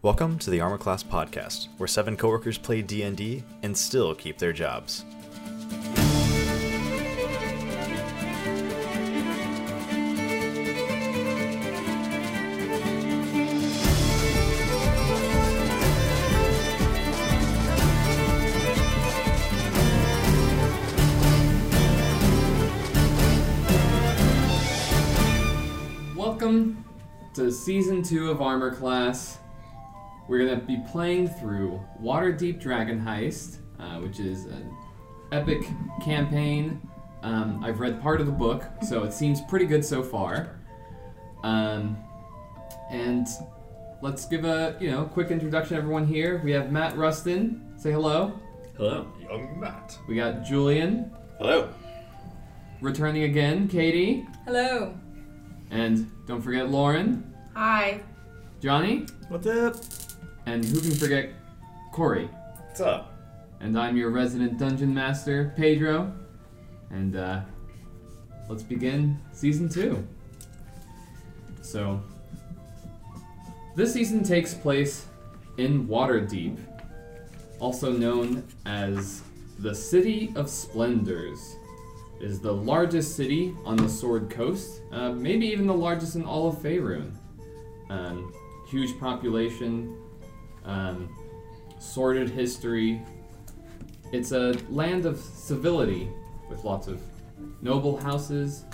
Welcome to the Armor Class Podcast, where seven coworkers play D&D and still keep their jobs. Welcome to season two of Armor Class. We're gonna be playing through Waterdeep Dragon Heist, uh, which is an epic campaign. Um, I've read part of the book, so it seems pretty good so far. Um, and let's give a you know quick introduction to everyone here. We have Matt Rustin. Say hello. Hello. Young Matt. We got Julian. Hello. Returning again, Katie. Hello. And don't forget Lauren, Hi. Johnny, What's up? And who can forget Corey. What's up? And I'm your resident dungeon master, Pedro. And uh, let's begin season two. So, this season takes place in Waterdeep, also known as the City of Splendors. It is the largest city on the Sword Coast, uh, maybe even the largest in all of Faerun. Um, huge population, um, sordid history, it's a land of civility with lots of noble houses,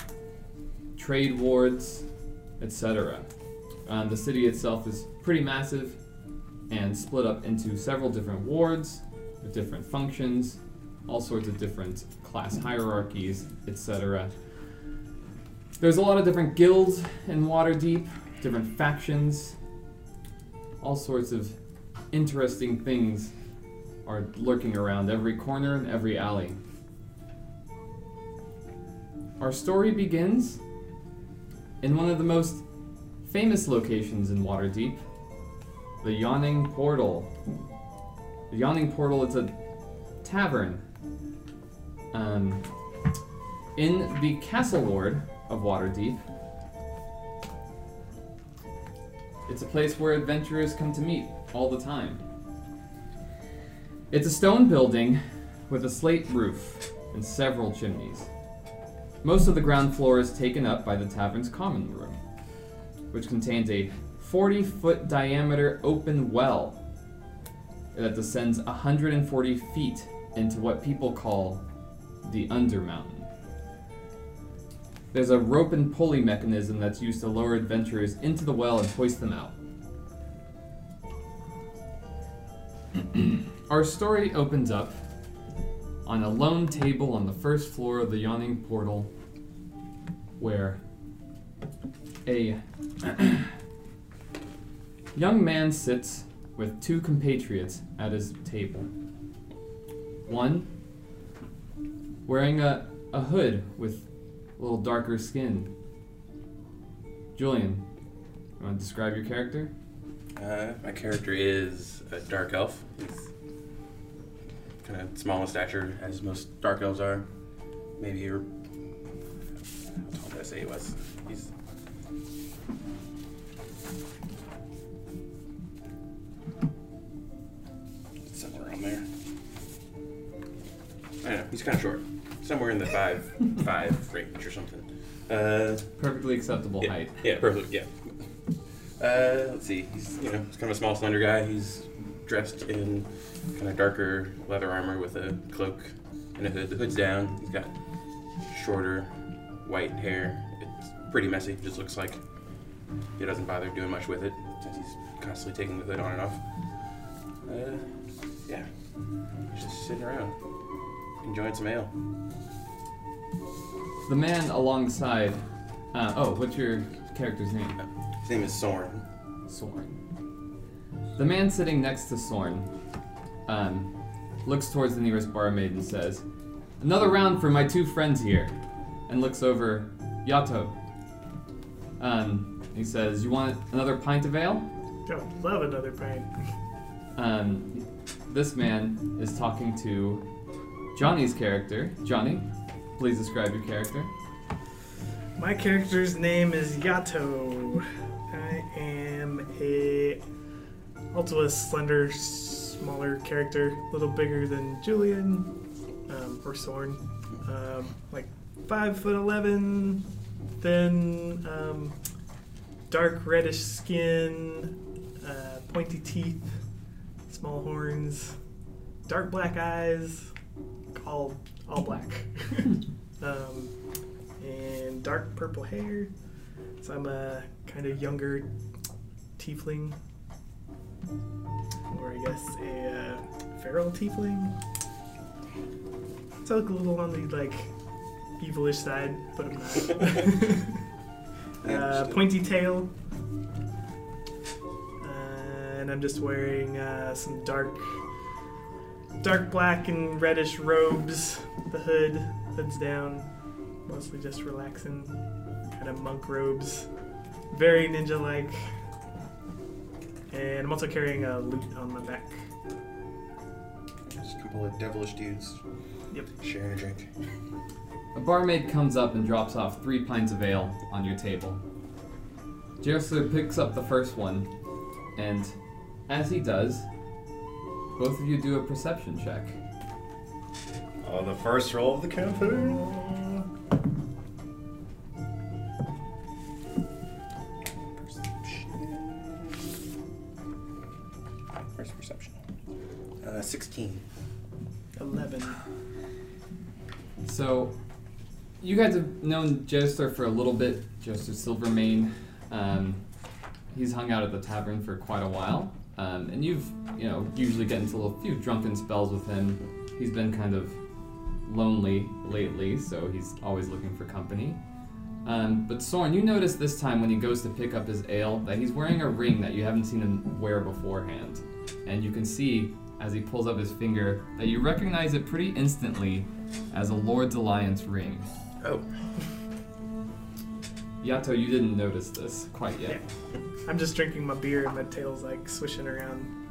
trade wards, etc. Um, the city itself is pretty massive and split up into several different wards with different functions, all sorts of different class hierarchies, etc. There's a lot of different guilds in Waterdeep, different factions, all sorts of interesting things are lurking around every corner and every alley. Our story begins in one of the most famous locations in Waterdeep, the Yawning Portal. The Yawning Portal is a tavern um, in the Castle Ward of Waterdeep. It's a place where adventurers come to meet all the time. It's a stone building with a slate roof and several chimneys. Most of the ground floor is taken up by the tavern's common room, which contains a 40 foot diameter open well that descends 140 feet into what people call the Undermountain. There's a rope and pulley mechanism that's used to lower adventurers into the well and hoist them out. Our story opens up on a lone table on the first floor of the yawning portal where a young man sits with two compatriots at his table. One wearing a, a hood with a little darker skin. Julian, you want to describe your character? Uh, my character is a dark elf. He's kind of small in stature, as most dark elves are. Maybe you're. How tall did I say he was? He's. Somewhere around there. I don't know. He's kind of short. Somewhere in the five five range or something. Uh, Perfectly acceptable yeah, height. Yeah, perfect. Yeah. Uh, let's see. He's you know he's kind of a small, slender guy. He's dressed in kind of darker leather armor with a cloak and a hood. The hood's down. He's got shorter, white hair. It's pretty messy. Just looks like he doesn't bother doing much with it since he's constantly taking the hood on and off. Uh, yeah. He's just sitting around enjoying some ale. The man alongside. Uh, oh, what's your character's name? His name is Soren. Sorn. The man sitting next to Sorn um, looks towards the nearest barmaid and says, Another round for my two friends here. And looks over Yato. Um, he says, You want another pint of ale? Don't love another pint. Um, this man is talking to Johnny's character. Johnny, please describe your character. My character's name is Yato. Am a also a slender, smaller character, a little bigger than Julian um, or Sorn. Um, like five foot eleven, thin, um, dark reddish skin, uh, pointy teeth, small horns, dark black eyes, all all black, um, and dark purple hair. So I'm a kind of younger tiefling, or I guess a uh, feral tiefling. So I look a little on the like evilish side, but I'm not. uh, pointy tail. Uh, and I'm just wearing uh, some dark, dark black and reddish robes. The hood, hood's down, mostly just relaxing, kind of monk robes, very ninja-like. And I'm also carrying a lute on my back. Just a couple of devilish dudes. Yep. Sharing a drink. A barmaid comes up and drops off three pints of ale on your table. Jalester picks up the first one, and as he does, both of you do a perception check. Oh, the first roll of the campaign. Known Jalester for a little bit, Jalester Silvermane. Um, he's hung out at the tavern for quite a while, um, and you've, you know, usually get into a few drunken spells with him. He's been kind of lonely lately, so he's always looking for company. Um, but Soren, you notice this time when he goes to pick up his ale that he's wearing a ring that you haven't seen him wear beforehand. And you can see as he pulls up his finger that you recognize it pretty instantly as a Lord's Alliance ring. Oh. Yato, you didn't notice this quite yet. I'm just drinking my beer and my tail's like swishing around.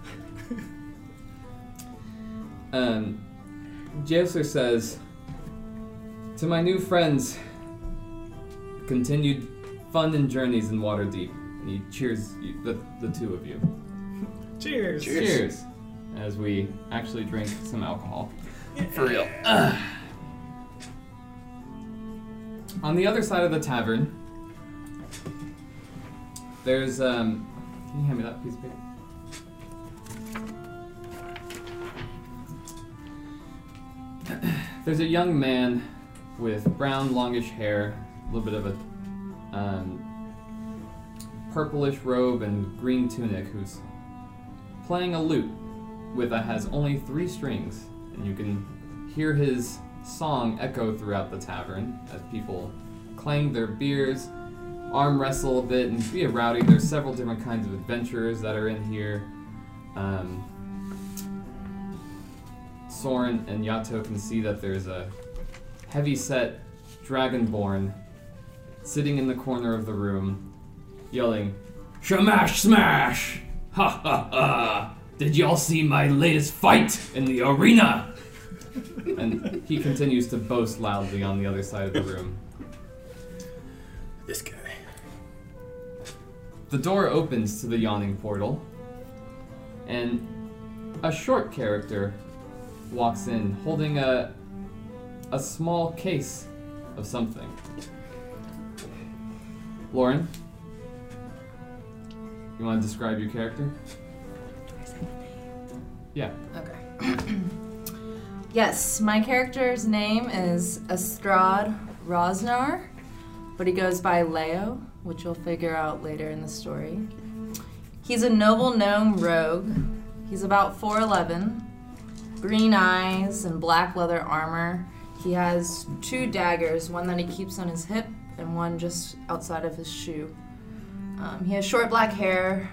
Um, Jalester says, To my new friends, continued fun and journeys in Waterdeep. And he cheers you, the, the two of you. Cheers. Cheers. Cheers. As we actually drink some alcohol. For real. On the other side of the tavern, there's um. Can you hand me that piece of paper? There's a young man with brown, longish hair, a little bit of a um, purplish robe and green tunic, who's playing a lute with that has only three strings, and you can hear his song echo throughout the tavern as people clang their beers, arm wrestle a bit, and be a rowdy. There's several different kinds of adventurers that are in here. Um, Soren and Yato can see that there's a heavy-set dragonborn sitting in the corner of the room, yelling, "Shamash smash! Ha ha ha! Did y'all see my latest fight in the arena?" And he continues to boast loudly on the other side of the room. This guy. The door opens to the yawning portal, and a short character walks in holding a a small case of something. Lauren, you want to describe your character? Yeah. Okay. yes, my character's name is Estrad Rosnar, but he goes by Leo, which you'll figure out later in the story. He's a noble gnome rogue. He's about 4'11, green eyes and black leather armor. He has two daggers, one that he keeps on his hip and one just outside of his shoe. Um, he has short black hair,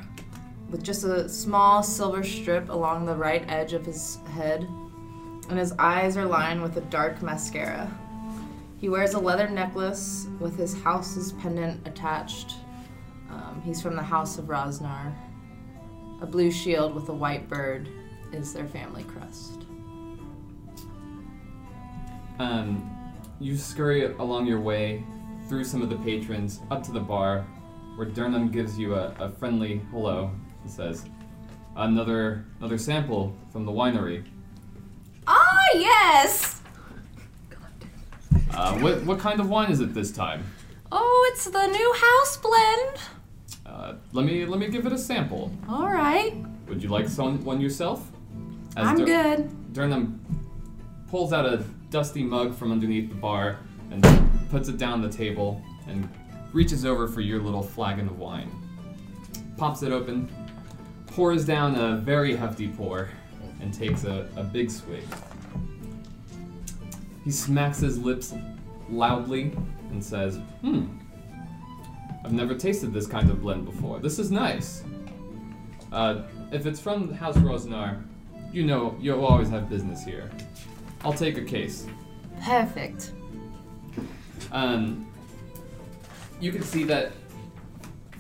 with just a small silver strip along the right edge of his head, and his eyes are lined with a dark mascara. He wears a leather necklace with his house's pendant attached. Um, he's from the House of Rosnar. A blue shield with a white bird is their family crest. Um, you scurry along your way through some of the patrons up to the bar, where Durnan gives you a, a friendly hello and says, another another sample from the winery. Ah, yes! Uh, what what kind of wine is it this time? Oh, it's the new house blend. Uh, let me let me give it a sample. All right. Would you like some one yourself? As I'm Dur- good. Durnan pulls out a dusty mug from underneath the bar and puts it down the table and reaches over for your little flagon of wine. Pops it open, pours down a very hefty pour, and takes a, a big swig. He smacks his lips loudly and says, Hmm, I've never tasted this kind of blend before. This is nice. Uh, if it's from House Rosnar, you know you'll always have business here. I'll take a case. Perfect. Um, you can see that,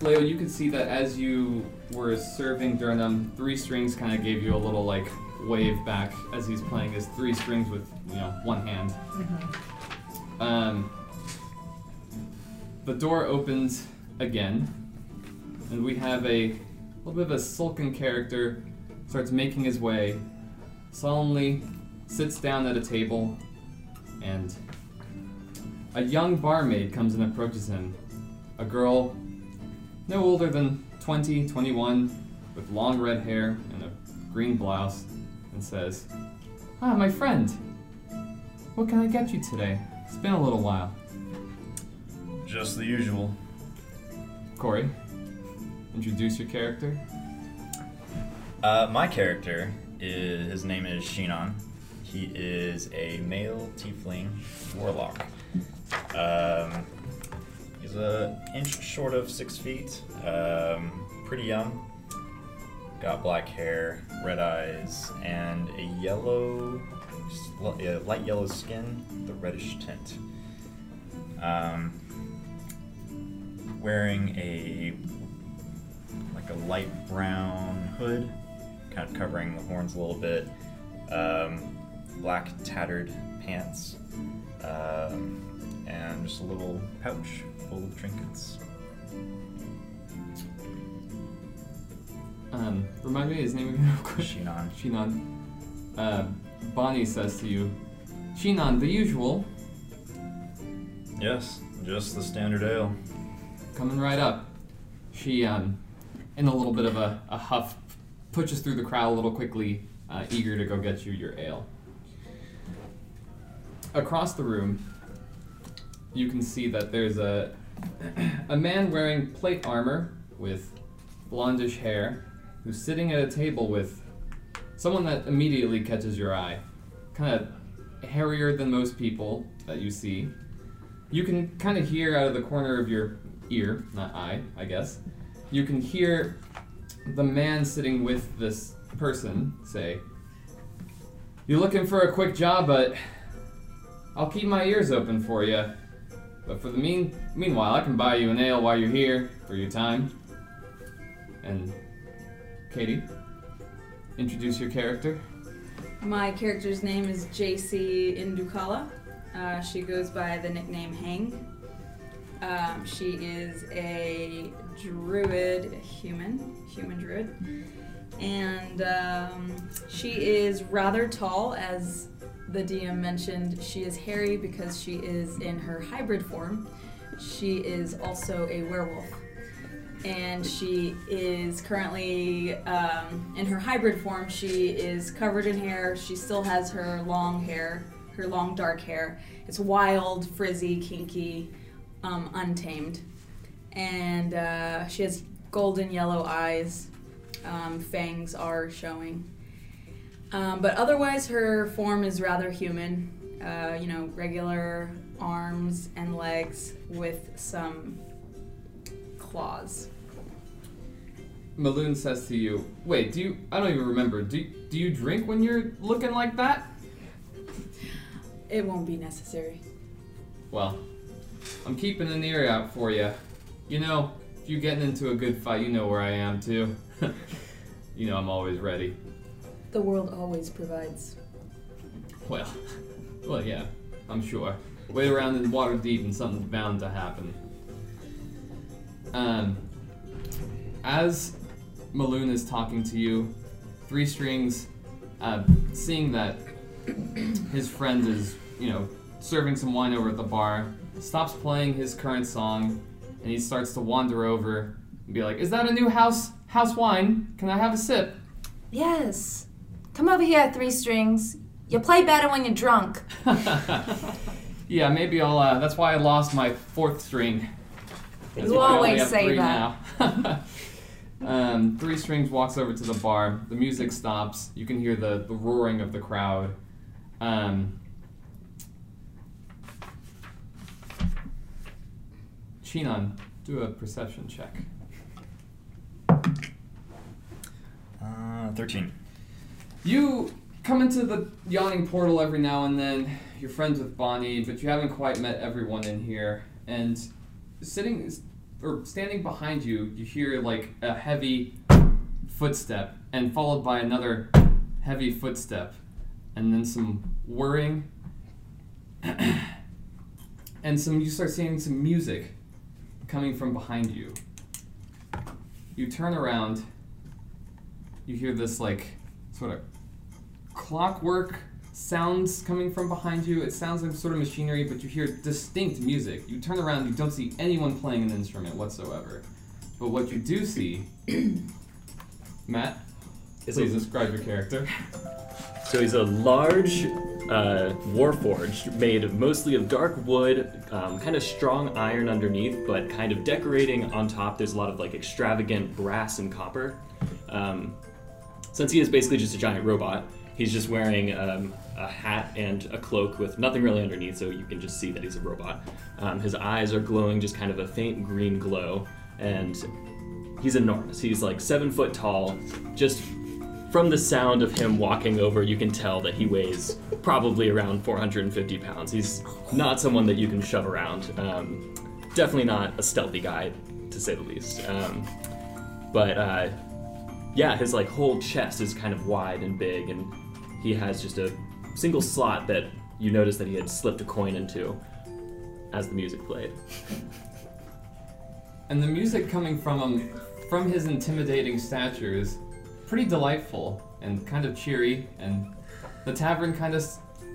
Leo. You can see that as you were serving Durnan, three strings kind of gave you a little like wave back as he's playing his three strings with you know one hand. Um, the door opens again, and we have a little bit of a sulken character starts making his way, solemnly sits down at a table, and a young barmaid comes and approaches him. A girl no older than 20, 21, with long red hair and a green blouse, and says, Ah, my friend, what can I get you today? It's been a little while. Just the usual. Corey, introduce your character. Uh, my character is his name is Shinon. He is a male tiefling warlock. Um, he's a inch short of six feet. Um, pretty young. Got black hair, red eyes, and a yellow, light yellow skin, with a reddish tint. Um, wearing a like a light brown hood, kind of covering the horns a little bit. Um, black tattered pants, um, and just a little pouch full of trinkets. Um, remind me his name again, real quick. Shinon. Shinan. Uh, Bonnie says to you, Shinan, the usual, Yes, just the standard ale. coming right up. She, um, in a little bit of a, a huff, pushes through the crowd a little quickly, uh, eager to go get you your ale. Across the room, you can see that there's a a man wearing plate armor with blondish hair who's sitting at a table with someone that immediately catches your eye. Kind of hairier than most people that you see. You can kind of hear out of the corner of your ear, not eye, I guess. You can hear the man sitting with this person say, You're looking for a quick job, but I'll keep my ears open for you. But for the mean meanwhile, I can buy you an ale while you're here for your time. And Katie, introduce your character. My character's name is JC Indukala. Uh, she goes by the nickname Hang. Um, she is a druid human, human druid. And um, she is rather tall, as the DM mentioned. She is hairy because she is in her hybrid form. She is also a werewolf. And she is currently um, in her hybrid form. She is covered in hair. She still has her long hair, her long dark hair. It's wild, frizzy, kinky, um, untamed. And uh, she has golden yellow eyes. Um, fangs are showing. Um, but otherwise, her form is rather human. Uh, you know, regular arms and legs with some claws. Meloon says to you, "Wait, do you? I don't even remember. Do do you drink when you're looking like that?" It won't be necessary. Well, I'm keeping an ear out for you. You know, if you're getting into a good fight, you know where I am too. you know I'm always ready. The world always provides. Well, well, yeah, I'm sure. Wait around in Waterdeep and something's bound to happen. Um, as Meloon is talking to you, Three Strings, uh, seeing that his friend is, you know, serving some wine over at the bar, stops playing his current song, and he starts to wander over and be like, "Is that a new house house wine? Can I have a sip?" Yes. Come over here, Three Strings. You play better when you're drunk. yeah, maybe I'll. Uh, that's why I lost my fourth string. That's You why I only always say three that. now. um, three strings walks over to the bar. The music stops. You can hear the, the roaring of the crowd. Um, Chinon, do a perception check. Uh, 13. You come into the yawning portal every now and then. You're friends with Bonnie, but you haven't quite met everyone in here. And sitting or standing behind you, you hear like a heavy footstep, and followed by another heavy footstep, and then some whirring, and some. You start seeing some music coming from behind you. You turn around. You hear this like sort of clockwork sounds coming from behind you. It sounds like sort of machinery, but you hear distinct music. You turn around, you don't see anyone playing an instrument whatsoever. But what you do see, Matt, Is please a- describe your character. So he's a large uh, warforged made mostly of dark wood, um, kind of strong iron underneath, but kind of decorating on top. There's a lot of like extravagant brass and copper. Um, since he is basically just a giant robot, he's just wearing um, a hat and a cloak with nothing really underneath, so you can just see that he's a robot. Um, his eyes are glowing just kind of a faint green glow, and he's enormous. He's like seven foot tall, just from the sound of him walking over, you can tell that he weighs probably around 450 pounds. He's not someone that you can shove around. Um, definitely not a stealthy guy, to say the least. Um, but uh, yeah, his like whole chest is kind of wide and big, and he has just a single slot that you notice that he had slipped a coin into as the music played. And the music coming from him, from his intimidating stature, is pretty delightful and kind of cheery. And the tavern kind of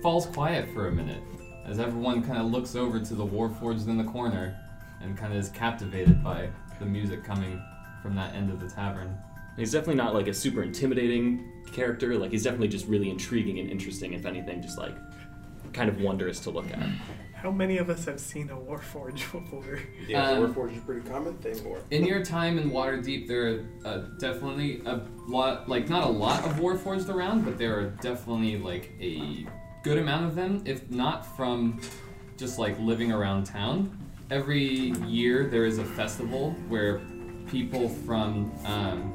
falls quiet for a minute as everyone kind of looks over to the Warforged in the corner and kind of is captivated by the music coming from that end of the tavern. He's definitely not like a super intimidating character. Like he's definitely just really intriguing and interesting. If anything, just like kind of wondrous to look at. How many of us have seen a Warforged before? Yeah, Um, Warforged is a pretty common thing. Or In your time in Waterdeep, there are uh, definitely a lot, like not a lot of Warforged around, but there are definitely like a good amount of them, if not from just like living around town. Every year there is a festival where people from, um,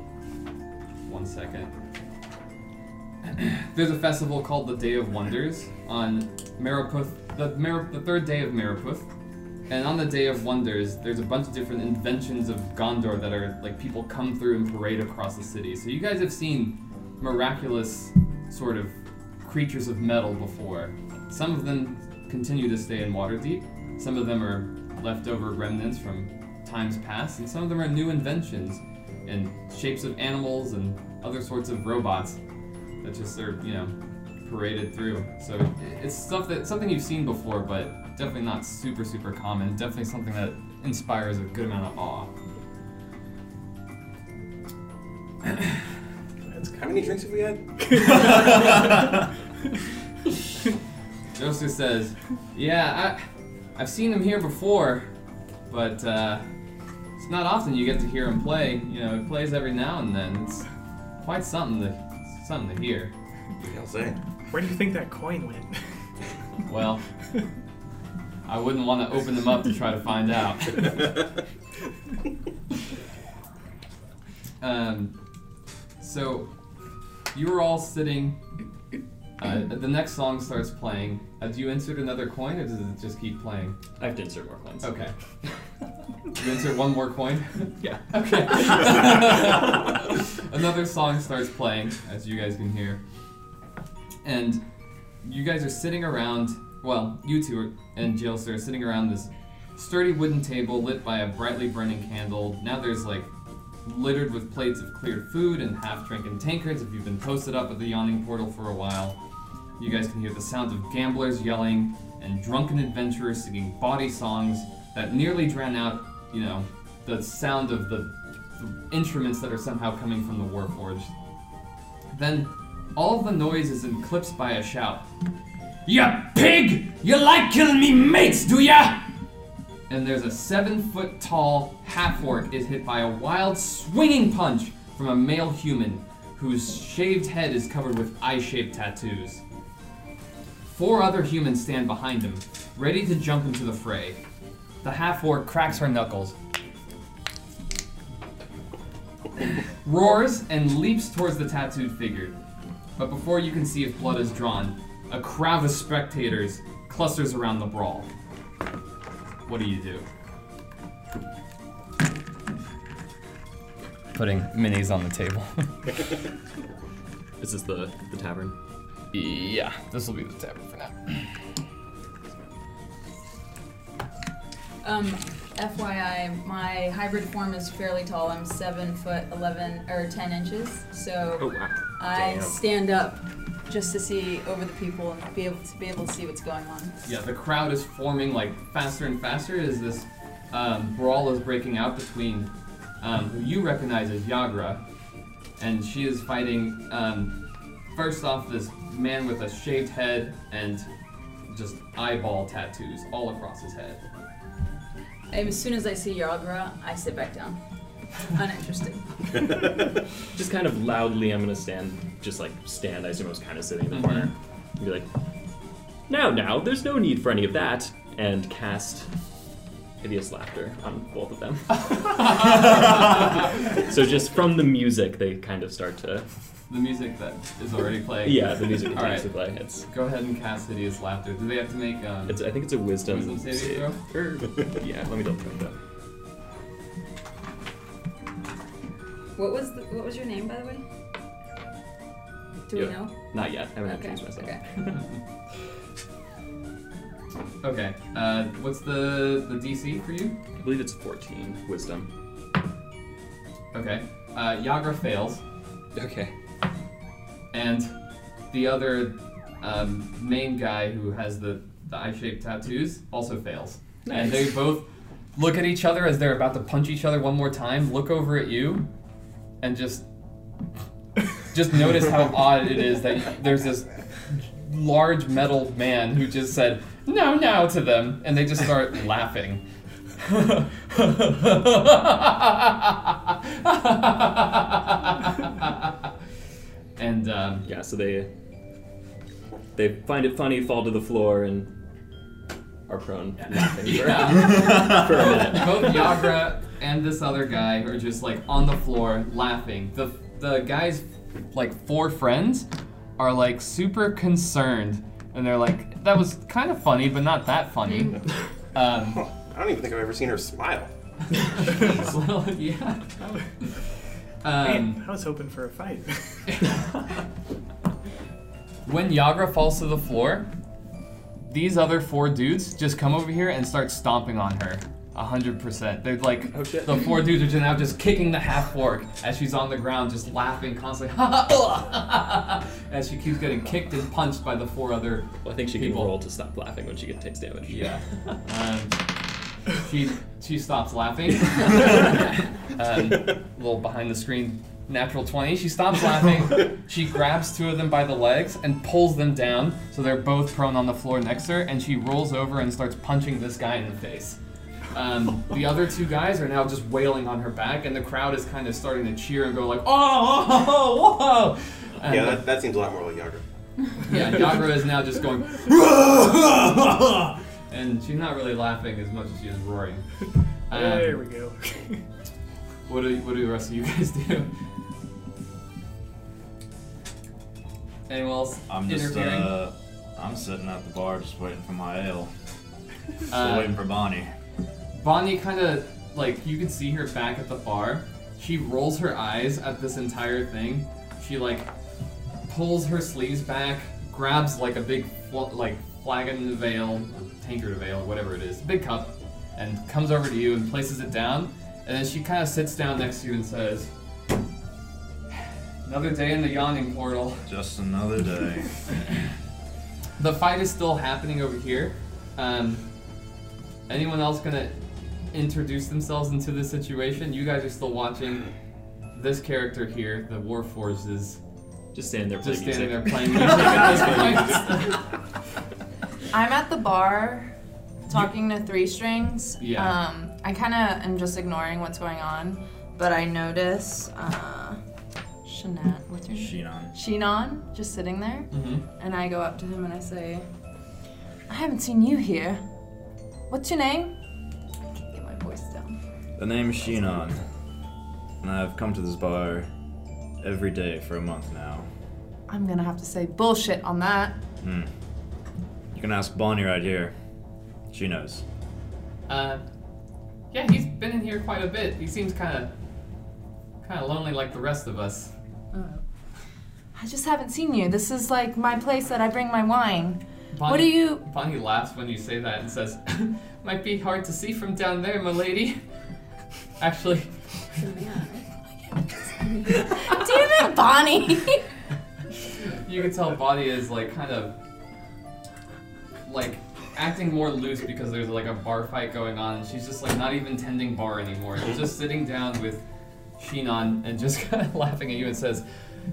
one second. There's a festival called the Day of Wonders on Marpenoth, the, Mar- the third day of Marpenoth. And on the Day of Wonders, there's a bunch of different inventions of Gondor that are like people come through and parade across the city. So you guys have seen miraculous sort of creatures of metal before. Some of them continue to stay in Waterdeep. Some of them are leftover remnants from times past, and some of them are new inventions in shapes of animals and other sorts of robots that just are, you know, paraded through. So it's stuff that something you've seen before, but definitely not super super common. Definitely something that inspires a good amount of awe. how many drinks have we had? Joseph says, "Yeah, I, I've seen him here before, but uh, it's not often you get to hear him play. You know, he plays every now and then. It's quite something to something to hear. I'll say. Where do you think that coin went? Well, I wouldn't want to open them up to try to find out." Um, so you were all sitting. Uh, the next song starts playing. Uh, do you insert another coin, or does it just keep playing? I have to insert more coins. Okay. you insert one more coin. Yeah. Okay. Another song starts playing, as you guys can hear, and you guys are sitting around. Well, you two are, and Jalester are sitting around this sturdy wooden table lit by a brightly burning candle. Now there's like littered with plates of cleared food and half-drinking tankards. If you've been posted up at the yawning portal for a while, you guys can hear the sounds of gamblers yelling and drunken adventurers singing bawdy songs that nearly drown out, you know, the sound of the, the instruments that are somehow coming from the Warforged. Then all the noise is eclipsed by a shout. Ya pig! You like killing me mates, do ya? And there's a seven foot tall half orc is hit by a wild swinging punch from a male human whose shaved head is covered with eye shaped tattoos. Four other humans stand behind him, ready to jump into the fray. The half orc cracks her knuckles, roars, and leaps towards the tattooed figure. But before you can see if blood is drawn, a crowd of spectators clusters around the brawl. What do you do? Putting minis on the table. Is this the, the tavern? yeah, this will be the tavern for now. Um, FYI, my hybrid form is fairly tall. I'm seven foot eleven or ten inches, so Oh wow. I Damn. stand up just to see over the people and be able to be able to see what's going on. Yeah, the crowd is forming like faster and faster as this um, brawl is breaking out between um, who you recognize as Yagra, and she is fighting um, first off this man with a shaved head and just eyeball tattoos all across his head. And as soon as I see Yagra, I sit back down, uninterested. Just kind of loudly, I'm gonna stand, just like stand. I assume I was kind of sitting in the Mhm. corner. And be like, now, now, there's no need for any of that. And cast hideous laughter on both of them. so just from the music, they kind of start to. The music that is already playing. Yeah, the music All continues right. to play. It's, Go ahead and cast hideous laughter. Do they have to make? Um, it's. I think it's a wisdom. Wisdom saving save. Or- yeah, let me double check that. What was the, what was your name, by the way? Do Yeah. we know? Not yet. I haven't Okay. introduced myself. Okay. okay. Uh, what's the the DC for you? I believe it's 14 wisdom. Okay. Uh, Yagra fails. Okay. And the other um, main guy who has the, the eye-shaped tattoos also fails. And they both look at each other as they're about to punch each other one more time, look over at you, and just just notice how odd it is that there's this large metal man who just said no no to them and they just start laughing and um, Yeah, so they they find it funny, fall to the floor, and are prone laughing for, yeah. for a minute. both Yagra and this other guy are just like on the floor laughing. The the guy's like four friends are like super concerned, and they're like, "That was kind of funny, but not that funny." Um, I don't even think I've ever seen her smile. well, yeah. Man, Um, I was hoping for a fight. when Yagra falls to the floor, these other four dudes just come over here and start stomping on her. A hundred percent. They're like Oh, the four dudes are just now just kicking the half orc as she's on the ground, just laughing constantly. as she keeps getting kicked and punched by the four other. Well, I think she can People. roll to stop laughing when she gets takes damage. Yeah. Um, she she stops laughing. um, a little behind the screen, natural twenty. She stops laughing. She grabs two of them by the legs and pulls them down, so they're both prone on the floor next to her. And she rolls over and starts punching this guy in the face. Um, the other two guys are now just wailing on her back, and the crowd is kind of starting to cheer and go like, "Oh, oh, whoa!" And yeah, that, that seems a lot more like Yagra. yeah, Yagra is now just going, and she's not really laughing as much as she is roaring. Um, there we go. What do what do the rest of you guys do? Anyone else I'm just interfering? uh, I'm sitting at the bar just waiting for my ale. Still Uh, waiting for Bonnie. Bonnie kind of like you can see her back at the bar. She rolls her eyes at this entire thing. She like pulls her sleeves back, grabs like a big fl- like flagon of ale, tankard of ale, whatever it is, big cup, and comes over to you and places it down. And then she kind of sits down next to you and says, Another day in the yawning portal. Just another day. The fight is still happening over here. Um, anyone else gonna introduce themselves into this situation? You guys are still watching. This character here, the Warforged, is Just standing there playing just standing there music. playing music at this point. I'm at the bar talking to Three Strings. Yeah. Um, I kind of am just ignoring what's going on, but I notice uh, Shanat, what's your name? Shinon. Shinon, just sitting there, hmm and I go up to him and I say, I haven't seen you here. What's your name? I can't get my voice down. The name is Shinon, and I've come to this bar every day for a month now. I'm gonna have to say bullshit on that. Hmm. You can ask Bonnie right here. She knows. Uh, yeah, he's been in here quite a bit. He seems kind of, kind of lonely like the rest of us. Oh. I just haven't seen you. This is like my place that I bring my wine. Bonnie, What do you? Bonnie laughs when you say that and says, "Might be hard to see from down there, my lady." Actually, Damn it, Bonnie! you can tell Bonnie is like kind of like acting more loose because there's like a bar fight going on, and she's just like not even tending bar anymore. She's just sitting down with Shinon and just kind of laughing at you and says,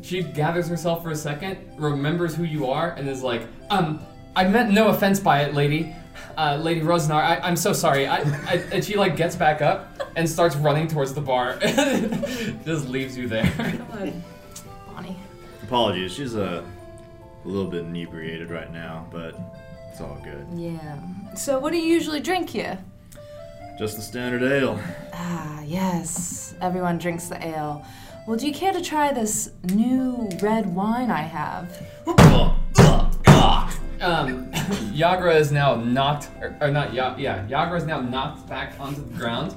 she gathers herself for a second, remembers who you are, and is like, um, I meant no offense by it, lady. Uh, Lady Rosnar, I, I'm so sorry. I, I, and she like gets back up and starts running towards the bar. just leaves you there. Bonnie. Apologies, she's a, a little bit inebriated right now, but it's all good. Yeah. So, what do you usually drink here? Just the standard ale. Ah, yes. Everyone drinks the ale. Well, do you care to try this new red wine I have? Um, Yagra is now knocked, or, or not, yeah, Yagra is now knocked back onto the ground,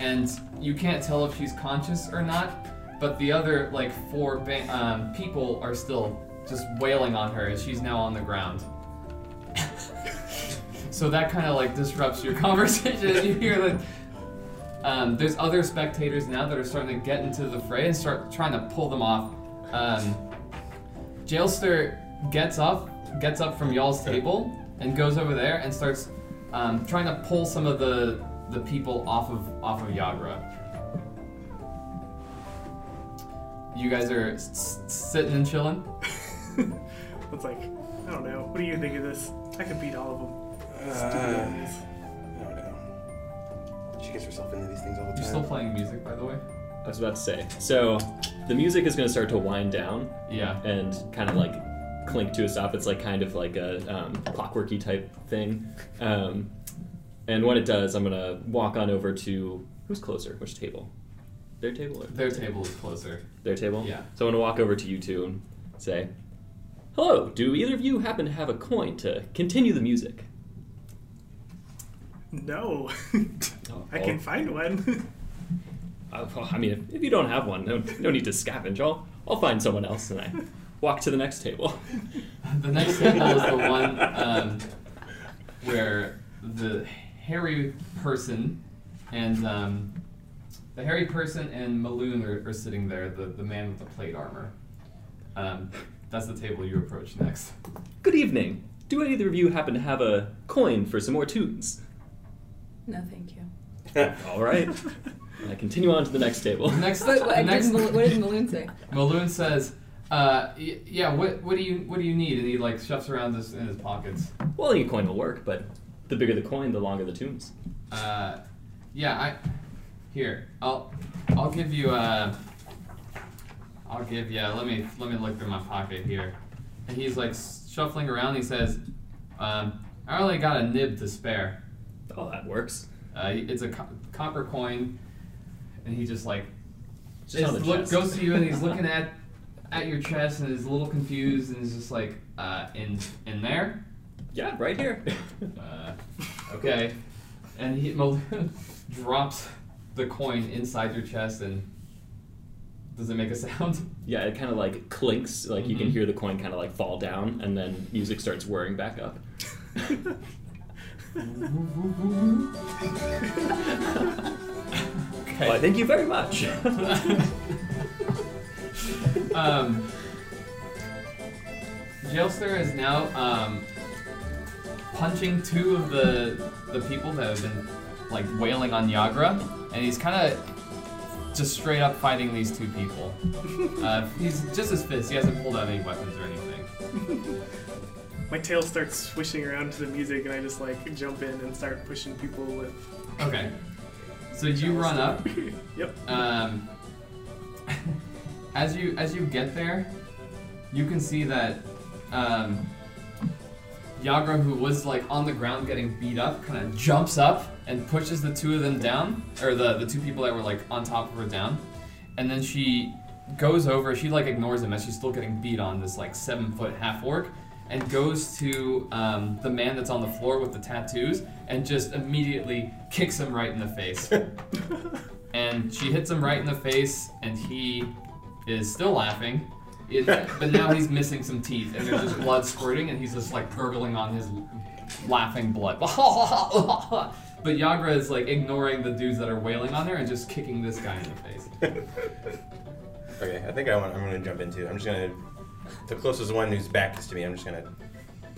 and you can't tell if she's conscious or not, but the other, like, four ba- um, people are still just wailing on her as she's now on the ground. so that kind of, like, disrupts your conversation. you hear that um, there's other spectators now that are starting to get into the fray and start trying to pull them off. Um, Jalester gets up, gets up from y'all's table, and goes over there and starts um, trying to pull some of the the people off of off of Yagra. You guys are s- s- sitting and chilling. It's like, I don't know. What do you think of this? I could beat all of them. Stupid Uh, ones. I don't know. She gets herself into these things all the time. You're still playing music, by the way. I was about to say. So, the music is going to start to wind down Yeah. and kind of like clink to a stop. It's like kind of like a um, clockworky type thing. Um, and when it does, I'm gonna walk on over to who's closer? Which table? Their table or Their table is closer. their table? Yeah. So I'm gonna walk over to you two and say, "Hello. Do either of you happen to have a coin to continue the music?" No. Oh, I can find one. uh, well, I mean, if, if you don't have one, no, no need to scavenge. I'll I'll find someone else, and I walk to the next table. The next table is the one um, where the hairy person and um, the hairy person and Meloon are, are sitting there. The the man with the plate armor. Um, that's the table you approach next. Good evening. Do either of you happen to have a coin for some more tunes? No, thank you. All right. I continue on to the next table. The next, What, what, the next what did Meloon say? Meloon says, uh, y- "Yeah, what what do you what do you need?" And he like shuffles around this in his pockets. Well, any coin will work, but the bigger the coin, the longer the tunes. Uh, yeah, I here. I'll I'll give you uh I'll give you. Let me let me look through my pocket here. And he's like shuffling around. He says, um, "I only got a nib to spare. Oh, that works. Uh, it's a co- copper coin." And he just like Just look, goes to you and he's looking at at your chest and is a little confused and is just like, uh, in in there. Yeah, right here. Uh, okay. And he drops the coin inside your chest and does it make a sound? yeah, it kind of like clinks, like you can Mhm. hear the coin kind of like fall down, and then music starts whirring back up. Why, thank you very much. Um, Jalester is now um, punching two of the the people that have been like wailing on Yagra, and he's kind of just straight up fighting these two people. Uh, he's just his fist. He hasn't pulled out any weapons or anything. My tail starts swishing around to the music, and I just like jump in and start pushing people with. Okay. So you run up. Yep. Um, as you as you get there, you can see that um, Yagra, who was like on the ground getting beat up, kind of jumps up and pushes the two of them down, or the the two people that were like on top of her down, and then she goes over. She like ignores him as she's still getting beat on this like seven foot half orc, and goes to um, the man that's on the floor with the tattoos and just immediately kicks him right in the face. and she hits him right in the face, and he is still laughing. But now he's missing some teeth, and there's just blood squirting, and he's just like gurgling on his laughing blood. but Yagra is like ignoring the dudes that are wailing on her and just kicking this guy in the face. Okay, I think I want, I'm gonna jump into. I'm just gonna. The closest one whose back is to me, I'm just gonna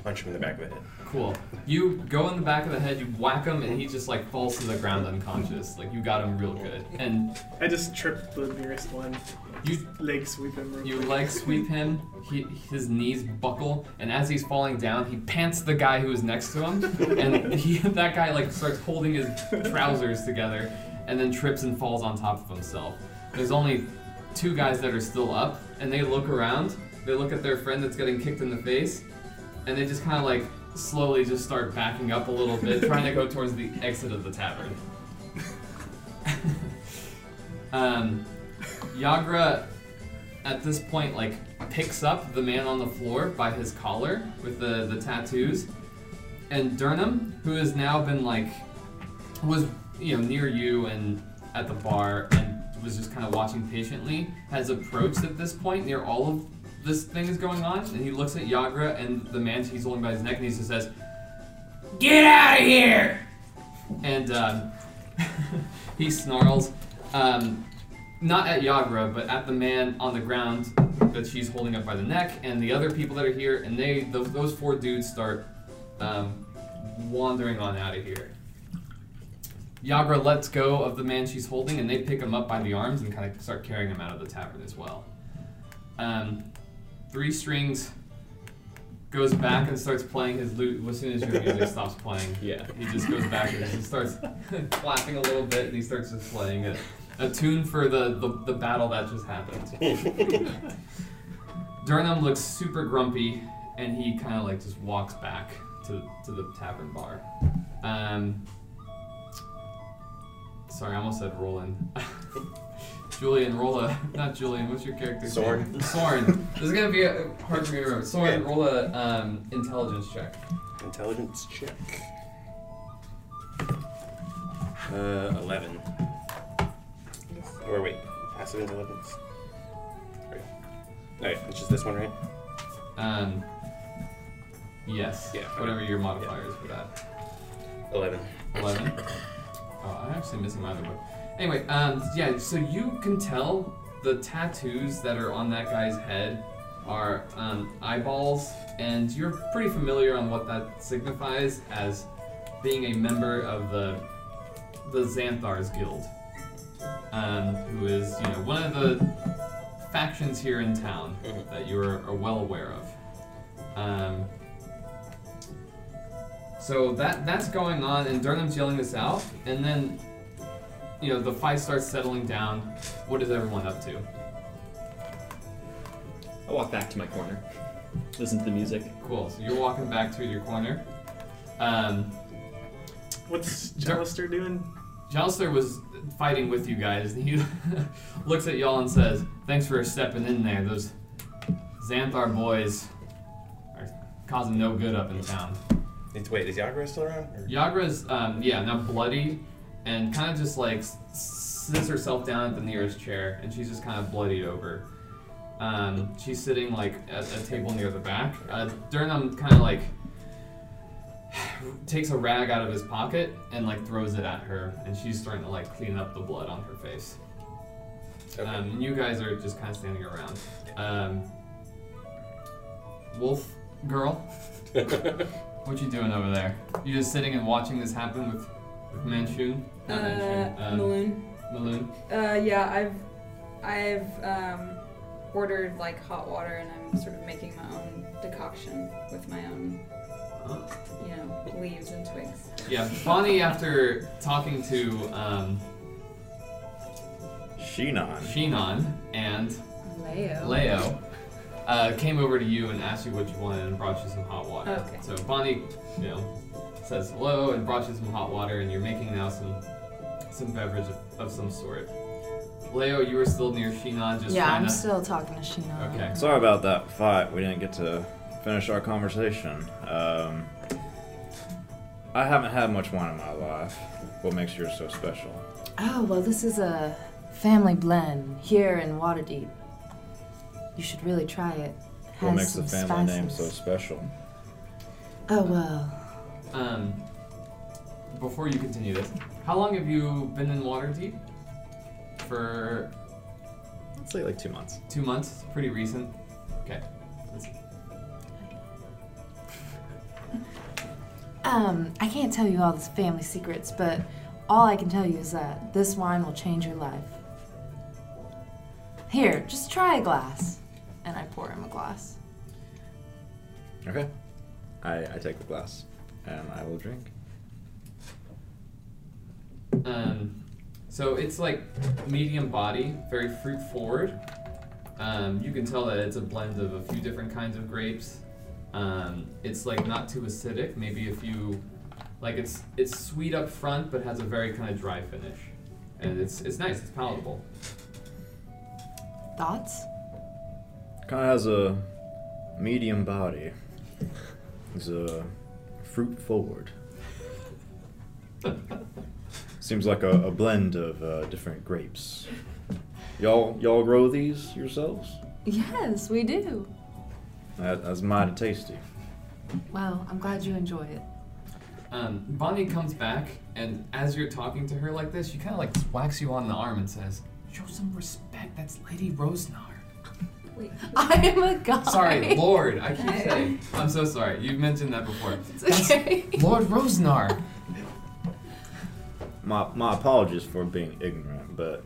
punch him in the back of the head. Cool. You go in the back of the head, you whack him, and he just like falls to the ground unconscious. Like you got him real good. And I just trip the nearest one. you Leg sweep him. Real You quick. leg sweep him, he, his knees buckle, and as he's falling down, he pants the guy who is next to him, and he, that guy like starts holding his trousers together, and then trips and falls on top of himself. There's only two guys that are still up, and they look around, they look at their friend that's getting kicked in the face, and they just kind of like slowly just start backing up a little bit, trying to go towards the exit of the tavern. um, Yagra at this point like picks up the man on the floor by his collar with the, the tattoos and Durnan who has now been like was you know near you and at the bar and was just kind of watching patiently has approached at this point near all of this thing is going on and he looks at Yagra and the man he's holding by his neck and he just says get out of here and um, he snarls um, not at Yagra, but at the man on the ground that she's holding up by the neck, and the other people that are here, and they those, those four dudes start um, wandering on out of here. Yagra lets go of the man she's holding, and they pick him up by the arms and kind of start carrying him out of the tavern as well. Um, three strings goes back and starts playing his lute as soon as your music stops playing. Yeah. He just goes back and he starts clapping a little bit and he starts just playing it. A tune for the, the, the battle that just happened. Durnan looks super grumpy and he kind of like just walks back to, to the tavern bar. Um, sorry, I almost said Roland. Julian, roll a. Not Julian, what's your character? Soren. name? Soren. This is gonna be uh hard for me to remember. Soren, Okay. roll a um, intelligence check. Intelligence check. Uh, 11. Or wait, passive intelligence. Right. Alright, it's just this one, right? Um, yes. Yeah. Whatever your modifier is for that. 11. 11. Oh, I'm actually missing my other book. Anyway, um, yeah, so you can tell the tattoos that are on that guy's head are um, eyeballs, and you're pretty familiar on what that signifies as being a member of the the Xanathar's Guild, um, who is you know one of the factions here in town Mhm. that you are, are well aware of. Um, so that that's going on, and Durnan's yelling this out, and then, you know, the fight starts settling down. What is everyone up to? I walk back to my corner, listen to the music. Cool. So you're walking back to your corner. Um, What's Jalester doing? Jalester was fighting with you guys, he looks at y'all and says, "Thanks for stepping in there. Those Xanathar boys are causing no good up in town." It's, wait, is Yagra still around? Or? Yagra's, um, yeah, now bloody, and kind of just like sits herself down at the nearest chair, and she's just kind of bloodied over. Um, she's sitting like at a table near the back. Uh, Durnan kind of like takes a rag out of his pocket and like throws it at her, and she's starting to like clean up the blood on her face. Okay. Um, and you guys are just kind of standing around. Um, Wolf girl, what you doing over there? You just sitting and watching this happen with, with Manchun? Uh, Not Manchun. Um, Meloon. Meloon. Uh, yeah, I've I've um, ordered like hot water, and I'm sort of making my own decoction with my own, you know, leaves and twigs. Yeah, Bonnie, after talking to um, Shinon. Shinon and Leo. Leo, uh, came over to you and asked you what you wanted and brought you some hot water. Okay. So Bonnie, you know, says hello and brought you some hot water, and you're making now some some beverage of, of some sort. Leo, you were still near Shinon, just yeah, trying I'm to. still talking to Sheena. Okay. Sorry about that fight. We didn't get to finish our conversation. Um, I haven't had much wine in my life. What makes yours so special? Oh, well, this is a family blend here in Waterdeep. You should really try it. It What makes the some family name so spices. special? Oh, well. Um, before you continue this, how long have you been in Waterdeep? For Let's say like two months. two months. Pretty recent. Okay. Let's- Um, I can't tell you all the family secrets, but all I can tell you is that this wine will change your life. Here, just try a glass. And I pour him a glass. Okay. I, I take the glass and I will drink. Um, so it's like medium body, very fruit forward. Um, you can tell that it's a blend of a few different kinds of grapes. Um, it's like not too acidic, maybe a few, like it's it's sweet up front, but has a very kind of dry finish, and it's it's nice, it's palatable. Thoughts? Kind of has a medium body. It's a fruit forward. Seems like a, a blend of uh, different grapes. Y'all, y'all grow these yourselves? Yes, we do. That, that's mighty tasty. Well, I'm glad you enjoy it. Um, Bonnie comes back, and as you're talking to her like this, she kind of like whacks you on the arm and says, "Show some respect. That's Lady Rosznar." Wait. I am a god. Sorry, Lord. I keep saying. I'm so sorry. You've mentioned that before. It's okay. Lord Rosznar. My, my apologies for being ignorant, but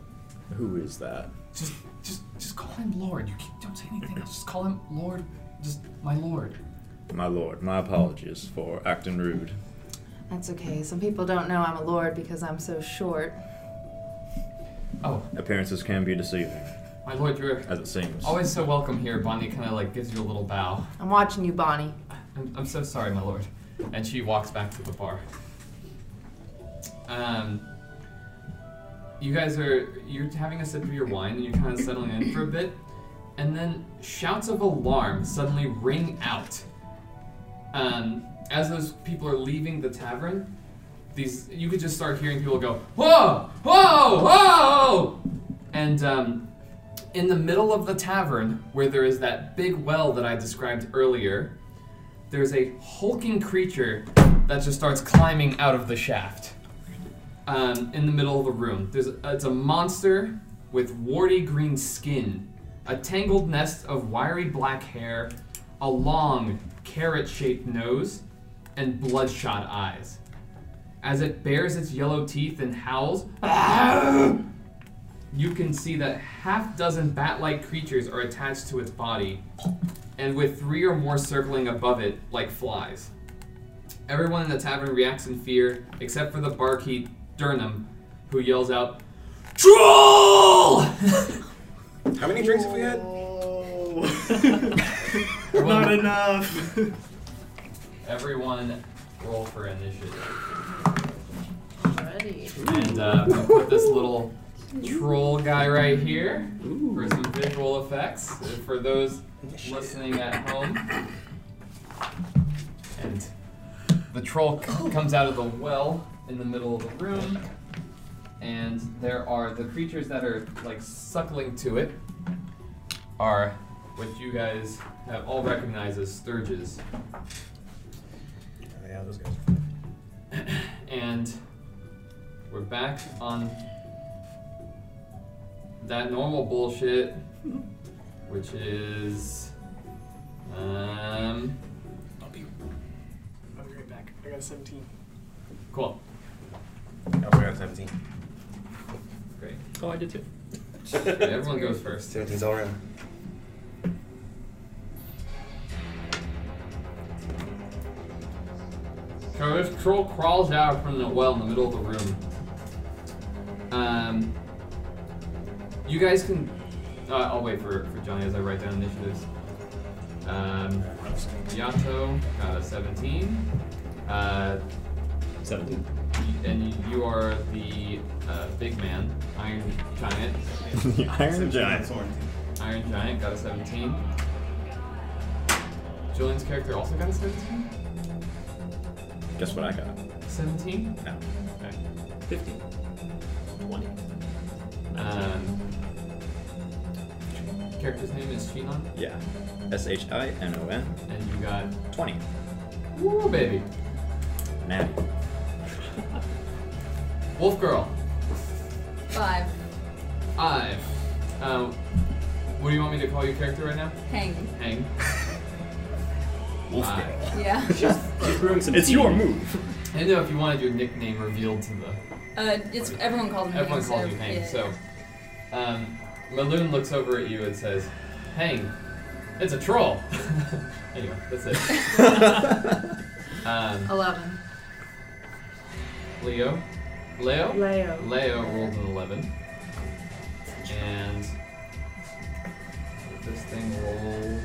who is that? Just, just, just call him Lord. You can't, don't say anything else. Just call him Lord. Just my Lord. My lord, my apologies for acting rude. That's okay. Some people don't know I'm a lord because I'm so short. Oh, Appearances can be deceiving, my Lord, you're as it seems. always so welcome here. Bonnie kind of like gives you a little bow. I'm watching you, Bonnie. I'm, I'm so sorry, my lord. And she walks back to the bar. Um, you guys are you're having a sip of your wine and you're kind of settling in for a bit, and then shouts of alarm suddenly ring out. Um, as those people are leaving the tavern, these you could just start hearing people go whoa, whoa, whoa, and um, in the middle of the tavern where there is that big well that I described earlier, there's a hulking creature that just starts climbing out of the shaft um, in the middle of the room. There's it's a monster with warty green skin, a tangled nest of wiry black hair, a long carrot-shaped nose, and bloodshot eyes. As it bares its yellow teeth and howls, you can see that half dozen bat-like creatures are attached to its body, and with three or more circling above it like flies. Everyone in the tavern reacts in fear, except for the barkeep, Durnan, who yells out, Troll! How many drinks have we had? Not enough. Everyone roll for initiative. Ready. And uh, I'm gonna put this little troll guy right here for some visual effects for those listening at home. And the troll c- comes out of the well in the middle of the room, and there are the creatures that are like suckling to it are what you guys have all recognized as stirges. yeah, those guys are fun. and we're back on that normal bullshit, which is um I'll be right back. I got a 17. cool. Oh, I got 17. Great. Oh, I did too. Okay, everyone goes first. 17's all around. So this troll crawls out from the well in the middle of the room. Um, you guys can. Uh, I'll wait for, for Johnny as I write down initiatives. Um, Yato got a 17. Uh, 17. And you are the uh, big man, Iron Giant. the Iron Giant. Iron Giant got a 17. Julian's character also got a 17? Guess what I got? 17? No. Okay. 15. 20. Um, character's name is Shinon, Yeah. S H I N O N. and you got 20. Woo baby. Natty. Wolf Girl. Five. Five. Um, what do you want me to call your character right now? Hang. Hang. Wolf Five. Girl. Yeah. She's brewing some It's tea. your move. I didn't know if you wanted your nickname revealed to the. Uh, it's everyone calls me. Everyone Hang, calls so, you Hang. yeah, So, um, Meloon looks over at you and says, "Hang, it's a troll." anyway, that's it. um, 11. Leo. Leo. Leo. Leo rolled an 11. And this thing rolled.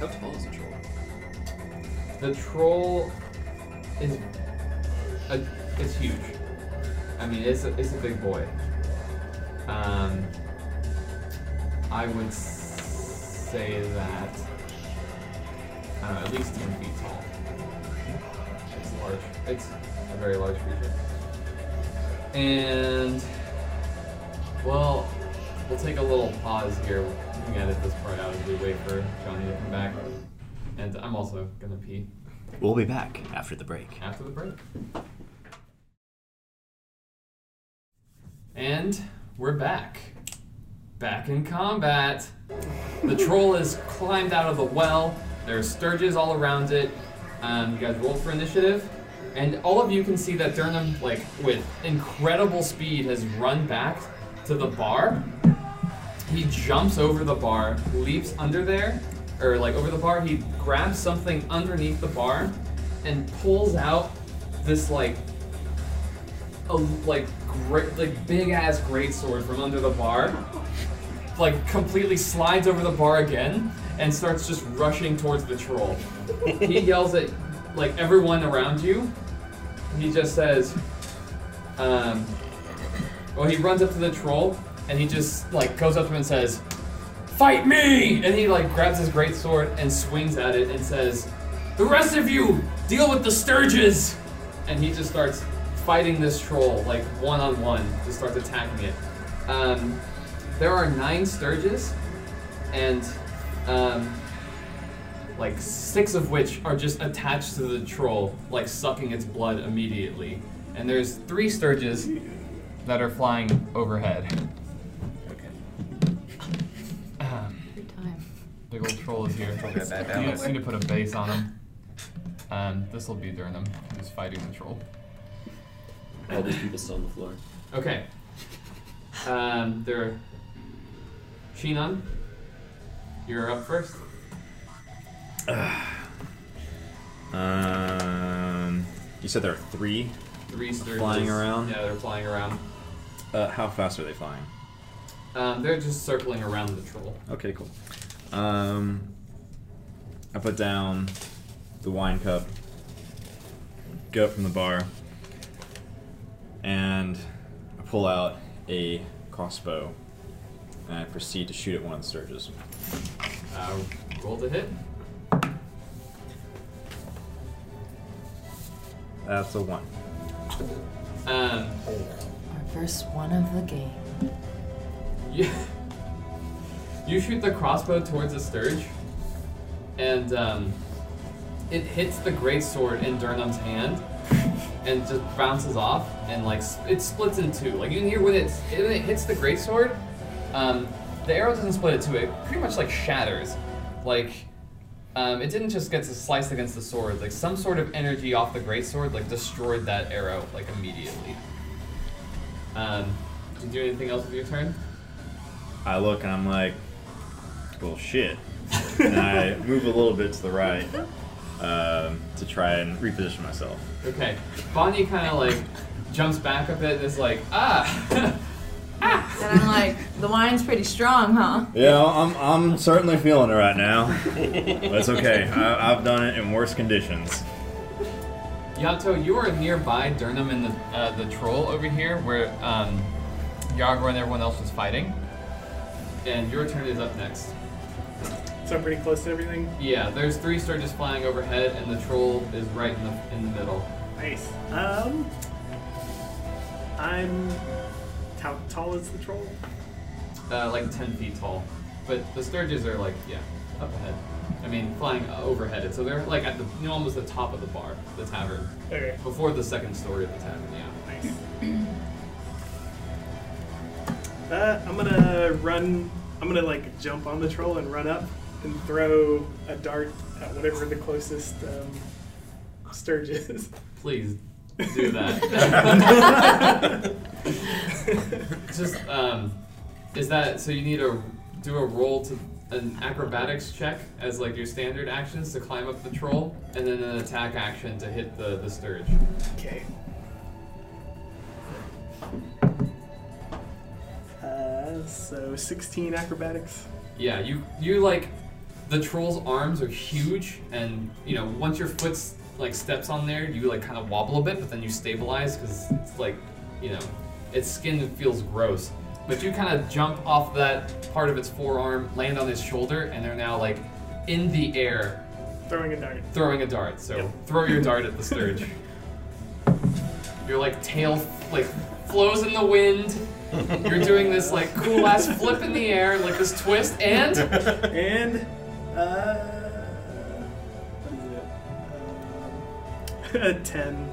How tall is a troll? The troll is a, it's huge. I mean, it's a, it's a big boy. Um, I would say that I don't know, at least ten feet tall. It's large. It's a very large creature. And well, we'll take a little pause here. We can edit this part out as we wait for Johnny to come back. And I'm also gonna pee We'll be back after the break. after the break. And we're back. Back in combat. The troll has climbed out of the well. There are stirges all around it. Um, you guys roll for initiative. And all of you can see that Durnan, like, with incredible speed, has run back to the bar. He jumps over the bar, leaps under there, or like over the bar. He grabs something underneath the bar and pulls out this like a like great like big ass great sword from under the bar. Like completely slides over the bar again and starts just rushing towards the troll. he yells at like everyone around you. He just says, um, well, he runs up to the troll and he just like goes up to him and says, "Fight me!" And he like grabs his great sword and swings at it and says, "The rest of you, deal with the stirges!" And he just starts fighting this troll like one on one. Just starts attacking it. Um, there are nine stirges, and um, like six of which are just attached to the troll, like sucking its blood immediately. And there's three stirges that are flying overhead. Okay. Um, time. big old troll is here. Troll got You balance. just need to put a base on him. Um, this will be Durnan, who's fighting the troll. All these people still on the floor. Okay. Um, there. Shinon, you're up first. Um, you said there are three. Three stirges. Flying around? Yeah, they're flying around. Uh, how fast are they flying? Um, they're just circling around the troll. Okay, cool. Um, I put down the wine cup, go up from the bar, and I pull out a crossbow, and I proceed to shoot at one of the stirges. Uh, roll to hit. That's a one. Um, Our first one of the game. you, you shoot the crossbow towards the stirge, and um, it hits the great sword in Durnan's hand, and just bounces off, and like it splits in two. Like you can hear when it's when it hits the great sword, um, the arrow doesn't split it two. It pretty much like shatters, like. Um, it didn't just get to slice against the sword. Like some sort of energy off the great sword, like destroyed that arrow like immediately. Um, did you do anything else with your turn? I look and I'm like, well, shit. and I move a little bit to the right um, to try and reposition myself. Okay. Bonnie kind of like jumps back a bit and is like, ah, And I'm like, the wine's pretty strong, huh? Yeah, I'm, I'm certainly feeling it right now. but it's okay. I, I've done it in worse conditions. Yato, you are nearby Durnan and the uh, the troll over here, where um, Yargor and everyone else was fighting. And your turn is up next. So I'm pretty close to everything. Yeah, there's three stirges flying overhead, and the troll is right in the in the middle. Nice. Um, I'm. How tall is the troll? uh, like 10 feet tall. But the stirges are like, yeah, up ahead. I mean, flying uh, overhead. So they're like at the, you know, almost the top of the bar, the tavern. Okay. Before the second story of the tavern, yeah. Nice. Uh, I'm gonna run. I'm gonna like jump on the troll and run up and throw a dart at whatever the closest um, stirge is. Please do that. Just, um, is that, so you need to do a roll to, an acrobatics check as like your standard actions to climb up the troll, and then an attack action to hit the, the stirge. Okay. Uh, so 16 acrobatics. Yeah, you you like the troll's arms are huge, and you know once your foot like steps on there, you like kind of wobble a bit, but then you stabilize because it's like you know its skin feels gross. But you kind of jump off that part of its forearm, land on his shoulder, and they're now like in the air Throwing a dart. throwing a dart. So Yep. throw your dart at the stirge. Your like tail like flows in the wind. You're doing this like cool ass flip in the air, like this twist, and And uh, it? Um, a 10.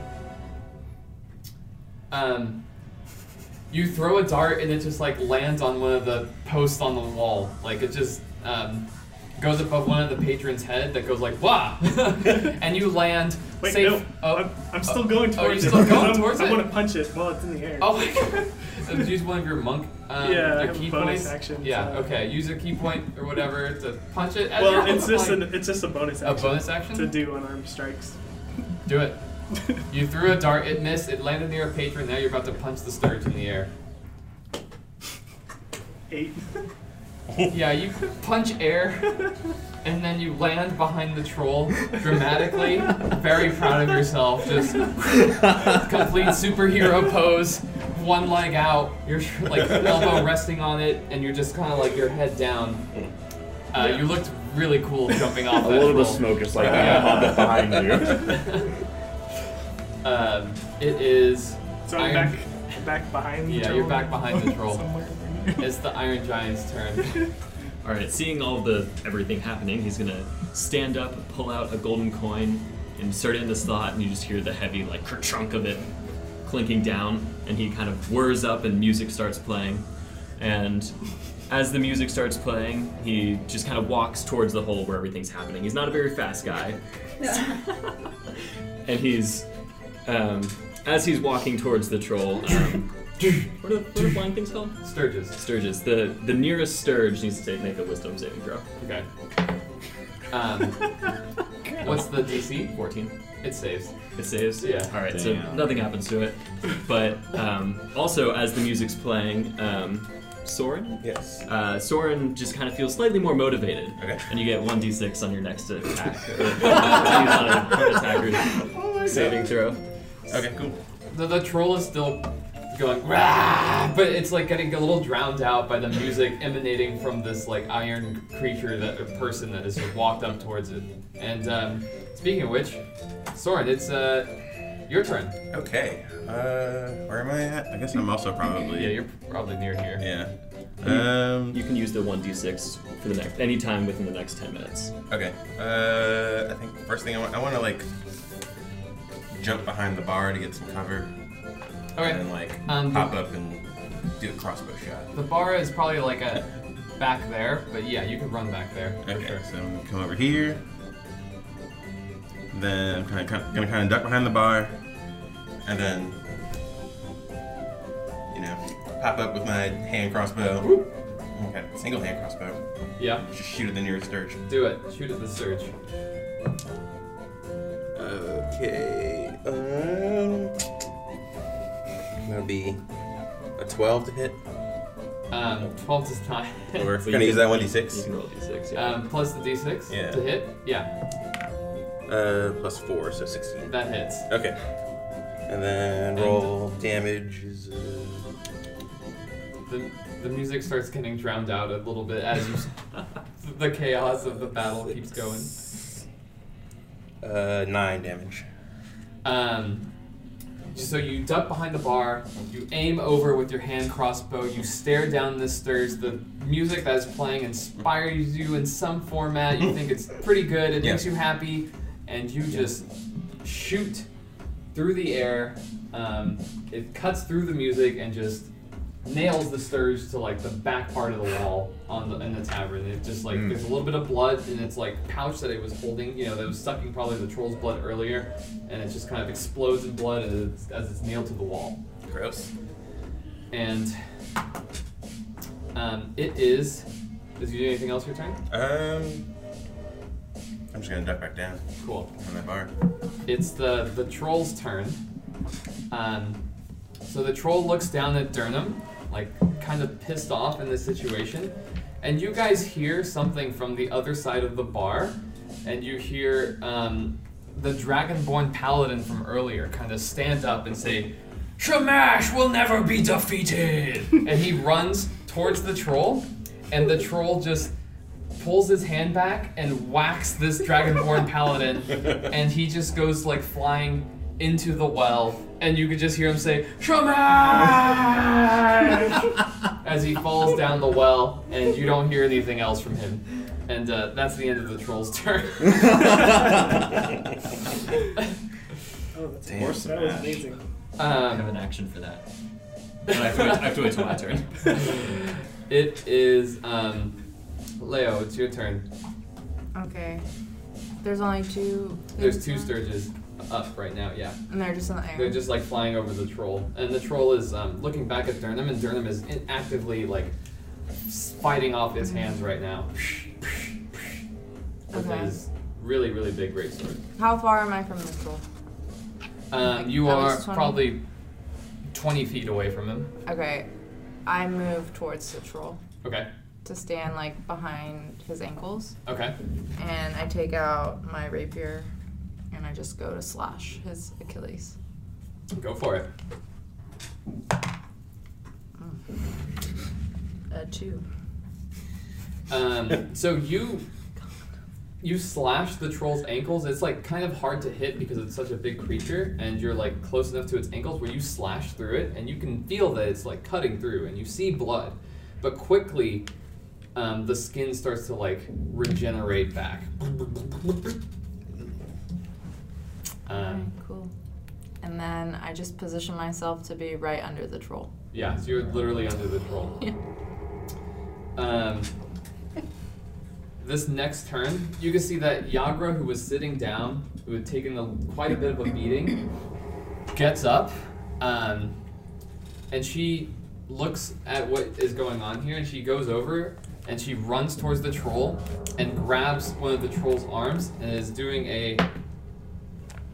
um, you throw a dart and it just like lands on one of the posts on the wall. Like it just um, goes above one of the patrons' head that goes like wah, and you land Wait, safe. no. oh, I'm, I'm still going oh, you're towards still it. going I'm, towards I want to punch it while it's in the air. oh my god! Use one of your monk. Um, Yeah, your key bonus action, Yeah. so- Okay. Use a ki point or whatever to punch it. Well, it's just an, it's just a bonus action. A bonus action? to do unarmed strikes. Do it. You threw a dart, it missed, it landed near a patron, now you're about to punch the stirge in the air. Eight. Yeah, you punch air, and then you land behind the troll dramatically. Very proud of yourself. Just complete superhero pose. One leg out, your like elbow resting on it, and you're just kind of like your head down. Uh, you looked really cool jumping off A that little bit of smoke just like Yeah. popped up behind you. Um, it is. So I'm Iron- back back behind. the Yeah, you're back behind the troll. Somewhere. It's the Iron Giant's turn. All right, seeing all the everything happening, he's gonna stand up, pull out a golden coin, insert it in the slot, and you just hear the heavy like chunk of it clinking down, and he kind of whirs up, and music starts playing, and as the music starts playing, he just kind of walks towards the hole where everything's happening. He's not a very fast guy, and he's um, as he's walking towards the troll. Um, what are, what are flying things called? Stirges. Stirges. The the nearest Stirge needs to take, make a wisdom saving throw. Okay. Um, what's the DC? 14. It saves. It saves? Yeah. Alright, so nothing happens to it. But um, also, as the music's playing, um, Soren? Yes. Uh, Soren just kind of feels slightly more motivated. Okay. And you get 1d6 on your next attack. Or, to use on a- an attacker's saving throw. Okay, cool. The, the troll is still going, Rah! but it's like getting a little drowned out by the music emanating from this like iron creature that or person that has walked up towards it. And um, speaking of which, Soren, it's uh, your turn. Okay. Uh, where am I at? I guess I'm also probably. Yeah, you're probably near here. Yeah. Um. You can use the 1d6 for the next any time within the next 10 minutes. Okay. Uh, I think first thing I want, I want to like jump behind the bar to get some cover, Okay. and then like Um, pop up and do a crossbow shot. The bar is probably like a back there, but yeah, you could run back there. for Okay, sure. so I'm gonna come over here. Then I'm kind of gonna kind of duck behind the bar, and then you know pop up with my hand crossbow. Okay, single hand crossbow. Yeah, Just shoot at the nearest stirge. do it. Shoot at the stirge. Okay. Um, that'll be a 12 to hit. Um, 12 does not hit. Or So gonna use that one You d6. can roll a d6. Yeah. Um, plus the d6 Yeah. to hit. Yeah, Uh, plus four, so 16. that hits. Okay. And then roll damage is. Uh, The, the music starts getting drowned out a little bit as you, the chaos of the battle keeps going. uh, nine damage. Um, so you duck behind the bar, you aim over with your hand crossbow, you stare down the stairs. The music that is playing inspires you in some format. You think it's pretty good, it makes you happy, and you just shoot through the air. Um, it cuts through the music and just nails the stirge to like the back part of the wall on the in the tavern. It just like Mm. there's a little bit of blood in its like pouch that it was holding, you know, that was sucking probably the troll's blood earlier, and it just kind of explodes in blood as it's, as it's nailed to the wall. Gross. And um, it is. Does you do anything else your turn? Um, I'm just gonna duck back down Cool. on that bar. It's the the troll's turn. Um, so the troll looks down at Durnan, like kind of pissed off in this situation, and you guys hear something from the other side of the bar, and you hear um, the Dragonborn Paladin from earlier kind of stand up and say, "Shamash will never be defeated," and he runs towards the troll, and the troll just pulls his hand back and whacks this Dragonborn Paladin, and he just goes like flying into the well, and you could just hear him say, Shamash! as he falls down the well, and you don't hear anything else from him. And uh, that's the end of the troll's turn. Oh, that's Damn, that was smash. amazing. I have um, an action for that. But I have to wait, I have to wait till my turn. it is um, Leo. It's your turn. Okay. There's only two. There's two stirges up right now. Yeah. And they're just in the air. They're just like flying over the troll, and the troll is um, looking back at Durnan, and Durnan is in- actively like fighting off his hands right now. With Okay. his really, really big greatsword. How far am I from the troll? Um, you At are least 20? probably 20 feet away from him. Okay. I move towards the troll Okay. To stand like behind his ankles, Okay. and I take out my rapier, and I just go to slash his Achilles. Go for it. A two. Um, so you you slash the troll's ankles. It's like kind of hard to hit because it's such a big creature, and you're like close enough to its ankles where you slash through it, and you can feel that it's like cutting through, and you see blood, but quickly. Um, the skin starts to like regenerate back. Um, cool. And then I just position myself to be right under the troll. yeah, so you're literally under the troll. Yeah. Um, this next turn, you can see that Yagra, who was sitting down, who had taken a, quite a bit of a beating, gets up, um, and she looks at what is going on here, and she goes over and she runs towards the troll and grabs one of the troll's arms and is doing a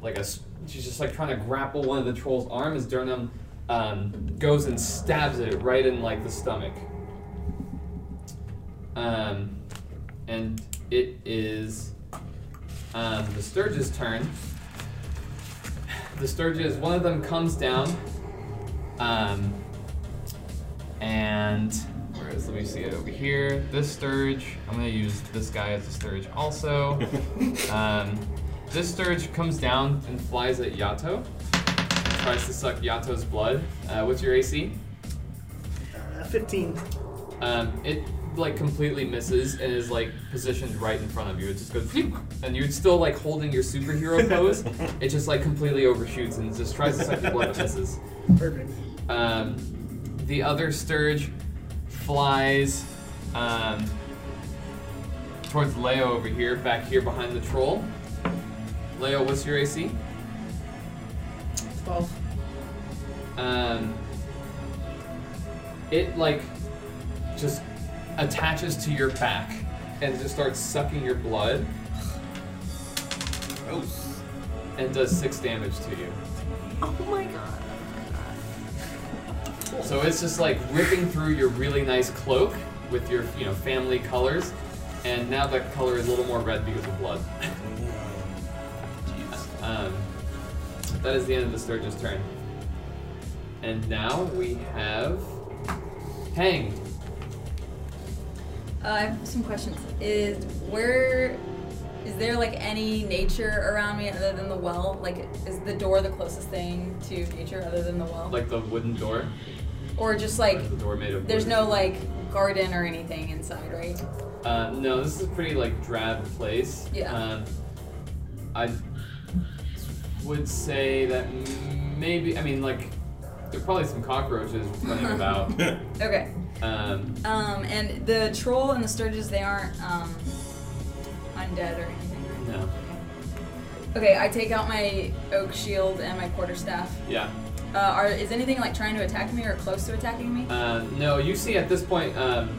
like a she's just like trying to grapple one of the troll's arm as Durnan um, goes and stabs it right in like the stomach. Um, and it is um, the Stirge's turn. The Stirges, one of them comes down, um, and is? Let me see it over here. This Stirge. I'm gonna use this guy as a Stirge also. um, this Stirge comes down and flies at Yato. Tries to suck Yato's blood. Uh, what's your AC? Uh, 15. Um, it like completely misses and is like positioned right in front of you. It just goes, and you're still like holding your superhero pose. it just like completely overshoots and just tries to suck your blood, but misses. Perfect. Um, the other Stirge flies um, towards Leo over here, back here behind the troll. Leo, what's your AC? 12. Um, it like just attaches to your back and just starts sucking your blood Gross. and does six damage to you. Oh my god. So it's just like ripping through your really nice cloak with your you know family colors, and now that color is a little more red because of blood. um, that is the end of the Stirge's turn. And now we have Hang. Uh, I have some questions. Is where is there like any nature around me other than the well? Like, is the door the closest thing to nature other than the well? Like the wooden door. Or just like the door made of there's wood? no like garden or anything inside, right? Uh, no, this is a pretty like drab place. Yeah. Um, I would say that maybe I mean like there are probably some cockroaches running about. Okay. Um, Um, and the troll and the stirges they aren't um undead or anything, no. Okay, I take out my oak shield and my quarterstaff. Yeah. Uh, are is anything like trying to attack me or close to attacking me? Uh, no, you see at this point, um,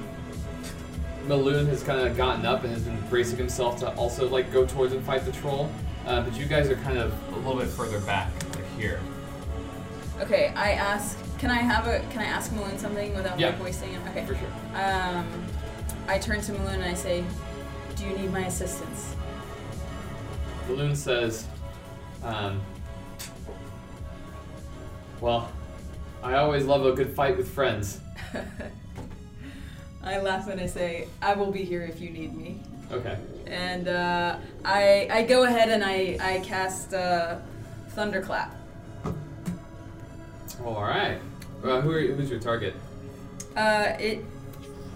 Meloon has kind of gotten up and has been bracing himself to also like go towards and fight the troll. Uh, but you guys are kind of a little bit further back, like here. Okay, I ask. Can I have a? Can I ask Meloon something without Yeah. like wasting it? Okay. For sure. Um, I turn to Meloon and I say, "Do you need my assistance?" Balloon says, um, Well, I always love a good fight with friends. I laugh and I say, "I will be here if you need me." Okay. And uh, I I go ahead and I I cast uh, thunderclap. All right. Uh, who are, who's your target? Uh, it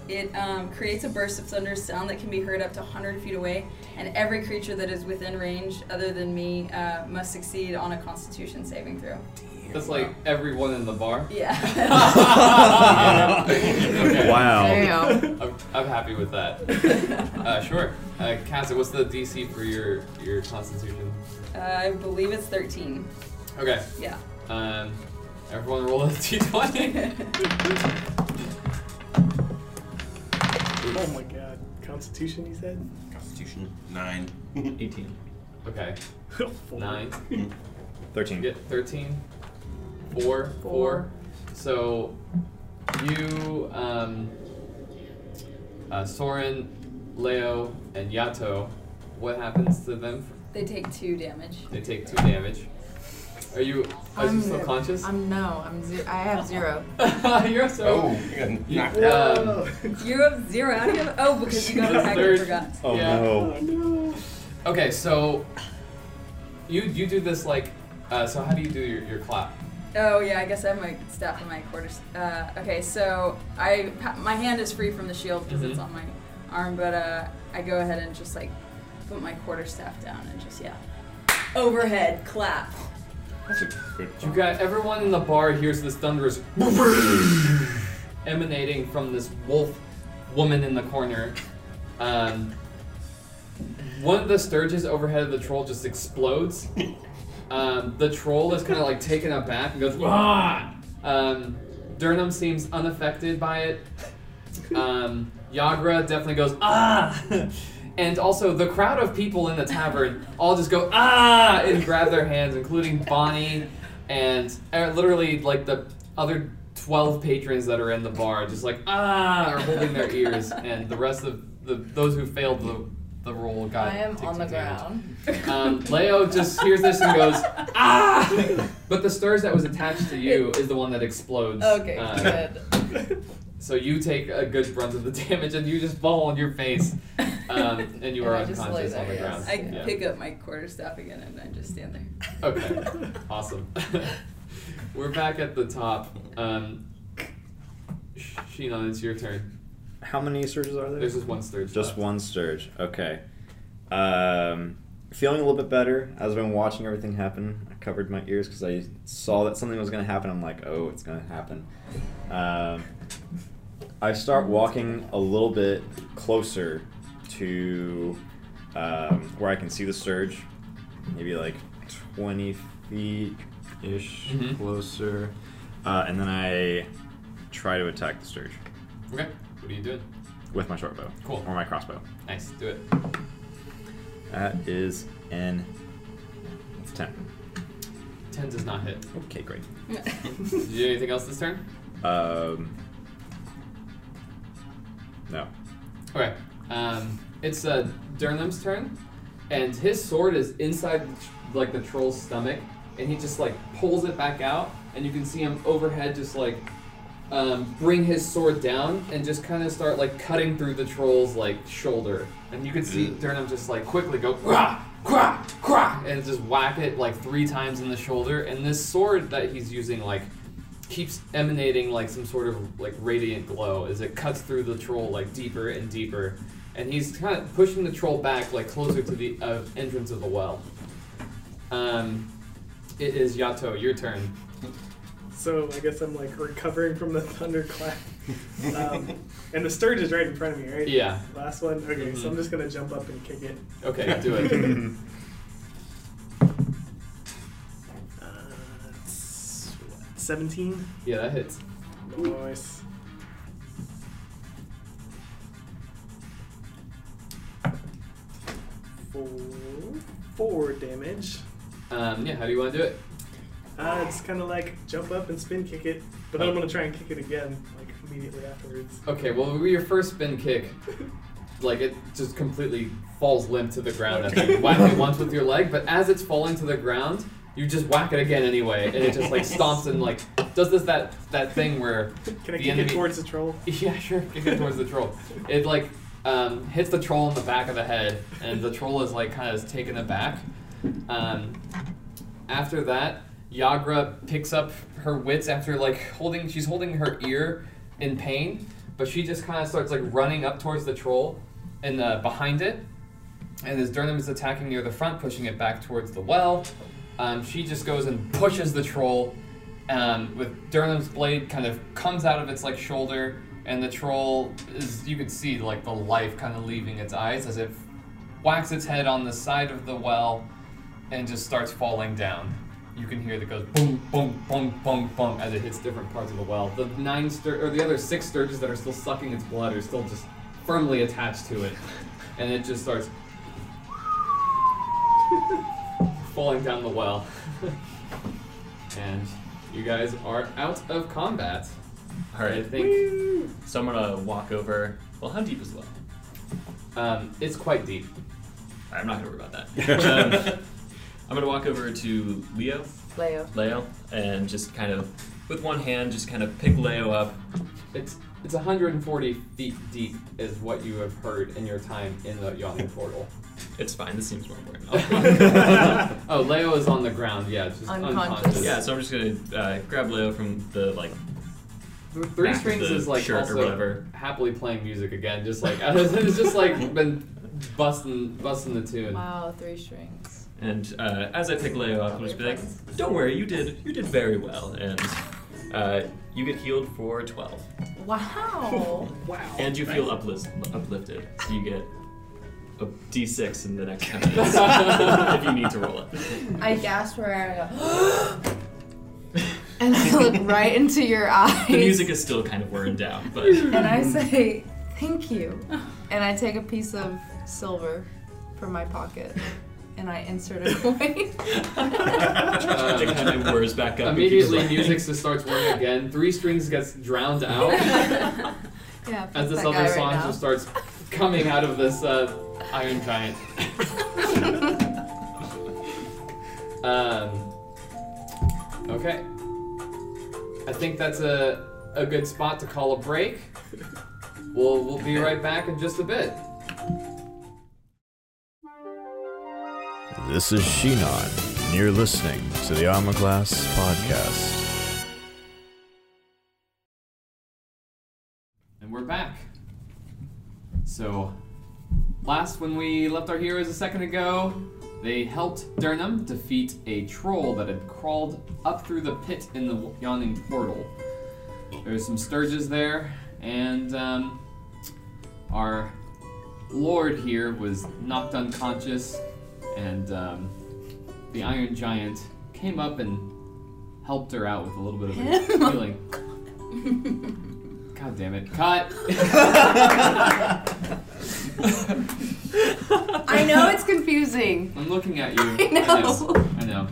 it um, creates a burst of thunder sound that can be heard up to 100 feet away, and every creature that is within range, other than me, uh, must succeed on a Constitution saving throw. That's like everyone in the bar. Yeah. okay. Wow. Damn. I'm, I'm happy with that. Uh, sure. Uh, Cassie, what's the DC for your your Constitution? uh, I believe it's 13. Okay. Yeah. Um, everyone roll a d20. Oh my god. Constitution, you said? Constitution nine. 18. okay. Four. Nine. 13. Get 13. Four. Four. So you, um, uh, Soren, Leo, and Yato, what happens to them? They take two damage. They take two damage. Are you, are you I'm- still conscious? I'm no. I'm ze- I have zero. You're so. Oh, you got knocked out. um, You have zero. How do you have? Oh, because you got attacked. I third- forgot. Oh Yeah. no. Okay, so you you do this like, uh, so how do you do your, your clap? Oh yeah, I guess I have my staff in my quarters. Uh, okay, so I my hand is free from the shield because it's Mhm. on my arm, but uh, I go ahead and just like put my quarterstaff down and just yeah, overhead clap. That's a good You got everyone in the bar hears this thunderous boop emanating from this wolf woman in the corner. Um, one of the stirges overhead of the troll just explodes. Um, the troll is kind of like taken aback and goes, Wah! Um, Durnan seems unaffected by it. Um, Yagra definitely goes, ah! and also, the crowd of people in the tavern all just go, ah! and grab their hands, including Bonnie and uh, literally like the other 12 patrons that are in the bar, just like, ah! are holding their ears. And the rest of the those who failed the, the roll got. I am take on the ground. Um, Leo just hears this and goes, ah! But the stars that was attached to you is the one that explodes. Okay, Uh, good. So you take a good brunt of the damage and you just fall on your face. Um, and you are I just lay unconscious there, on the yes. ground. I Yeah. pick up my quarterstaff again and I just stand there. Okay, awesome. We're back at the top. Um, Sh- it's your turn. How many stirges are there? There's just one stirge. Just left. one stirge. Okay. Um, feeling a little bit better as I've been watching everything happen. I covered my ears because I saw that something was going to happen. I'm like, oh, it's going to happen. Um, I start walking a little bit closer to um, where I can see the stirge, maybe like 20 feet ish Mhm. closer, uh, and then I try to attack the stirge Okay. What are you doing? with my short bow Cool. or my crossbow. Nice. Do it. That is an it's ten. Ten does not hit. Okay, great. Did you do anything else this turn? Um, no. Okay. Um, it's uh, Durnan's turn, and his sword is inside like the troll's stomach, and he just like pulls it back out, and you can see him overhead just like um, bring his sword down and just kind of start like cutting through the troll's like shoulder, and you can see Durnan just like quickly go quah quah quah and just whack it like three times in the shoulder, and this sword that he's using like keeps emanating like some sort of like radiant glow as it cuts through the troll like deeper and deeper. And he's kind of pushing the troll back like closer to the uh, entrance of the well. Um it is yato your turn So I guess I'm like recovering from the thunderclap. Um, and the stirge is right in front of me, right? yeah Last one? Okay, so Mhm. I'm just gonna jump up and kick it. okay do it Uh, what, 17? yeah that hits Nice. Four, four damage. um yeah how do you want to do it Uh, it's kind of like jump up and spin kick it, but then I'm gonna try and kick it again, like immediately afterwards. okay well your first spin kick like it just completely falls limp to the ground after you whack it once with your leg, but as it's falling to the ground, you just whack it again anyway, and it just like stomps and like does this that that thing where Can I kick enemy it towards the troll? yeah sure kick it towards the troll. It like um, hits the troll in the back of the head, and the troll is like kind of taken aback. Um, after that, Yagra picks up her wits after like holding she's holding her ear in pain, but she just kind of starts like running up towards the troll and uh, behind it. And as Durnan is attacking near the front, pushing it back towards the well, um, she just goes and pushes the troll. Um, with Durnan's blade kind of comes out of its like shoulder, and the troll is you could see like the life kind of leaving its eyes as it whacks its head on the side of the well, and just starts falling down. You can hear that goes boom, boom, boom, boom, boom as it hits different parts of the well. The nine stur- or the other six stirges that are still sucking its blood are still just firmly attached to it, and it just starts falling down the well. and you guys are out of combat. All right. I think So I'm gonna walk over. Well, how deep is the well? um, it's quite deep. I'm not gonna worry about that. um, I'm gonna walk over to Leo, Leo. Leo, and just kind of, with one hand, just kind of pick Leo up. It's it's 140 feet deep, is what you have heard in your time in the yawning portal. It's fine. This seems more important. oh, Leo is on the ground. Yeah, just Unconscious. unconscious. yeah. So I'm just gonna uh, grab Leo from the like. Th- Three back of strings the is like shirt or also whatever. happily playing music again, just like it's just like been busting busting the tune. Wow, three strings. And uh, as I pick Leo up, I'll just be like, "Don't worry, you did you did very well." And uh, you get healed for 12, Wow. Wow. and you feel uplift, uplifted. So you get a D6 in the next 10 minutes if you need to roll it. I gasp for air and I go, and I look right into your eyes. The music is still kind of wearing down, but And I say, thank you. And I take a piece of silver from my pocket and I insert a coin. it kind of whirs back up. Immediately, music just starts whirring again. Three strings gets drowned out yeah, as this other right song now. just starts coming out of this uh, iron giant. um, okay. I think that's a, a good spot to call a break. We'll, we'll be right back in just a bit. This is Shinon, and you're listening to the Armor Class Podcast. And we're back. So, last when we left our heroes a second ago, they helped Durnan defeat a troll that had crawled up through the pit in the yawning portal. There's some sturges there, and um, our lord here was knocked unconscious, and um, the Iron Giant came up and helped her out with a little bit of a healing. God damn it! Cut. I know it's confusing. I'm looking at you. I know. I know.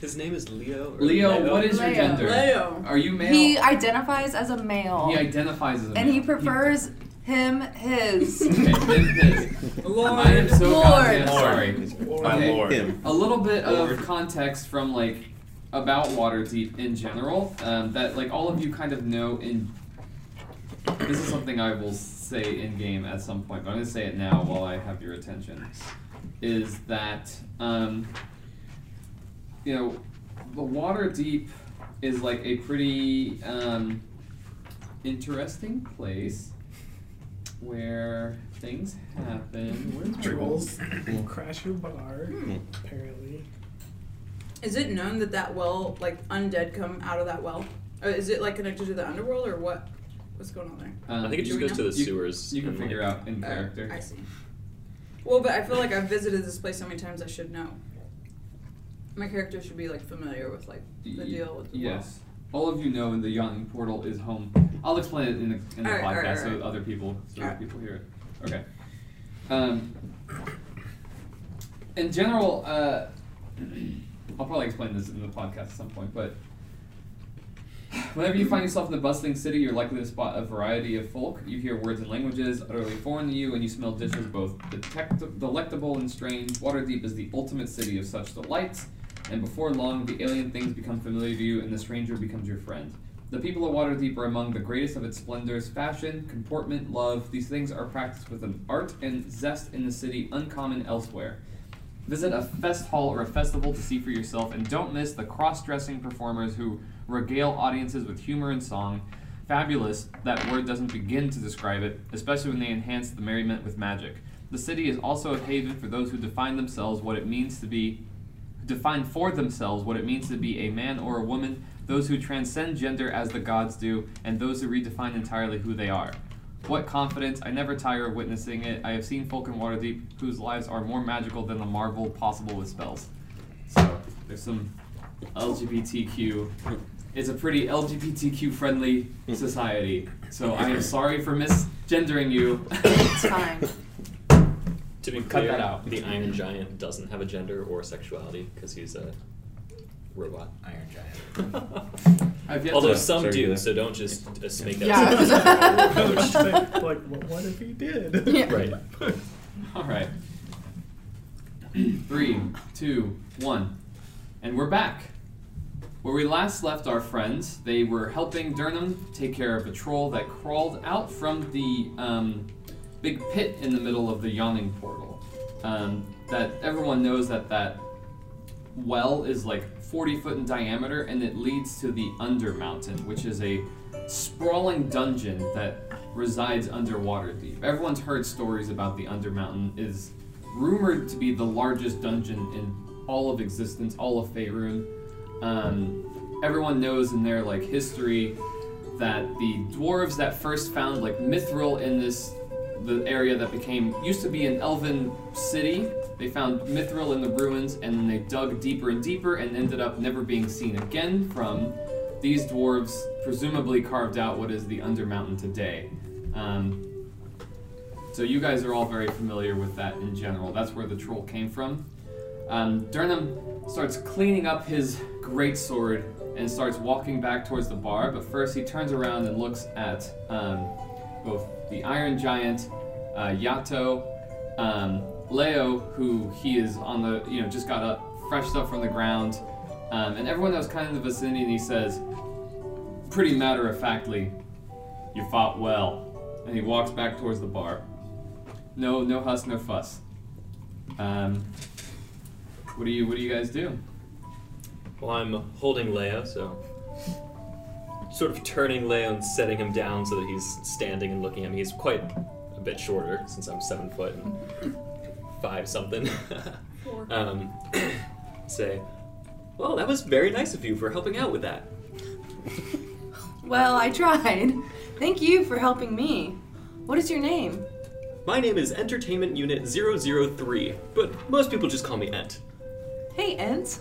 His name is Leo. or Leo, what is your gender? Leo. Are you male? He identifies as a male. He identifies as a male. and he male. prefers him, his. Okay, him, his. Lord. I am so Lord. goddamn Lord. sorry. My Okay. lord. Him. A little bit Lord. of context from like about Waterdeep in general um, that like all of you kind of know in. This is something I will say in game at some point, but I'm gonna say it now while I have your attention. Is that um, you know the Waterdeep is like a pretty um, interesting place where things happen. Where's my Trolls will crash your bar, apparently. Is it known that that well, like undead, come out of that well? Or is it like connected to the underworld, or what? What's going on there? Um, I think it just Do we goes to the You- sewers. You can figure like, out in Uh, character. I see. Well, but I feel like I've visited this place so many times. I should know. My character should be like familiar with like the Y- deal with the Yes. All of you know in the Yawning Portal is home. I'll explain it in the, in the Alright, podcast alright, so other people so Alright. people hear it. Okay. Um, in general, uh, I'll probably explain this in the podcast at some point, but whenever you find yourself in the bustling city, you're likely to spot a variety of folk. You hear words and languages utterly foreign to you, and you smell dishes both detect- delectable and strange. Waterdeep is the ultimate city of such delights, and before long, the alien things become familiar to you, and the stranger becomes your friend. The people of Waterdeep are among the greatest of its splendors. Fashion, comportment, love, these things are practiced with an art and zest in the city uncommon elsewhere. Visit a fest hall or a festival to see for yourself, and don't miss the cross dressing performers who regale audiences with humor and song. Fabulous, that word doesn't begin to describe it, especially when they enhance the merriment with magic. The city is also a haven for those who define themselves what it means to be define for themselves what it means to be a man or a woman, those who transcend gender as the gods do, and those who redefine entirely who they are. What confidence! I never tire of witnessing it. I have seen folk in Waterdeep whose lives are more magical than the marvel possible with spells. So there's some LGBTQ. It's a pretty LGBTQ friendly society. So I am sorry for misgendering you. It's fine. To be Cut clear, that out. the Iron Giant doesn't have a gender or sexuality because he's a robot. Iron Giant. I've yet Although to. some Sorry, do, yeah. so don't just, just make that. Yeah. assumption. like, well, what if he did? Yeah. right. All right. Three, two, one, and we're back. Where we last left our friends, they were helping Durnan take care of a troll that crawled out from the um, big pit in the middle of the yawning portal. Um, that everyone knows that that well is like 40 foot in diameter and it leads to the Under Mountain, which is a sprawling dungeon that resides under Waterdeep. Everyone's heard stories about the Under Mountain is rumored to be the largest dungeon in all of existence, all of Faerun. Um, everyone knows in their like history that the dwarves that first found like mithril in this the area that became used to be an elven city. They found mithril in the ruins and then they dug deeper and deeper and ended up never being seen again from these dwarves presumably carved out what is the undermountain today. Um, so you guys are all very familiar with that in general. That's where the troll came from. Um, Durnan starts cleaning up his great sword and starts walking back towards the bar. But first, he turns around and looks at um, both the Iron Giant, uh, Yato, um, Leo, who he is on the you know just got up, freshed up from the ground, um, and everyone that was kind of in the vicinity. And he says, pretty matter of factly, "You fought well," and he walks back towards the bar. No, no huss, no fuss. Um, what do you What do you guys do? Well, I'm holding Leo, so sort of turning Leo and setting him down so that he's standing and looking at me. He's quite a bit shorter since I'm seven foot and five something. um, say, well, that was very nice of you for helping out with that. Well, I tried. Thank you for helping me. What is your name? My name is Entertainment Unit 003, but most people just call me Ent. Hey, Ent.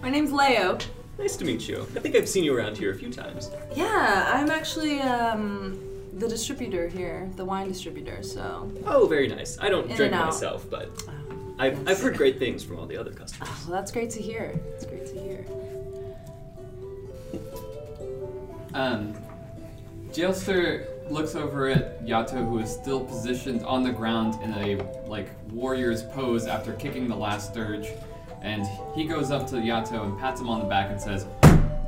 My name's Leo. Nice to meet you. I think I've seen you around here a few times. Yeah, I'm actually um, the distributor here, the wine distributor. So, Oh, very nice. I don't In drink myself, but I've, I've heard great things from all the other customers. oh, well, that's great to hear. It's great to hear. Um, Jalester looks over at Yato, who is still positioned on the ground in a like warrior's pose after kicking the last stirge, and he goes up to Yato and pats him on the back and says,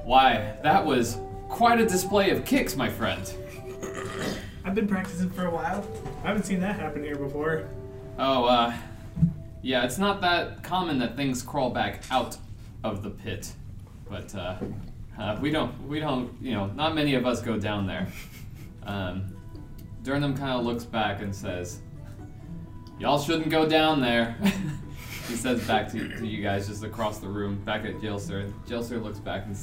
"Why, that was quite a display of kicks, my friend." I've been practicing for a while. I haven't seen that happen here before. Oh, uh, yeah, it's not that common that things crawl back out of the pit, but uh, uh, we don't, we don't, you know, not many of us go down there. Um, Durnan kind of looks back and says, "Y'all shouldn't go down there." he says back to, to you guys just across the room, back at Jalester. Jalester looks back and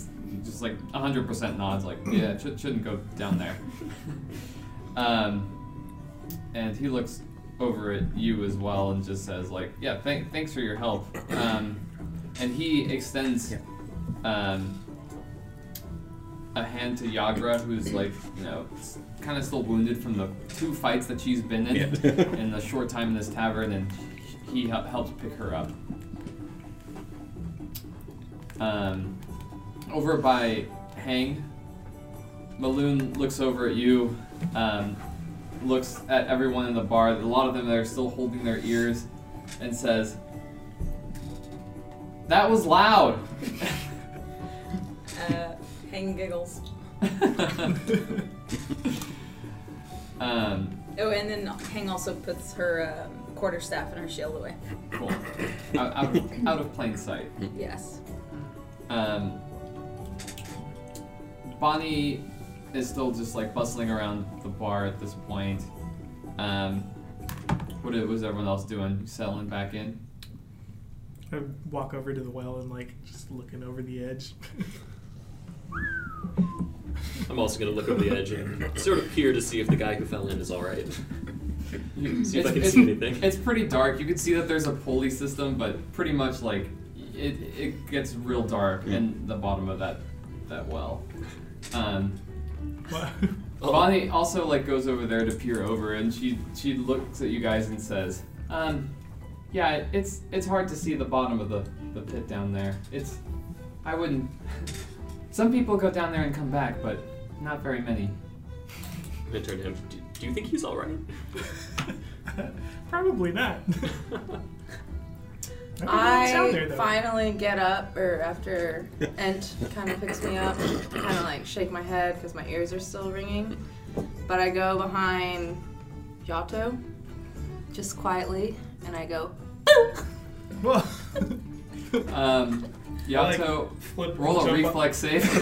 just like 100% nods, like, "Yeah, sh- shouldn't go down there." um, and he looks over at you as well and just says like, "Yeah, th- thanks for your help." Um, and he extends um, a hand to Yagra, who's like, you know, kind of still wounded from the two fights that she's been in in the short time in this tavern, and he hel- helps pick her up. Um, over by Hang, Meloon looks over at you, um, looks at everyone in the bar. A lot of them are still holding their ears, and says, "That was loud." Uh, Hang giggles. um, Oh, and then Hang also puts her um, quarterstaff and her shield away. cool. out, out, of, out of plain sight. Yes. Um, Bonnie is still just like bustling around the bar at this point. Um, what was everyone else doing? Settling back in? I walk over to the well and like just looking over the edge. I'm also gonna look over the edge and sort of peer to see if the guy who fell in is all right. You- See if I it's- can it's- see anything. It's pretty dark. You can see that there's a pulley system, but pretty much like it, it gets real dark in the bottom of that that well. Um, What? Bonnie also like goes over there to peer over, and she she looks at you guys and says, um, "Yeah, it's it's hard to see the bottom of the the pit down there. It's I wouldn't. Some people go down there and come back, but not very many." I'm turn to him. Do, do you think he's all right? Probably not. I, I there, finally get up, or after Ent kind of picks me up, kind of like shake my head because my ears are still ringing. But I go behind Yato, just quietly, and I go, Um, Yato, flip, roll a jump up. reflex save.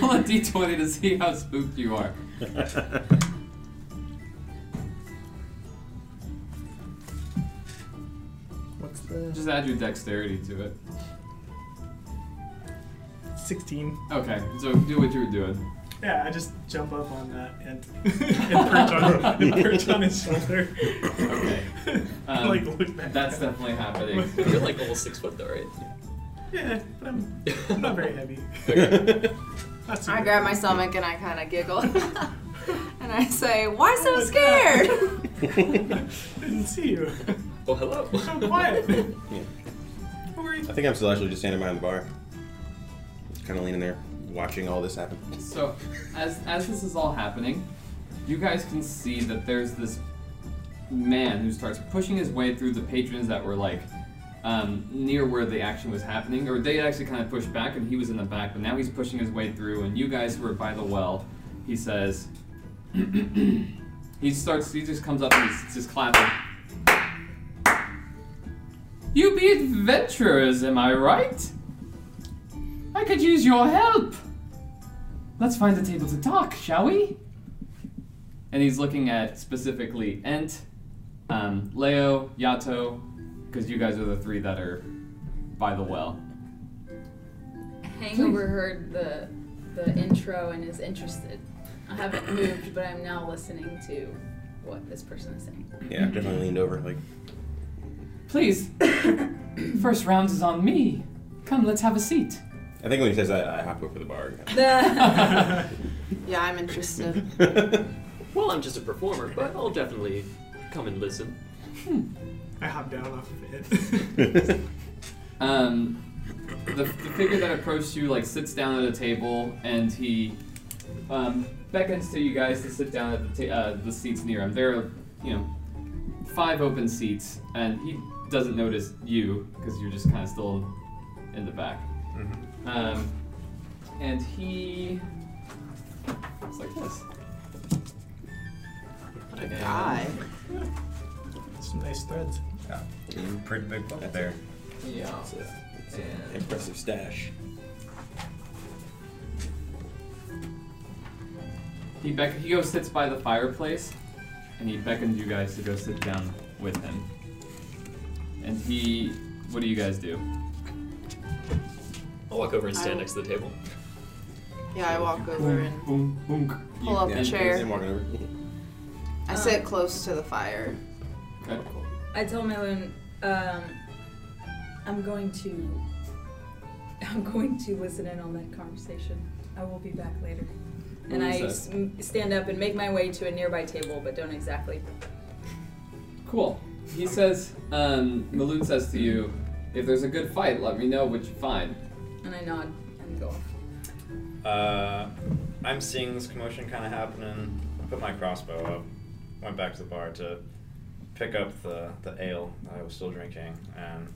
roll a d20 to see how spooked you are. What's the Just add your dexterity to it. 16? Okay, so do what you were doing. Yeah, I just jump up on that and, and, perch, on, and perch on his shoulder. Okay. Um, like look back. That's definitely happening. You're like almost six foot though, right? Yeah, but I'm, I'm not very heavy. Not too I bad. grab my stomach and I kind of giggle. and I say, Why so Oh scared? Didn't see you. Oh, hello. So quiet. Yeah. Don't. I think I'm still actually just standing behind the bar, Just kind of leaning there, watching all this happen. So, as as this is all happening, you guys can see that there's this man who starts pushing his way through the patrons that were like um, near where the action was happening, or they actually kind of pushed back, and he was in the back. But now he's pushing his way through, and you guys who are by the well, he says, he starts, he just comes up and he's just clapping. You be adventurers, am I right? I could use your help. Let's find a table to talk, shall we? and he's looking at specifically Ent, um, Leo, Yato, because you guys are the three that are by the well. Hank overheard the the intro and is interested. I haven't moved, but I'm now listening to what this person is saying. Yeah, I've definitely leaned over. Like, Please, first round is on me. Come, let's have a seat. I think when he says that, I hop over the bar. Yeah, I'm interested. Well, I'm just a performer, but I'll definitely come and listen. I hop down off of it. Um, the, the figure that approached you like sits down at a table and he um, beckons to you guys to sit down at the, ta- uh, the seats near him. There are, you know, five open seats, and he doesn't notice you because you're just kind of still in the back. Um, and he looks like this. What a guy. Some nice threads. Yeah. Pretty big book there. Yeah. It's, a, it's an impressive stash. He beck- he goes sits by the fireplace, and he beckons you guys to go sit down with him. And he, what do you guys do? I'll walk over and stand I- next to the table. Yeah, I walk over and Boom, boom. pull up Yeah, a chair. I'm walking over. I sit close to the fire. Okay. I tell Meloon, um, I'm going to, I'm going to listen in on that conversation. I will be back later. And was I that? s- m- stand up and make my way to a nearby table, but don't exactly. Cool. He says, um, Meloon says to you, if there's a good fight, let me know what you find. And I nod and go off. Uh, I'm seeing this commotion kind of happening. I put my crossbow up. Went back to the bar to pick up the, the ale that I was still drinking, and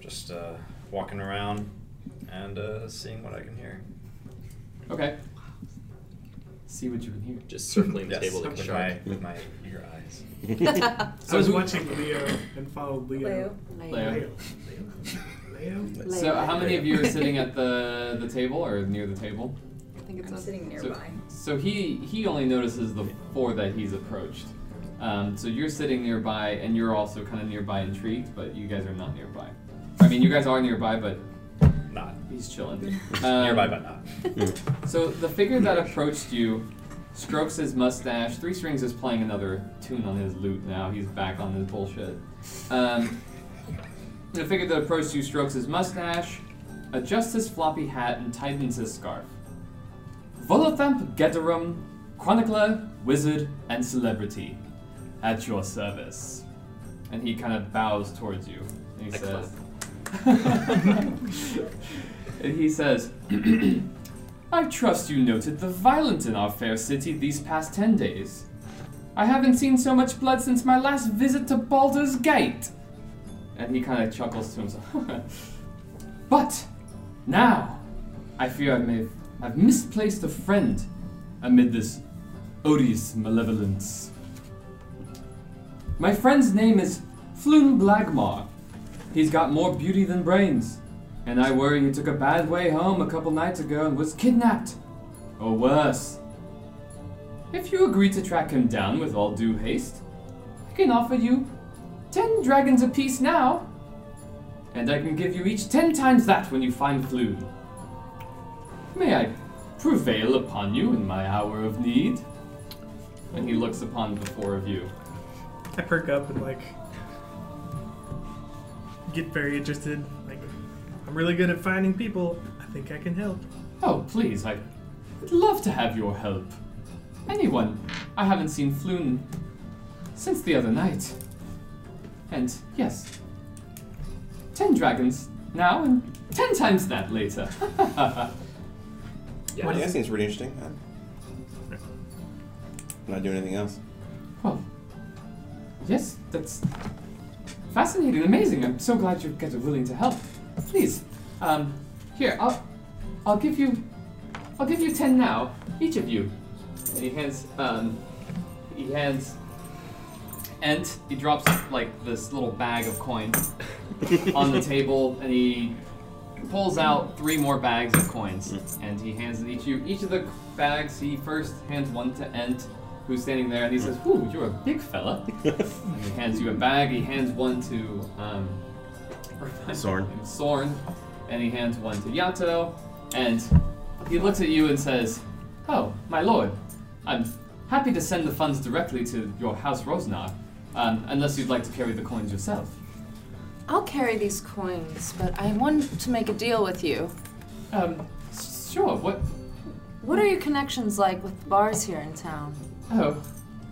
just uh, walking around and uh, seeing what I can hear. Okay. See what you can hear. Just circling the Yes, table like a with shark. my with my eager eyes. I was who- watching Leo and followed Leo. Leo. Leo. Leo. Leo. Leo. So how many of you are sitting at the the table or near the table? I think it's I'm a sitting So, nearby. so he he only notices the four that he's approached. Um, so you're sitting nearby, and you're also kind of nearby, intrigued, but you guys are not nearby. I mean, you guys are nearby, but Not he's chilling. Um, nearby, but not. So the figure that approached you strokes his mustache. Three Strings is playing another tune on his lute now. He's back on his bullshit. Um, the figure that approached you strokes his mustache, adjusts his floppy hat, and tightens his scarf. Volothamp Geddarm, chronicler, wizard, and celebrity, at your service. And he kind of bows towards you. And he says, and he says, I trust you noted the violence in our fair city these past ten days. I haven't seen so much blood since my last visit to Baldur's Gate. And he kind of chuckles to himself. but now, I fear I may have I've misplaced a friend amid this odious malevolence. My friend's name is Floon Blagmar. He's got more beauty than brains, and I worry he took a bad way home a couple nights ago and was kidnapped. Or worse. If you agree to track him down with all due haste, I can offer you ten dragons apiece now, and I can give you each ten times that when you find Floon. May I prevail upon you in my hour of need? And he looks upon the four of you. I perk up and like get very interested. Like, I'm really good at finding people. I think I can help. Oh, please, I would love to have your help. Anyone. I haven't seen Floon since the other night. And yes, ten dragons now and ten times that later. Yeah. Yeah, think seems really interesting. Huh? I'm not doing anything else. well, yes, that's fascinating, amazing. I'm so glad you guys are willing to help. Please, um, here, I'll, I'll give you, I'll give you ten now, each of you. And he hands, um, he hands, and he drops like this little bag of coins on the table, and he pulls out three more bags of coins, and he hands each you. Each of the bags, he first hands one to Ent, who's standing there, and he says, "Ooh, you're a big fella." and he hands you a bag. He hands one to um, Sorn. Sorn, and he hands one to Yato, and he looks at you and says, "Oh, my lord, I'm happy to send the funds directly to your house Rosznar, um, unless you'd like to carry the coins yourself." I'll carry these coins, but I want to make a deal with you. Um, sure. What? What are your connections like with bars here in town? Oh,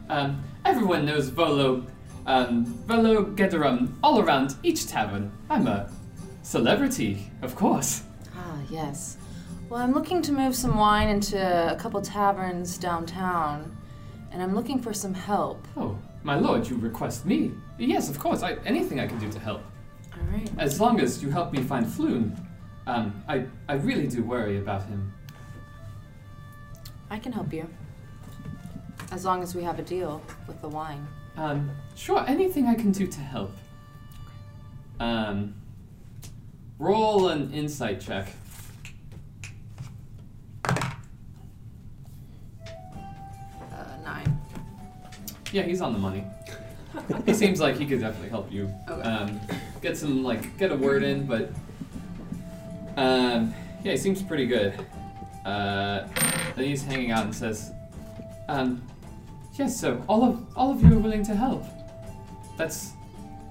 um, everyone knows Volo, um, Volo Geddarm all around each tavern. I'm a celebrity, of course. Ah, yes. Well, I'm looking to move some wine into a couple taverns downtown, and I'm looking for some help. Oh, my lord, you request me? Yes, of course. I, anything I can do to help. All right. As long as you help me find Floon. Um, I, I really do worry about him. I can help you. As long as we have a deal with the wine. Um, sure, anything I can do to help. Um, roll an insight check. Yeah, he's on the money. he seems like he could definitely help you. Okay. Um, get some like get a word in, but um, yeah, he seems pretty good. Uh, then he's hanging out and says, um, "Yes, so all of all of you are willing to help. That's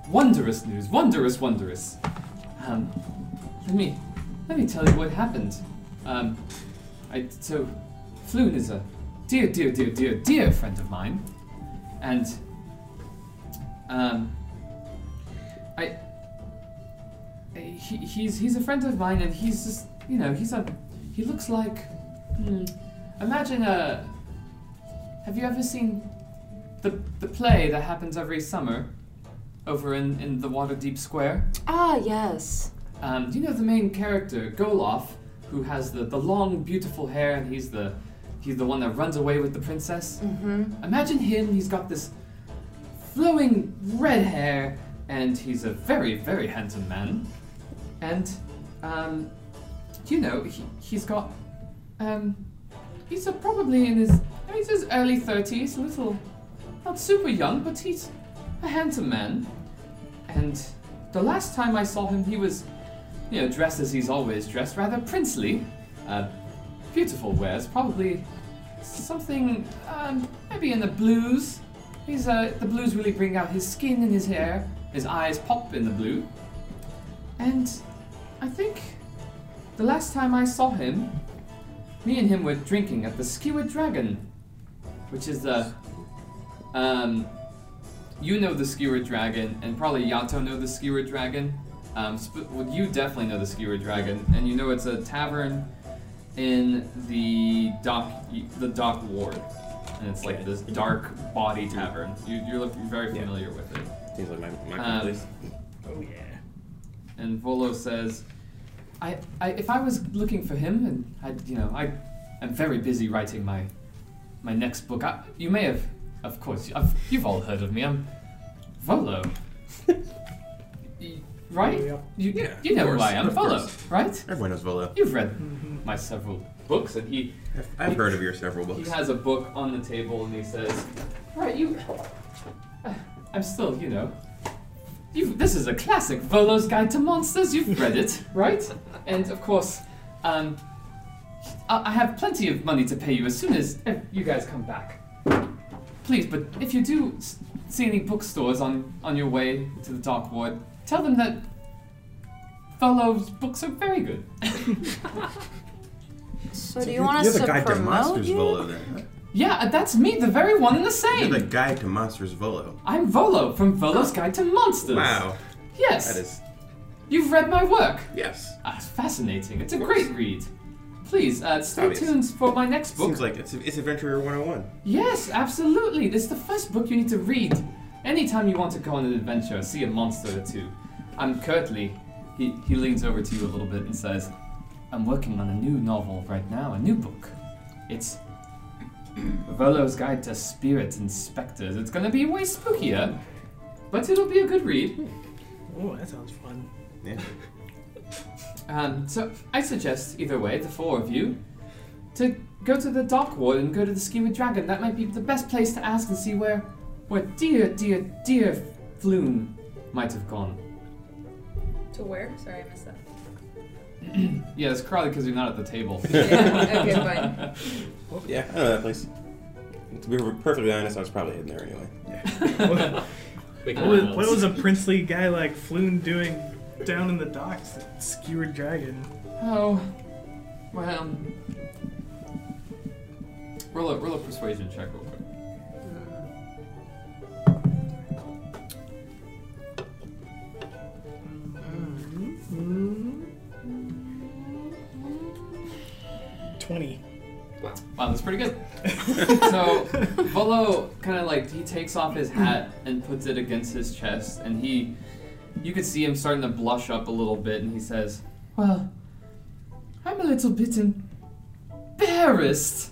wondrous news. Wondrous, wondrous. Um, let me let me tell you what happened. Um, I so Floon is a dear, dear, dear, dear, dear friend of mine, and um, I, he, he's he's a friend of mine, and he's just you know he's a he looks like hmm, imagine a. Have you ever seen the the play that happens every summer over in in the Waterdeep Square? Ah, yes. Um, do you know the main character, Goloff, who has the, the long, beautiful hair, and he's the he's the one that runs away with the princess? Mm-hmm. Imagine him. He's got this flowing red hair, and he's a very, very handsome man. And, um, you know, he, he's got, um, he's probably in his, I mean, he's his early 30s, a little, not super young, but he's a handsome man. And the last time I saw him, he was, you know, dressed as he's always dressed, rather princely. Uh, beautiful wares, probably something um, maybe in the blues. He's uh, the blues really bring out his skin and his hair. His eyes pop in the blue. And I think the last time I saw him, me and him were drinking at the Skewered Dragon, which is the um, you know the Skewered Dragon, and probably Yato know the Skewered Dragon. Um, well, you definitely know the Skewered Dragon, and you know it's a tavern in the dock, the dock ward, and it's like this dark body tavern. You, you're look, very Yeah. familiar with it. Seems like my, my Um, place. Oh yeah. And Volo says, I, I, if I was looking for him, and I, you know, I, am very busy writing my, my next book. I, you may have, of course, I've, you've all heard of me. I'm Volo. Y- right? Yeah. You, Yeah, you know of who course, I am, of Volo, course. right? Everyone knows Volo. You've read my several books, and he, I've, I've heard of your several books. he has a book on the table, and he says, "Right, you, uh, I'm still, you know, you. This is a classic, Volo's Guide to Monsters. You've read it, right? And of course, um, I, I have plenty of money to pay you as soon as uh, you guys come back. Please, but if you do see any bookstores on on your way to the Dock Ward, tell them that." Volo's books are very good. So, do you want us You're to the guide to promote Monsters you? Volo then. huh? Yeah, uh, that's me, the very one and the same. You're same. the guide to Monsters Volo. I'm Volo from Volo's Guide to Monsters. Wow. Yes. That is You've read my work. yes. Ah, it's fascinating. It's a great read. Please, uh, stay Obvious. tuned for my next book. Seems like it's it's Adventurer 101. yes, absolutely. This is the first book you need to read. Anytime you want to go on an adventure, see a monster or two. I'm curtly. He, he leans over to you a little bit and says, I'm working on a new novel right now, a new book. It's Volo's Guide to Spirits and Spectres. It's gonna be way spookier, but it'll be a good read. Oh, that sounds fun. Yeah. Um, so I suggest either way, the four of you to go to the Dock Ward and go to the Skewered Dragon. That might be the best place to ask and see where, where dear, dear, dear Floon might have gone. To where? Sorry, I missed that. Yeah, it's probably because you're not at the table. Yeah, okay, fine. Well, yeah, I know that place. To be perfectly honest, I was probably hidden there anyway. what, what was, what was a princely guy like Floon doing down in the docks at Skewered Dragon? Oh, well. Um, roll a, roll a persuasion check real Twenty. Wow, that's pretty good. so Volo kind of like he takes off his hat and puts it against his chest, and he, you could see him starting to blush up a little bit, and he says, "Well, I'm a little bit embarrassed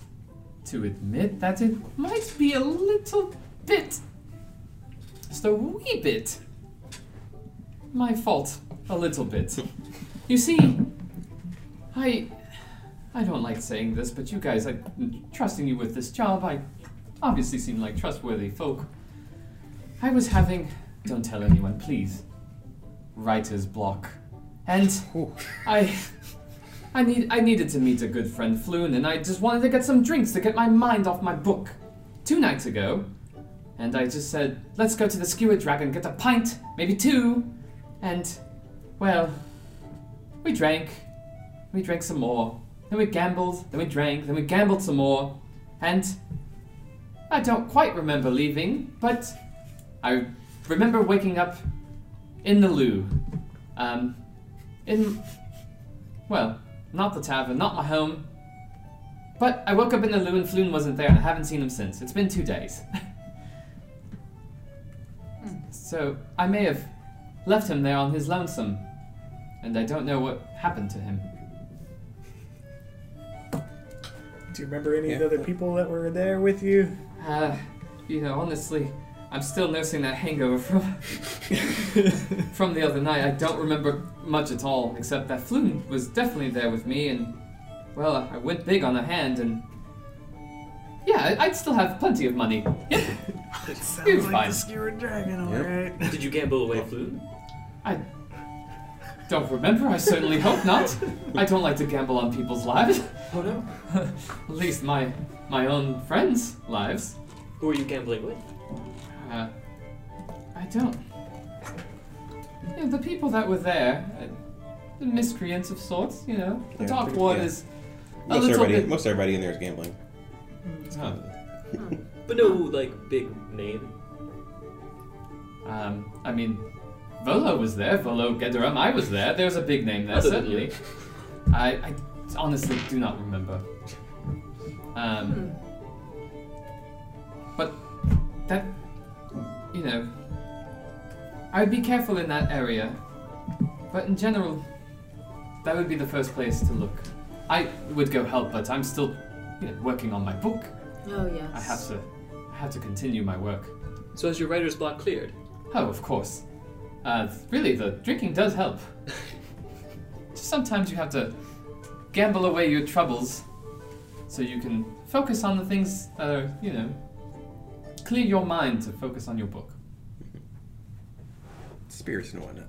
to admit that it might be a little bit, just a wee bit, my fault, a little bit. You see, I." I don't like saying this, but you guys, I'm trusting you with this job. I obviously seem like trustworthy folk. I was having, don't tell anyone, please, writer's block, and I, I need, I needed to meet a good friend Floon, and I just wanted to get some drinks to get my mind off my book. Two nights ago, and I just said, let's go to the Skewered Dragon, get a pint, maybe two, and, well, we drank, we drank some more. Then we gambled, then we drank, then we gambled some more, and I don't quite remember leaving, but I remember waking up in the loo. Um, in, well, not the tavern, not my home, but I woke up in the loo and Floon wasn't there, and I haven't seen him since. It's been two days. so I may have left him there on his lonesome, and I don't know what happened to him. Do you remember any of the other people that were there with you? Uh, you know, honestly, I'm still nursing that hangover from from the other night. I don't remember much at all, except that Floon was definitely there with me, and well, I went big on the hand, and yeah, I- I'd still have plenty of money. It sounds It's like fine. the Skewered Dragon, Yep. alright. Did you gamble away Floon? I don't remember. I certainly hope not. I don't like to gamble on people's lives. Oh no. At least my my own friends' lives. Who are you gambling with? Uh, I don't. Yeah, the people that were there, uh, the miscreants of sorts, you know. The Yeah, Dark pretty- One yeah. is a Most little everybody, bit. most everybody in there is gambling. Huh. But no, like, big name. Um, I mean, Volo was there. Volo Geddarm. I was there. There's a big name there, Other than certainly. you. I, I honestly do not remember. Um, but that, you know, I'd be careful in that area. But in general, that would be the first place to look. I would go help, but I'm still, you know, working on my book. Oh yes. I have to, I have to continue my work. So has your writer's block cleared? Oh, of course. Uh, really, the drinking does help. Sometimes you have to gamble away your troubles so you can focus on the things that are, you know, clear your mind to focus on your book. Spirits and whatnot.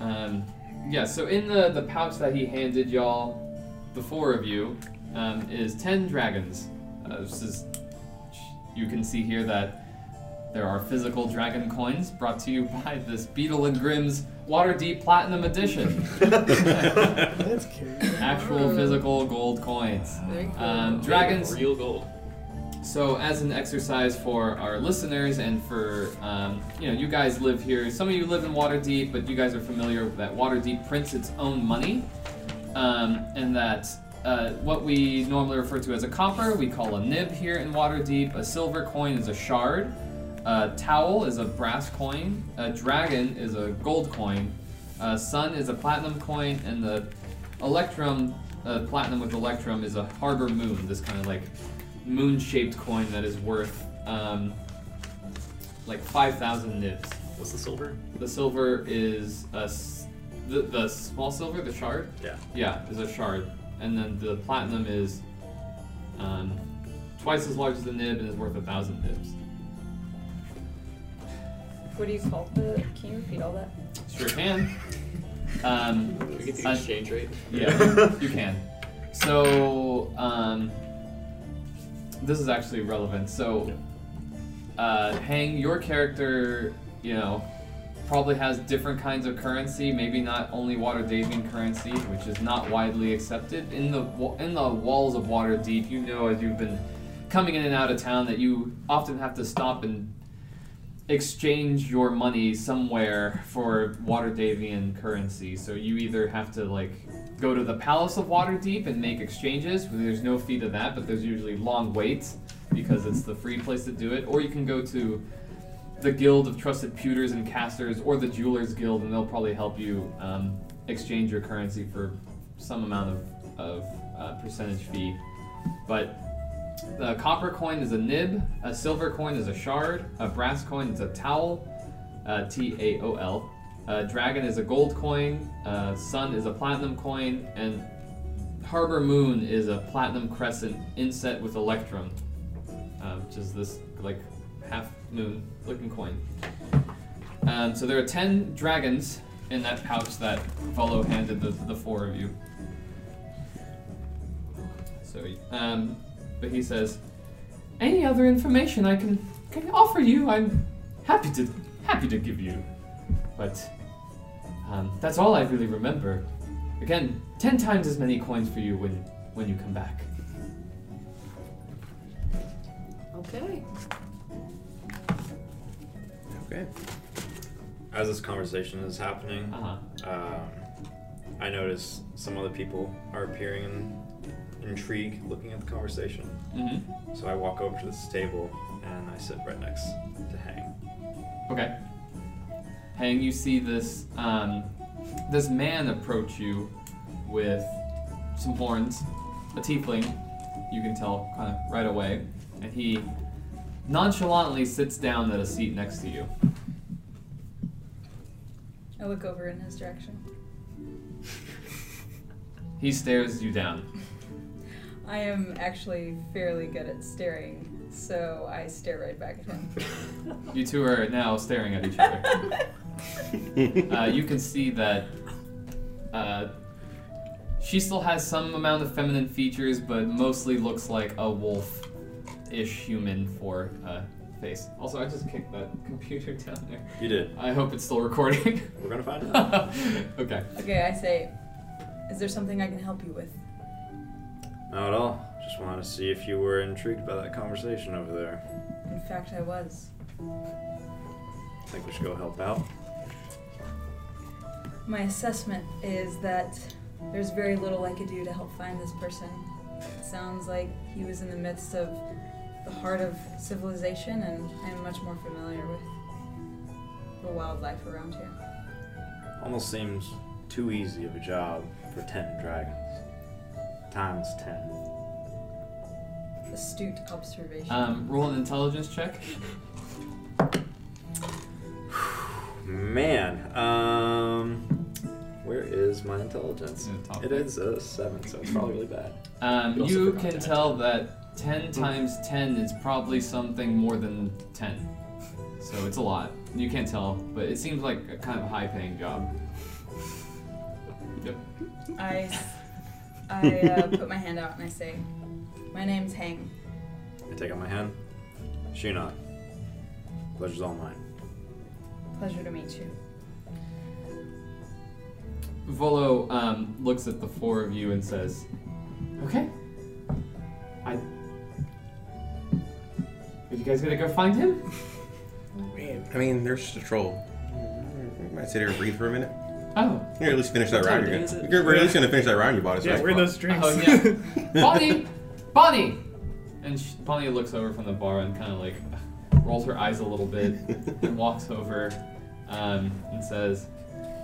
Um, yeah, so in the, the pouch that he handed y'all, the four of you, um, is 10 dragons. Uh, this is, you can see here that there are physical dragon coins brought to you by this Beadle and Grimm's Waterdeep Platinum Edition. That's cute. Actual physical gold coins. Very cool. Um, dragons Real gold. so, as an exercise for our listeners and for, um, you know, you guys live here. Some of you live in Waterdeep, but you guys are familiar that Waterdeep prints its own money. Um, and that uh, what we normally refer to as a copper, we call a nib here in Waterdeep. A silver coin is a shard. A taol is a brass coin. A dragon is a gold coin. A sun is a platinum coin. And the electrum, uh, platinum with electrum, is a harbor moon. This kind of like moon-shaped coin that is worth um, like 5,000 nibs. What's the silver? The silver is a s- the, the small silver, the shard. Yeah. Yeah, is a shard. and then the platinum is um, twice as large as the nib and is worth a thousand nibs. What do you call the? Can you repeat all that? Sure can. Um, we get the exchange rate? yeah, you can. So, um, this is actually relevant. So, uh, Hang, your character, you know, probably has different kinds of currency. Maybe not only Waterdeepian currency, which is not widely accepted in the in the walls of Waterdeep. You know, as you've been coming in and out of town, that you often have to stop and exchange your money somewhere for Waterdeepian currency. So you either have to like go to the Palace of Waterdeep and make exchanges. There's no fee to that, but there's usually long waits because it's the free place to do it. Or you can go to the Guild of Trusted Pewters and Casters or the Jewelers Guild, and they'll probably help you um, exchange your currency for some amount of, of uh, percentage fee. But the copper coin is a nib, a silver coin is a shard, a brass coin is a taol, uh, T A O L. A dragon is a gold coin, uh, sun is a platinum coin, and harbor moon is a platinum crescent inset with electrum, uh, which is this like half moon looking coin. Um, so there are ten dragons in that pouch that Volo handed the, the four of you. So, um, but he says, "Any other information I can can offer you, I'm happy to happy to give you, but um, that's all I really remember. Again, ten times as many coins for you when when you come back." Okay. Okay. As this conversation is happening, Uh huh. um, I notice some other people are appearing in intrigue, looking at the conversation. Mm-hmm. So I walk over to this table and I sit right next to Hang. Okay. Hang, you see this um, this man approach you with some horns, a tiefling. You can tell kind of right away, and he nonchalantly sits down at a seat next to you. I look over in his direction. He stares you down. I am actually fairly good at staring, so I stare right back at him. You two are now staring at each other. uh, you can see that uh, she still has some amount of feminine features, but mostly looks like a wolf-ish human for uh, face. Also, I just kicked that computer down there. You did. I hope it's still recording. We're gonna find out. okay. Okay, I say, is there something I can help you with? Not at all. Just wanted to see if you were intrigued by that conversation over there. In fact, I was. I Think we should go help out? My assessment is that there's very little I could do to help find this person. It sounds like he was in the midst of the heart of civilization, and I'm much more familiar with the wildlife around here. Almost seems too easy of a job for ten dragons. Times ten. Astute observation. Um, roll an intelligence check. Man, um, where is my intelligence? In the top It right. is a seven, so it's probably really bad. Um, You also you forgot can to add tell that 10 times 10 is probably something more than 10. So it's a lot. You can't tell, but it seems like a kind of high paying job. Yep. I, I uh, put my hand out and I say, "My name's Hang. I take out my hand. Shinon. Pleasure's all mine. Pleasure to meet you." Volo um, looks at the four of you and says, Okay. I. Are you guys gonna go find him? I mean, there's just a troll. You might sit here and breathe for a minute. Oh. You're at least finish that What round. time You're, is gonna, you're at least gonna finish that round you bought us. Yeah, right? where are those drinks? Oh, yeah. Bonnie! Bonnie! And she, Bonnie looks over from the bar and kind of like rolls her eyes a little bit and walks over um, and says,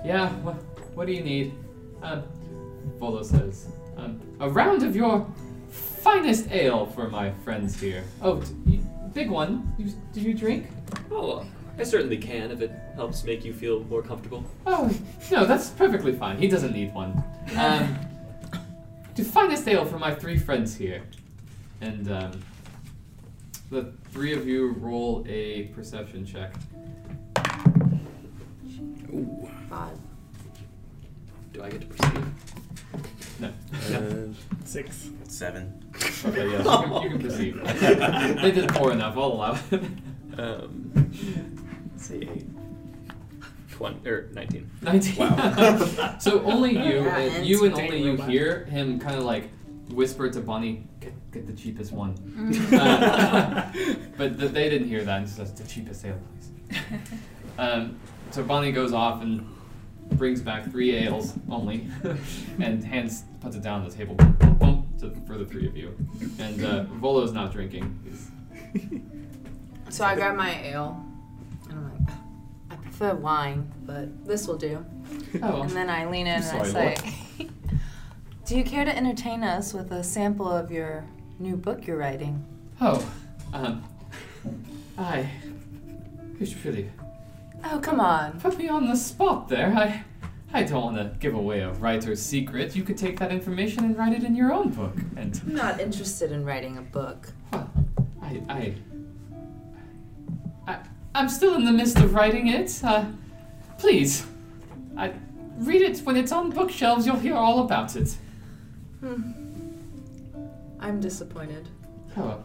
Yeah, what, what do you need? Um, Volo says, um, A round of your finest ale for my friends here. Oh, d- you, big one. You, do you drink? Oh, I certainly can if it helps make you feel more comfortable. Oh, no, that's perfectly fine. He doesn't need one. Um, to finest ale for my three friends here. And um, the three of you roll a perception check. Ooh. Five. Do I get to perceive? No. Uh, Six. seven. Okay, yes, you can, you can perceive. they did poor enough. I'll allow it. Um, let's see, 20, or 19. 19. Wow. so only you, Yeah, and and you and only you hear him kind of like whisper to Bonnie, "Get, get the cheapest one." Mm-hmm. Uh, but th- they didn't hear that, and says, "The cheapest ale, please." Um, so Bonnie goes off and brings back three ales only, and hands puts it down on the table, boom, boom, boom, to, for the three of you. And uh, Volo's not drinking. He's, So I grab my ale, and I'm like, I prefer wine, but this will do. oh, And then I lean in and I say, Do you care to entertain us with a sample of your new book you're writing? oh, um, I. It's really Oh, come on. Put me on the spot there. I I don't want to give away a writer's secret. You could take that information and write it in your own book. And I'm not interested in writing a book. well, I I I I'm still in the midst of writing it. Uh, please, I read it when it's on bookshelves. You'll hear all about it. Hmm. I'm disappointed. Oh,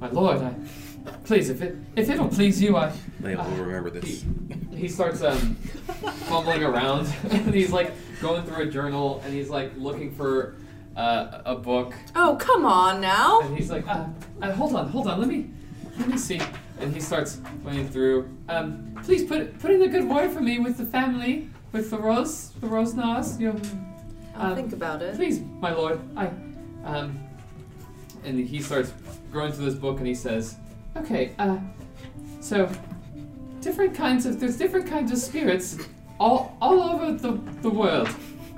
my lord, I please if it if it'll please you, I Layla will remember this. he starts um, fumbling around and he's like going through a journal and he's like looking for uh, a book Oh, come on now. and he's like uh, uh, hold on hold on let me let me see and he starts going through um, please put put in a good word for me with the family with the rose the Rosznar you know I'll um, think about it. please my lord i um and he starts going through this book and he says okay uh so different kinds of there's different kinds of spirits all all over the, the world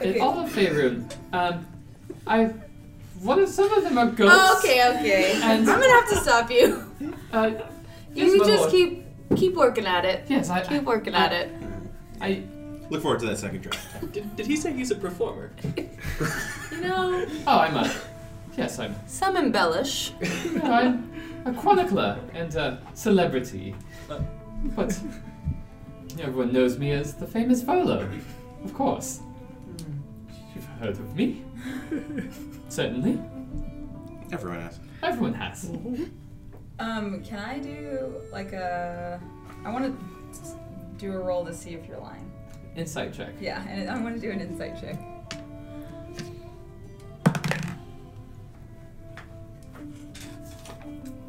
in all of Faerun. um i one of some of them are ghosts Oh, okay, okay. And- I'm gonna have to stop you. uh You yes, my just lord. keep keep working at it. yes i Keep working I- at it. I Look forward to that second draft. Did, did he say he's a performer? You know, oh i'm a yes i'm some embellish. you know, i'm a chronicler and a celebrity Uh, but everyone knows me as the famous Volo of course You've heard of me? Certainly. Everyone has. Everyone has. Um, can I do like a? I want to do a roll to see if you're lying. Insight check. Yeah, and I want to do an insight check.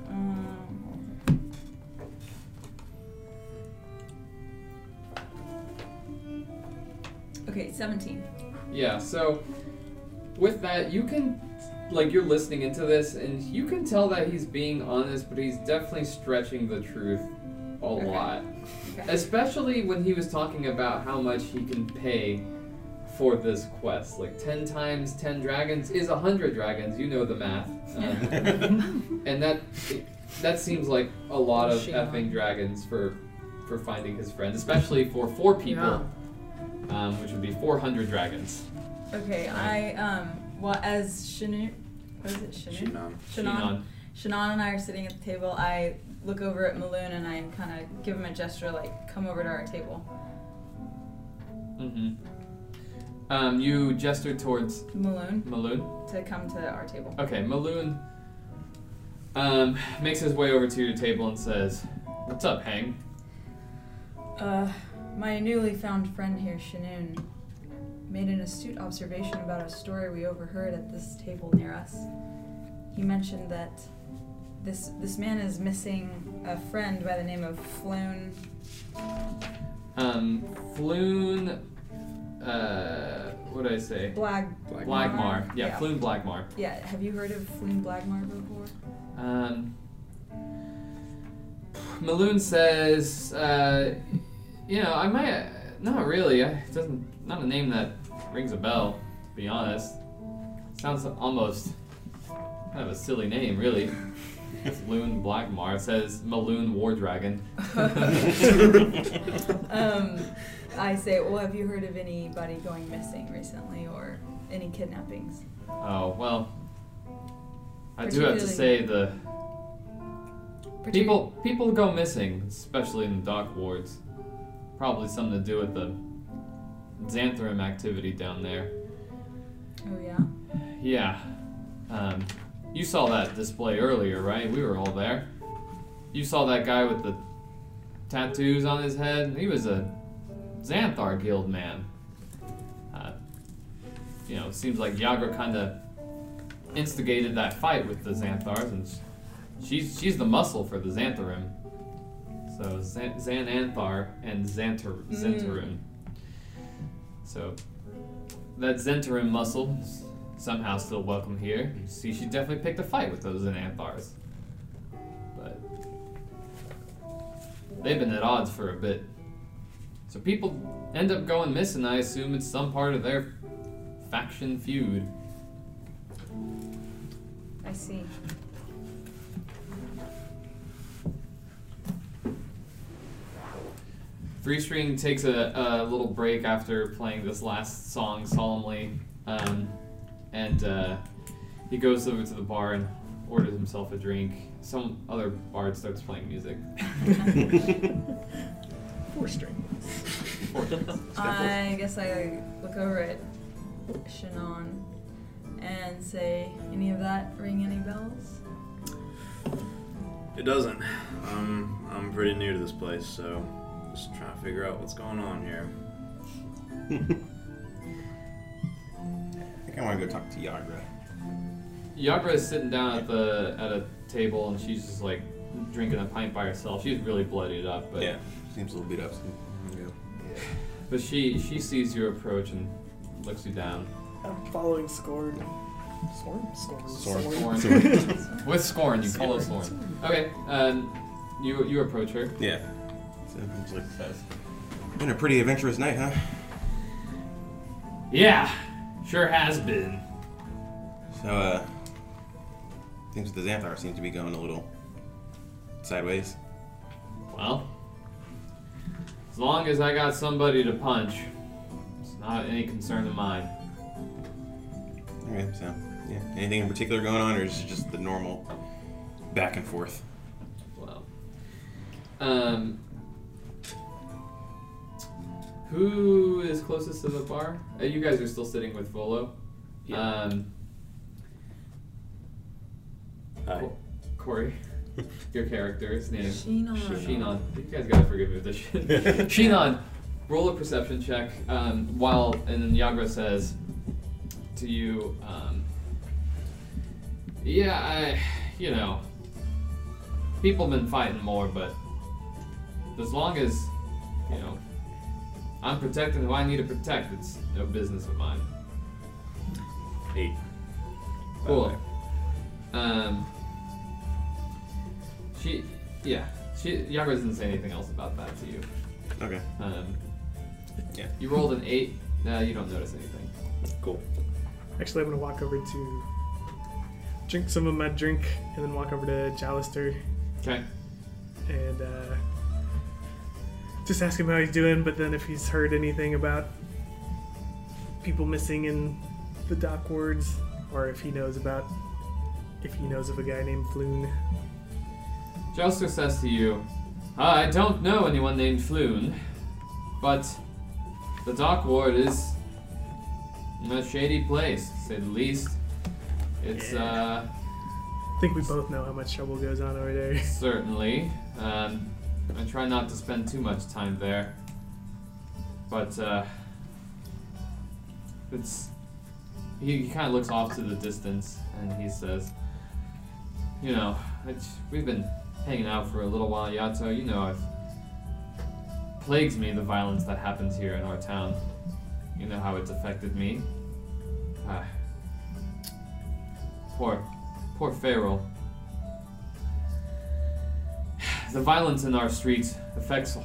Um, okay, 17. Yeah, so with that, you can, like, you're listening into this, and you can tell that he's being honest, but he's definitely stretching the truth a Okay. lot. Okay. Especially when he was talking about how much he can pay for this quest. Like, 10 times 10 dragons is 100 dragons, you know the math. Um, and that that seems like a lot of effing dragons for for finding his friend, especially for four people, um, which would be 400 dragons. Okay, I, um, well, as Shanu, what is it, Shanu? Shinon. Shannon. Shannon and I are sitting at the table. I look over at Meloon and I kind of give him a gesture like, come over to our table. Mm-hmm. Um, you gesture towards Meloon Meloon. to come to our table. Okay, Meloon um, makes his way over to your table and says, "What's up, Hang?" Uh, my newly found friend here, Shanoon, made an astute observation about a story we overheard at this table near us. He mentioned that this this man is missing a friend by the name of Floon. Um, Floon. Uh, what did I say? Blag. Blagmar. Yeah, Yeah. Floon Blagmar. Yeah, have you heard of Floon Blagmar before? Um, Meloon says, uh, you know, I might, not really. I, it doesn't, not a name that rings a bell, to be honest. Sounds almost kind of a silly name, really. Loon Blackmar. It says Meloon Wardragon. Um, I say, well, have you heard of anybody going missing recently, or any kidnappings. Oh well. I do have to say the people people go missing, especially in the dock wards. Probably something to do with the Zhentarim activity down there. Oh yeah. Yeah. Um, you saw that display earlier, right? We were all there. You saw that guy with the tattoos on his head. He was a Xanathar guild man. Uh, you know, it seems like Yagra kind of instigated that fight with the Xanathars, and she's she's the muscle for the Zhentarim. So Xan- Xananthar and Xantar Mm. So that Zhentarim muscle somehow still welcome here. You see, she definitely picked a fight with those Xanathars. But they've been at odds for a bit. So people end up going missing. I assume it's some part of their faction feud. I see. Three String takes a, a little break after playing this last song solemnly, um, and uh, he goes over to the bar and orders himself a drink. Some other bard starts playing music. Four string. I guess I look over at Shannon and say, any of that ring any bells? It doesn't. Um, I'm pretty new to this place, so just trying to figure out what's going on here. I think I want to go talk to Yagra. Yagra is sitting down at the at a table and she's just like drinking a pint by herself. She's really bloodied up, but Yeah, seems a little beat up. So, yeah. but she she sees your approach and looks you down. I'm following Scorn. Scorn? Scorn. Scorn. Scorn. With scorn, you follow scorn. Okay, um, you you approach her. Yeah. It's like been a pretty adventurous night, huh? "Yeah, sure has been." So uh, things with the Xanathar seem to be going a little sideways. Well, as long as I got somebody to punch, it's not any concern of mine. Okay, so yeah, anything in particular going on, or is it just the normal back and forth? Well, um, who is closest to the bar? Uh, you guys are still sitting with Volo. Yeah. Um, Hi. Co- Corey, your character's name. Sheenon. Sheenon. You guys gotta forgive me with this shit. Sheenon, roll a perception check. Um, while and then Yagra says to you, um, "Yeah, I, you know, people been fighting more, but as long as you know I'm protecting who I need to protect, it's no business of mine." Eight. Cool. way. Um, she, yeah, she. Yagra doesn't say anything else about that to you. Okay. Um, Yeah. You rolled an eight. No, you don't notice anything. Cool. Actually, I'm gonna walk over to drink some of my drink and then walk over to Jalester Okay. and uh, just ask him how he's doing. But then if he's heard anything about people missing in the dock wards, or if he knows about if he knows of a guy named Floon. Joster says to you, I don't know anyone named Floon, but the dock ward is a shady place, to say the least. It's, uh, I think we both know how much trouble goes on over there. certainly. Um, I try not to spend too much time there. But, uh, it's. He, he kind of looks off to the distance and he says, You know, we've been hanging out for a little while, Yato. You know, it plagues me the violence that happens here in our town. You know how it's affected me. Ah. Poor, poor Farrell. The violence in our streets affects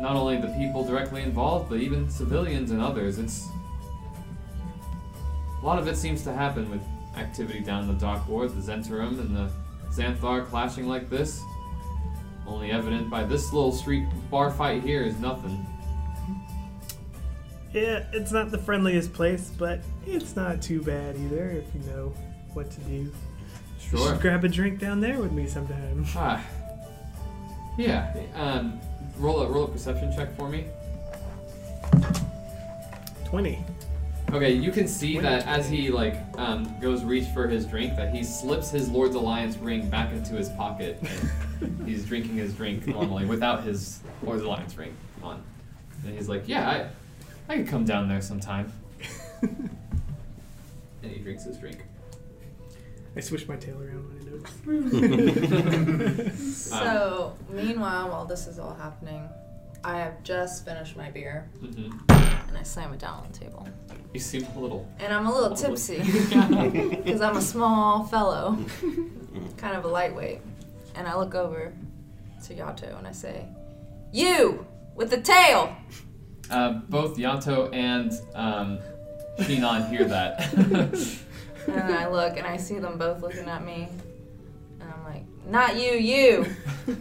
not only the people directly involved, but even civilians and others. It's a lot of it seems to happen with activity down in the dock ward, the Zhentarim and the Xanathar clashing like this. Only evident by this little street bar fight here is nothing. Yeah, it's not the friendliest place, but it's not too bad either if you know what to do. Sure. grab a drink down there with me sometime. Ah. Yeah. Um, roll a roll a perception check for me. 20. Okay, you can see that as he like um, goes reach for his drink, that he slips his Lord's Alliance ring back into his pocket. And he's drinking his drink normally without his Lord's Alliance ring on. And he's like, "Yeah, I, I could come down there sometime." and he drinks his drink. I swished my tail around when I noticed. So, meanwhile, while this is all happening, I have just finished my beer hmm and I slam it down on the table. You seem a little. And I'm a little Probably. tipsy because I'm a small fellow, kind of a lightweight. And I look over to Yato and I say, You with the tail! Uh, both Yanto and um, Shinon hear that. And I look and I see them both looking at me. And I'm like, Not you, you!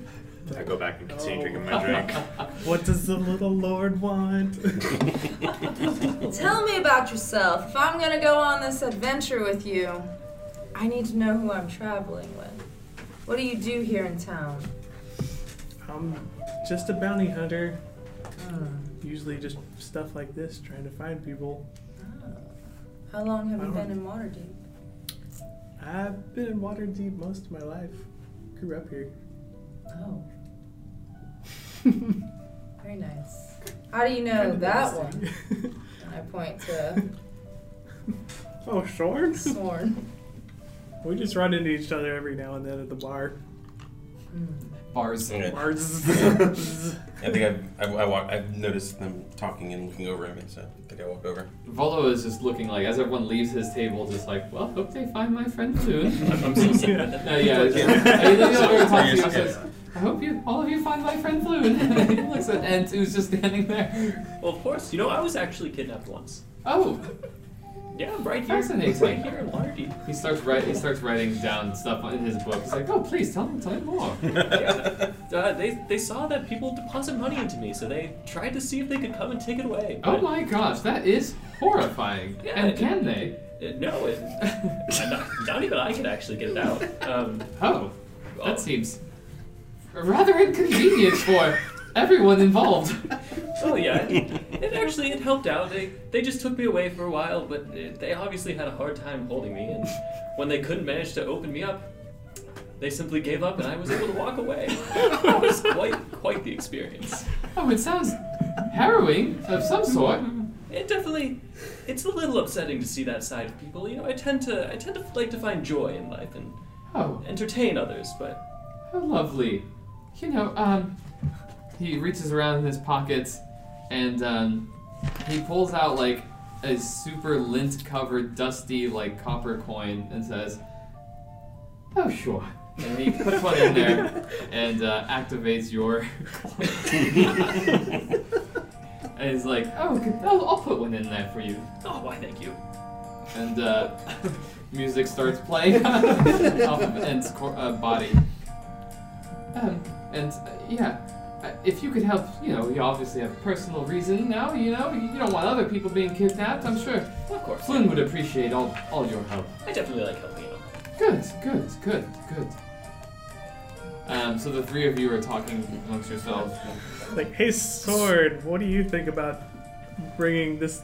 I go back and continue drinking my drink. what does the little lord want? Tell me about yourself. If I'm gonna go on this adventure with you, I need to know who I'm traveling with. What do you do here in town? I'm just a bounty hunter. Hmm. Usually just stuff like this, trying to find people. Oh. How long have you I don't- been in Waterdeep? I've been in Waterdeep most of my life. Grew up here. Oh. Very nice. How do you know that one? And I point to oh, Shorn? Sworn. We just run into each other every now and then at the bar. Hmm. Bars. Okay. Bars. I think I've, I, I walk, I've noticed them talking and looking over at me, so I think I walk over. Volo is just looking like, as everyone leaves his table, just like, well, hope they find my friend soon. I'm so sorry. Uh, yeah, just, and he looks over and talks to you and Yeah. says, I hope you, all of you find my friend Floon. And he looks at Ent, who's just standing there. Well, of course. You know, I was actually kidnapped once. Oh, Yeah, I'm right here. Fascinating. Right here in Waterdeep. he starts write, he starts writing down stuff in his book. He's like, oh, please tell me, tell me more. yeah. Uh, they, they saw that people deposit money into me, so they tried to see if they could come and take it away. Oh my gosh, that is horrifying. Yeah, and can they? Uh, no, it, not, not even I could actually get it out. Um, Oh, well, that seems rather inconvenient for everyone involved. Oh yeah, it, actually it helped out. They they just took me away for a while, but it, they obviously had a hard time holding me. And when they couldn't manage to open me up, they simply gave up, and I was able to walk away. It was quite quite the experience. Oh, it sounds harrowing of some sort. It definitely it's a little upsetting to see that side of people. You know, I tend to I tend to like to find joy in life and Oh, entertain others, but how lovely. You know, um, he reaches around in his pockets and um, he pulls out like a super lint covered, dusty, like copper coin and says, Oh, sure. And he puts one in there and uh, activates your. and he's like, Oh, good- I'll, I'll put one in there for you. oh why thank you. and uh, music starts playing off of Ent's cor- uh, body. Um, and uh, yeah, if you could help, you know, you obviously have a personal reason now. You know, you don't want other people being kidnapped. I'm sure Of course. Flynn would appreciate all all your help. I definitely like helping out. Good, good, good, good. Um, so the three of you are talking amongst yourselves. like, hey, Sword, what do you think about bringing this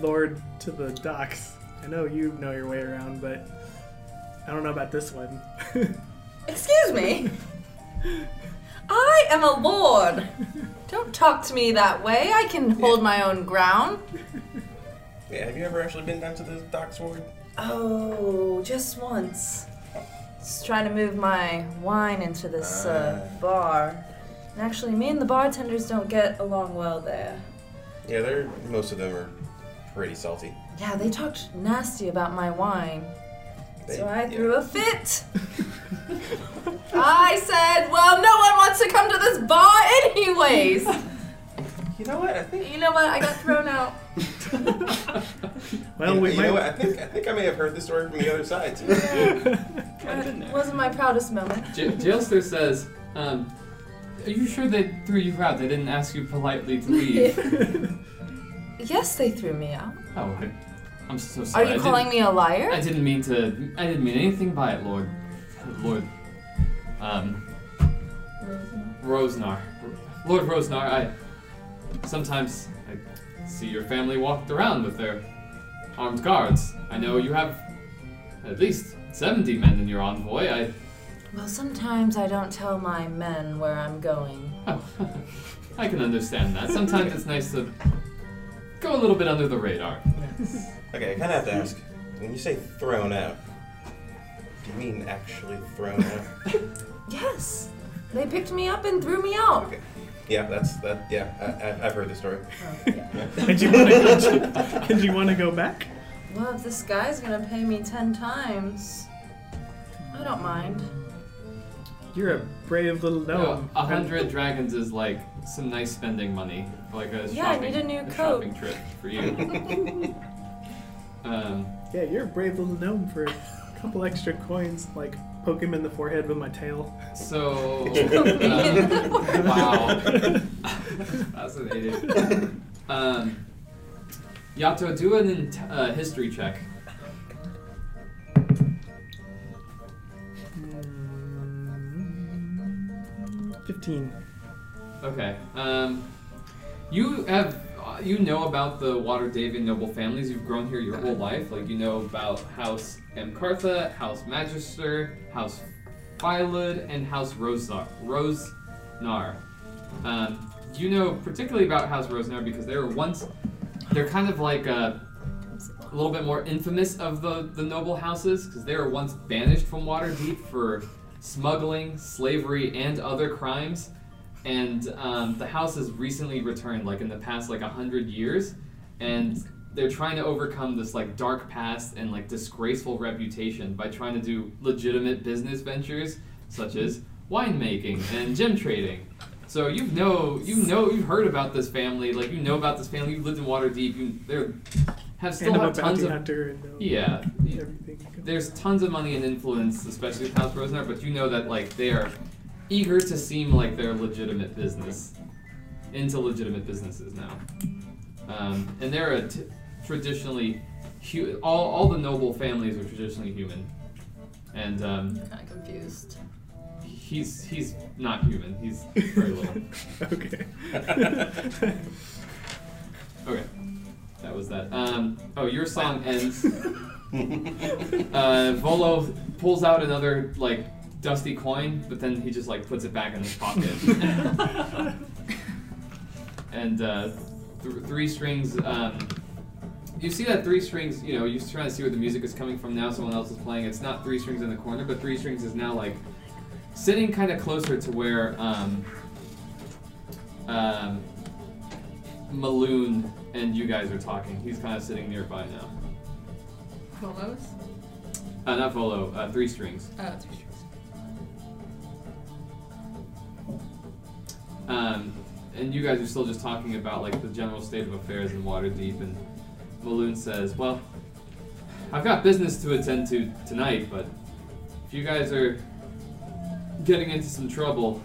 lord to the docks? I know you know your way around, but I don't know about this one. Excuse me? I am a lord. Don't talk to me that way. I can hold my own ground. Yeah, have you ever actually been down to the docks, Ward? Oh, just once. Just trying to move my wine into this uh, bar. And actually, me and the bartenders don't get along well there. Yeah, they're most of them are pretty salty. Yeah, they talked nasty about my wine. They- So I threw a fit. I said, well, no one wants to come to this bar anyways. You know what? I think. You know what? I got thrown out. Well, you, we you might. know what? I think I think I may have heard the story from the other side too. It wasn't my proudest moment. J- Jalester says, um, "Are you sure they threw you out? They didn't ask you politely to leave." Yes, they threw me out. Oh, I, I'm so Are sorry. I you didn't- calling me a liar? I didn't mean to. I didn't mean anything by it, Lord. Lord. Um. Rosznar. Lord Rosznar, I. Sometimes I see your family walked around with their armed guards. I know you have at least 70 men in your envoy. I. Well, sometimes I don't tell my men where I'm going. Oh, I can understand that. Sometimes it's nice to go a little bit under the radar. Okay, I kind of have to ask. When you say thrown out, do you mean actually thrown out? Yes. They picked me up and threw me out. Okay. Yeah, that's that. Yeah, I, I, I've heard the story. Oh, did you want to? Did you want to go back? Well, if this guy's gonna pay me ten times, I don't mind. You're a brave little You know, gnome. a hundred dragons is like some nice spending money, like a Yeah, I need a new a coat. shopping trip for you. Um, Yeah, you're a brave little gnome for a couple extra coins. Like poke him in the forehead with my tail. so um, wow, fascinating. Um, Yato, do an int- uh, history check. Fifteen. Okay. Um, you have uh, you know about the Waterdhavian noble families. You've grown here your whole life. Like you know about House Mcartha, House Magister, House Philud, and House Rosznar. Rosznar. Um, you know particularly about House Rosznar because they were once. They're kind of like a, a little bit more infamous of the the noble houses because they were once banished from Waterdeep for smuggling, slavery, and other crimes and um, the house has recently returned like in the past like a hundred years. And they're trying to overcome this like dark past and like disgraceful reputation by trying to do legitimate business ventures such as winemaking and gem trading. So you know you know you've heard about this family like you know about this family. You've lived in Waterdeep. You they're have still and have tons of hunter and yeah. everything. there's tons of money and influence, especially with House Rosznar, but you know that like they are eager to seem like they're legitimate business, into legitimate businesses now, um, and they're a t- traditionally, hu- all all the noble families are traditionally human, and um, I'm kind of confused. he's he's not human. He's very little. okay. Okay, that was that. Um, oh, your song ends. uh, Volo pulls out another like dusty coin, but then he just like puts it back in his pocket. and uh, th- three strings. Um, you see that three strings. You know, you're trying to see where the music is coming from. Now someone else is playing. It's not three strings in the corner, but three strings is now like sitting kind of closer to where um, um, Meloon and you guys are talking. He's kind of sitting nearby now. Polos? Uh, not Volo, uh, three strings. Oh, it's Restricts. Um, and you guys are still just talking about like the general state of affairs in Waterdeep. And Meloon says, "Well, I've got business to attend to tonight, but if you guys are getting into some trouble,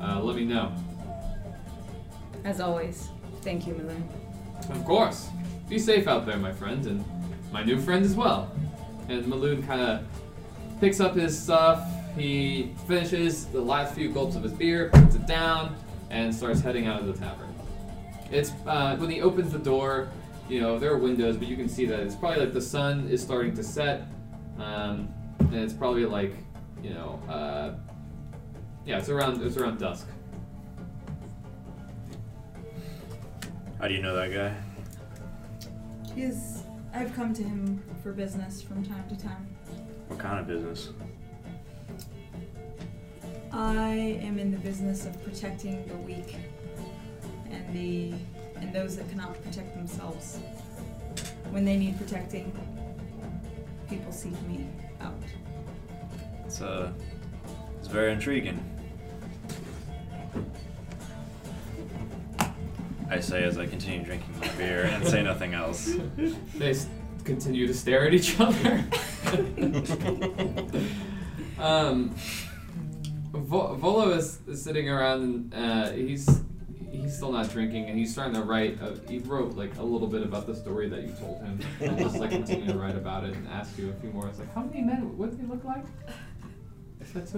uh, let me know." As always. Thank you, Meloon. Of course. Be safe out there, my friend, and my new friend as well. And Meloon kind of picks up his stuff. He finishes the last few gulps of his beer, puts it down, and starts heading out of the tavern. It's uh, when he opens the door. You know there are windows, but you can see that it's probably like the sun is starting to set, um, and it's probably like you know, uh, yeah, it's around it's around dusk. How do you know that guy? He's. I've come to him for business from time to time. What kind of business? I am in the business of protecting the weak and the and those that cannot protect themselves. When they need protecting, people seek me out. It's uh, it's very intriguing. I say as I continue drinking my beer and say nothing else. They s- continue to stare at each other. um, Vo- Volo is, is sitting around and uh, he's he's still not drinking, and he's starting to write. Uh, he wrote like a little bit about the story that you told him, and just like continue to write about it and ask you a few more. It's like, how many men? What did they look like? Is that?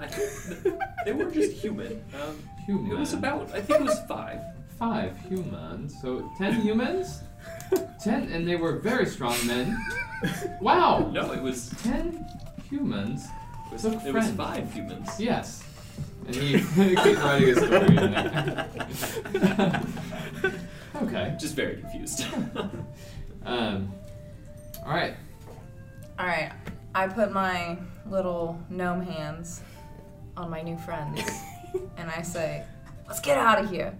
I think they were just human. Um, Human. It was about, I think it was five. five humans. So ten humans. Ten, and they were very strong men. Wow. No, it was Ten humans. It was, Took it was five humans. Yes. And he keeps writing his story in there. okay. Just very confused. Um. All right. All right, I put my little gnome hands on my new friends, and I say, "Let's get out of here.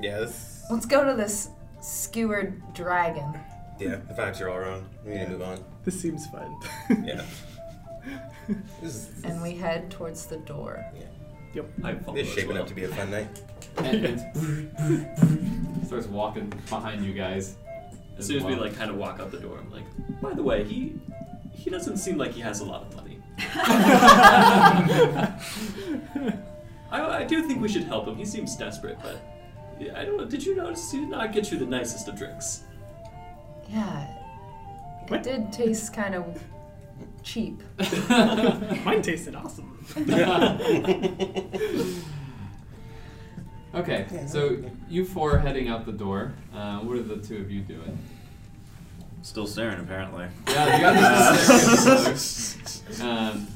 Yes. Let's go to this skewered dragon." Yeah, the facts are all wrong. We need to move on. This seems fun. Yeah. This is, And we head towards the door. I follow this is as shaping well. up to be a fun night. And it starts walking behind you guys. As soon as we like kind of walk out the door, I'm like, by the way, he he doesn't seem like he has a lot of money. I, I do think we should help him. He seems desperate, but yeah, I don't know. Did you notice he did not get you the nicest of drinks? Yeah, it did taste kind of cheap. Mine tasted awesome. Okay, so you four are heading out the door. Uh, what are the two of you doing? Still staring, apparently. Yeah, you guys are just staring at each other. Um,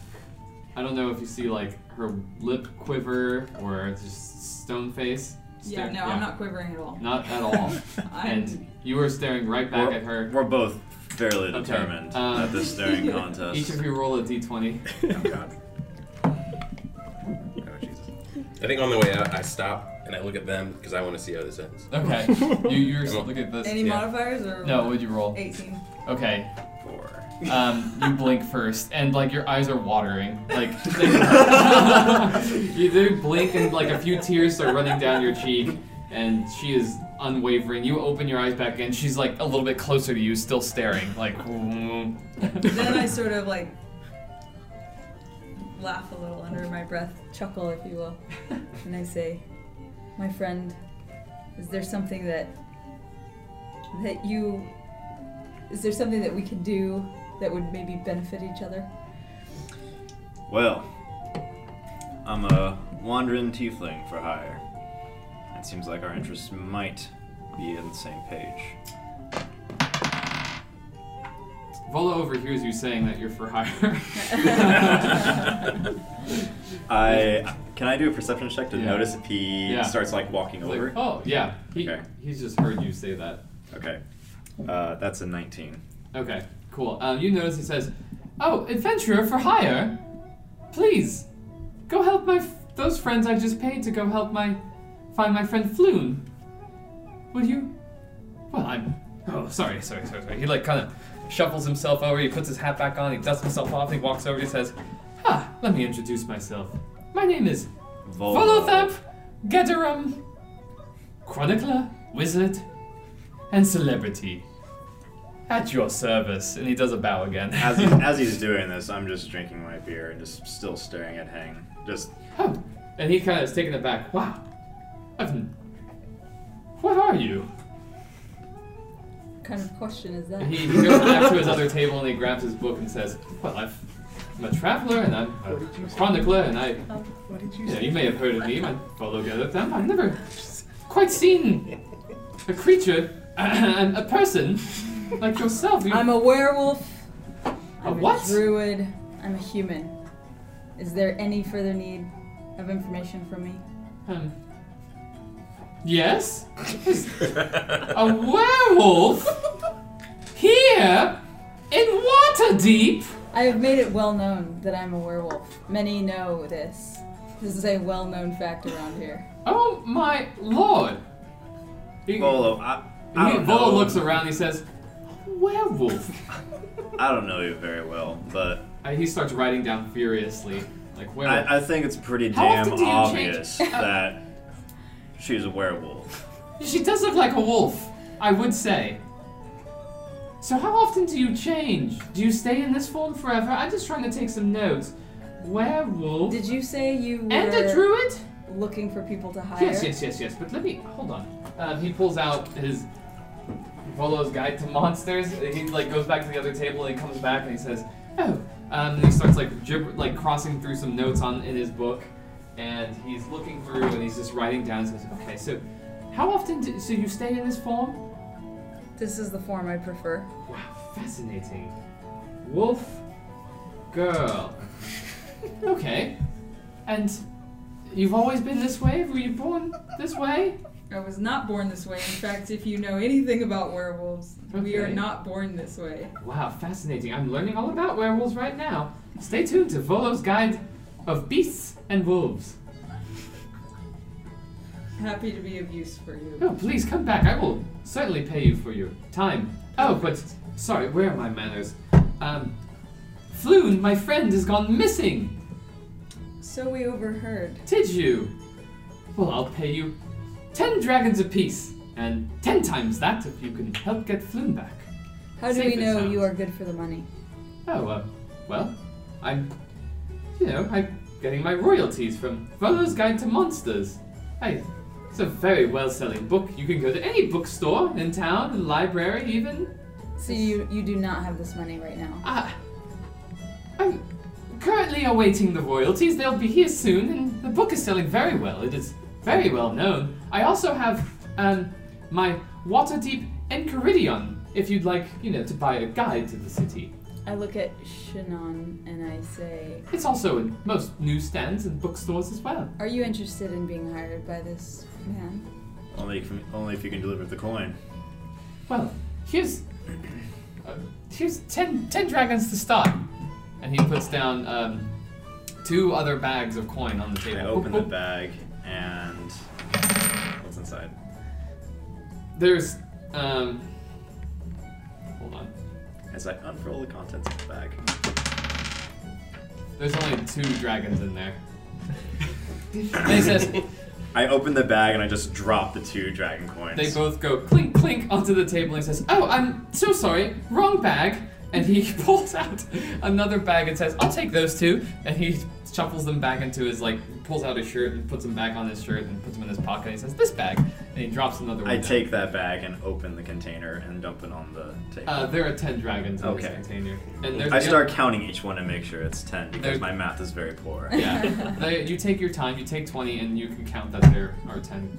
I don't know if you see like her lip quiver or just stone face. Yeah, Stare- no, I'm not quivering at all. Not at all. And you were staring right back we're, at her. We're both fairly Okay, determined um, at this staring contest. Each of you roll a d20. oh god. Oh, Jesus. I think on the way out, I stop and I look at them because I want to see how this ends. Okay, you you're Come on. look at this. Any Yeah. modifiers or No, what'd you roll? 18. Okay, Four. um, you blink first, and like your eyes are watering. Like you do blink, and like a few tears start running down your cheek, and she is unwavering. You open your eyes back, and she's like a little bit closer to you, still staring. Like, then I sort of like laugh a little under my breath, chuckle if you will, and I say, "My friend, is there something that that you is there something that we could do that would maybe benefit each other?" Well, I'm a wandering tiefling for hire. It seems like our interests might be on the same page. Volo overhears you saying that you're for hire. I can I do a perception check to Yeah. notice if he Yeah. starts like walking He's like, over? oh yeah, he, Okay. he's just heard you say that. Okay, uh, that's a 19. Okay, cool. Um, you notice he says, "Oh, adventurer for hire, please go help my f- those friends I just paid to go help my find my friend Floon. Would you? Well, I'm. Oh, sorry, sorry, sorry, sorry." He like kind of shuffles himself over. He puts his hat back on. He dusts himself off. He walks over. He says, "Ah, let me introduce myself. My name is Volothamp Geddarm, chronicler, wizard, and celebrity." At your service. And he does a bow again. As, he, as he's doing this, I'm just drinking my beer and just still staring at Hang. Just Oh, and he kind of is taken aback. Wow, I've. What are you? What kind of question is that? He, he goes back to his other table and he grabs his book and says, "Well, I've, I'm a traveler and I'm a, What did chronicler and I, What did you you know, say? you may have heard of me. I follow them. I've never quite seen a creature, a, a person like yourself. You, I'm a werewolf. A I'm what? druid. I'm a human. Is there any further need of information from me? um, yes, a werewolf here in Waterdeep. I have made it well known that I'm a werewolf. Many know this. This is a well known fact around here. Oh my lord! Volo. I, I don't Volo know. looks around. He says, "Werewolf." I don't know you very well, but Uh, he starts writing down furiously, like werewolf. I, I think it's pretty How damn often do you obvious that she's a werewolf. she does look like a wolf, I would say. So how often do you change? Do you stay in this form forever? I'm just trying to take some notes. Werewolf Did you say you were and a druid. looking for people to hire. Yes, yes, yes, yes. But let me hold on. Um, he pulls out his Volo's Guide to Monsters. He like goes back to the other table and he comes back and he says, "Oh." Um, and he starts like gibber- like crossing through some notes on in his book, and he's looking through and he's just writing down. Says, "Okay, so how often do so you stay in this form?" This is the form I prefer. Wow, fascinating. Wolf, girl. okay, and you've always been this way. Were you born this way? I was not born this way. In fact, if you know anything about werewolves, we are not born this way. Wow, fascinating. I'm learning all about werewolves right now. Stay tuned to Volo's Guide of Beasts and Wolves. Happy to be of use for you. Oh, please come back. I will certainly pay you for your time. Oh, but sorry, where are my manners? Um, Floon, my friend, has gone missing. So we overheard. Did you? Well, I'll pay you ten dragons apiece, and ten times that if you can help get Floon back. How do Safe we know sounds. you are good for the money? Oh, uh, well, I'm, you know, I'm getting my royalties from Volo's Guide to Monsters. Hey, it's a very well-selling book. You can go to any bookstore in town, library even. So you you do not have this money right now. Ah, I'm currently awaiting the royalties. They'll be here soon, and the book is selling very well. It is very well known. I also have um, my Waterdeep Enchiridion, if you'd like, you know, to buy a guide to the city. I look at Shannon and I say, It's also in most newsstands and bookstores as well. Are you interested in being hired by this man? Only if, only if you can deliver the coin. Well, here's uh, here's ten, 10 dragons to start, and he puts down um, two other bags of coin on the table. I open the Boop, boop. bag and what's inside? There's um, hold on. As I unroll the contents of the bag. There's only two dragons in there. and he says I open the bag and I just drop the two dragon coins. they both go clink clink onto the table. And he says, "Oh, I'm so sorry, wrong bag." And he pulls out another bag and says, "I'll take those two. And he shuffles them back into his like, pulls out his shirt and puts them back on his shirt and puts them in his pocket. And he says, "This bag." And he drops another one. I down. take that bag and open the container and dump it on the table. Uh, there are ten dragons in Okay. this container, and there's I the start counting each one to make sure it's ten because There's- my math is very poor. Yeah, they, you take your time. You take twenty, and you can count that there are ten.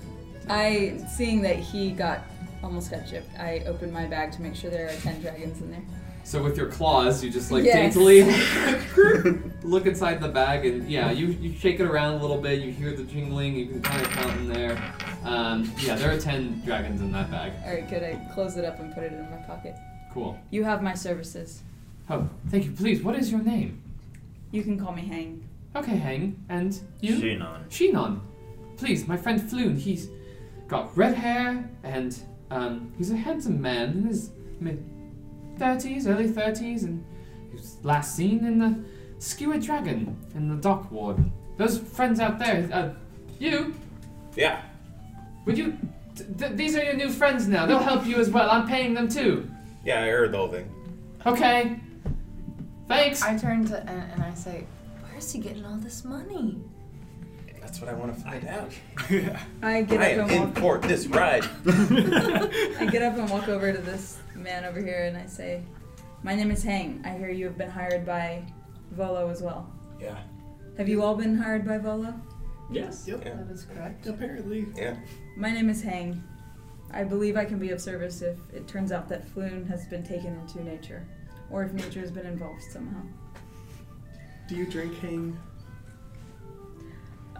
I, seeing that he got almost got chipped, I open my bag to make sure there are ten dragons in there. So with your claws, you just like Yes. daintily look inside the bag, and yeah, you, you shake it around a little bit. You hear the jingling. You can kind of count in there. Um, yeah, there are ten dragons in that bag. All right, good. I close it up and put it in my pocket. Cool. You have my services. Oh, thank you. Please, what is your name? You can call me Hang. Okay, Hang, and you? Shinon. Shinon. Please, my friend Floon. He's got red hair, and um, he's a handsome man in his mid thirties, early thirties, and he was last seen in the Skewered Dragon in the dock ward. Those friends out there, uh, you, Yeah. would you? Th- th- these are your new friends now. They'll help you as well. I'm paying them too. Yeah, I heard the whole thing. Okay. Thanks. I turn to and, and I say, "Where's he getting all this money?" That's what I want to find out. I get I up am and in walk. for this ride. I get up and walk over to this man over here and I say, "My name is Hang. I hear you have been hired by Volo as well. Yeah. Have you all been hired by Volo? Yes. Yep. Yeah. That is correct. Apparently. Yeah. My name is Hang. I believe I can be of service if it turns out that Floon has been taken into nature, or if nature has been involved somehow. Do you drink hang?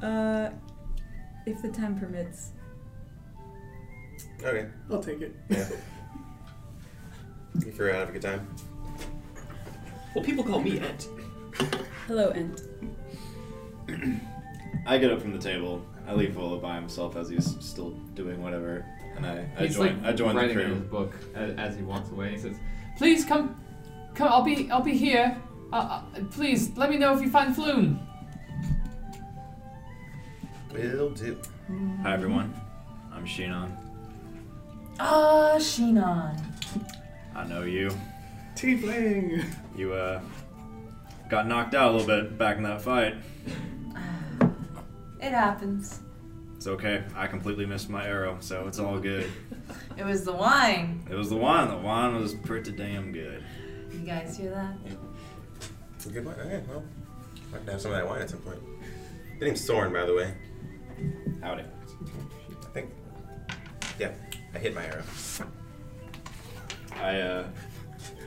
Uh, if the time permits. Okay. I'll take it. Yeah. You figure out have a good time. Well, people call me Ent. Hello, Ent. I get up from the table. I leave Volo by himself as he's still doing whatever, and I, I He's join. like I join the writing in his crew. book as, as he walks away. He says, "Please come, come. I'll be, I'll be here. Uh, uh, please let me know if you find Floon." Will do. Hi everyone, I'm Shinon. Ah, Shinon. I know you. Tiefling! You uh got knocked out a little bit back in that fight. It happens. It's okay. I completely missed my arrow, so it's all good. It was the wine. It was the wine. The wine was pretty damn good. You guys hear that? It's a good wine. Okay, well, I'd like to have some of that wine at some point. The name's Soren, by the way. Howdy. I think. Yeah, I hit my arrow. I uh,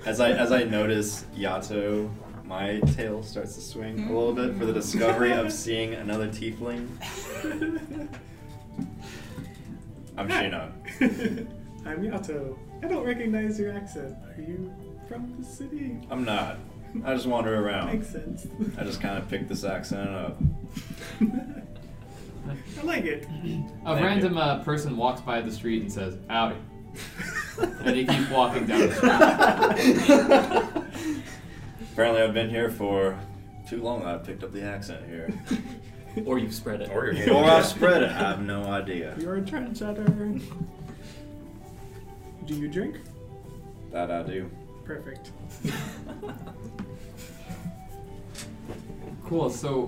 as I as I notice Yato, my tail starts to swing a little bit for the discovery of seeing another tiefling. I'm Shinon. I'm Yato. I don't recognize your accent. Are you from the city? I'm not. I just wander around. Makes sense. I just kind of picked this accent up. I like it. A Thank random you. uh, person walks by the street and says, "Howdy," and you keep walking down the street. Apparently, I've been here for too long. I've picked up the accent here. Or you've spread it. Or you're or I've spread it. I have no idea. You're a trendsetter. Do you drink? That I do. Perfect. Cool. So,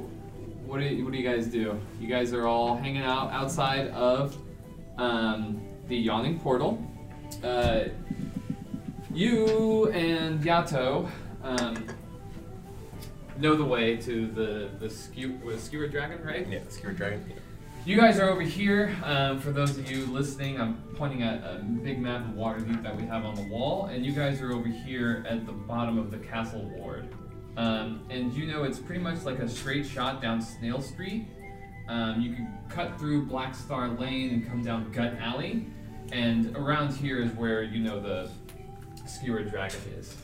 what do you, what do you guys do? You guys are all hanging out outside of um, the yawning portal. Uh, you and Yato um, know the way to the the skew, was it skewer dragon, right? Yeah, Skewer Dragon. You guys are over here. Um, for those of you listening, I'm pointing at a big map of Waterdeep that we have on the wall, and you guys are over here at the bottom of the castle ward. Um, and you know it's pretty much like a straight shot down Snail Street. Um, you can cut through Black Star Lane and come down Gut Alley, and around here is where you know the Skewer Dragon is.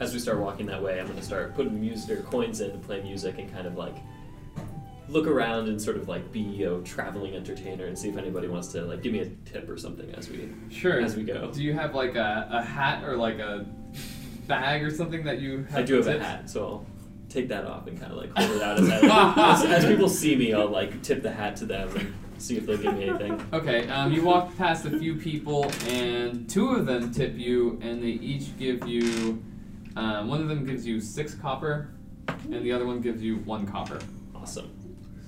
As we start walking that way, I'm gonna start putting music or coins in to play music and kind of like look around and sort of like be a traveling entertainer and see if anybody wants to like give me a tip or something as we Sure. as we go. Do you have like a, a hat or like a bag or something that you have? I do have a hat, so I'll take that off and kind of like hold it out as, I, as, as people see me. I'll like tip the hat to them and see if they'll give me anything. Okay, um, you walk past a few people, and two of them tip you, and they each give you. Um, one of them gives you six copper, and the other one gives you one copper. Awesome.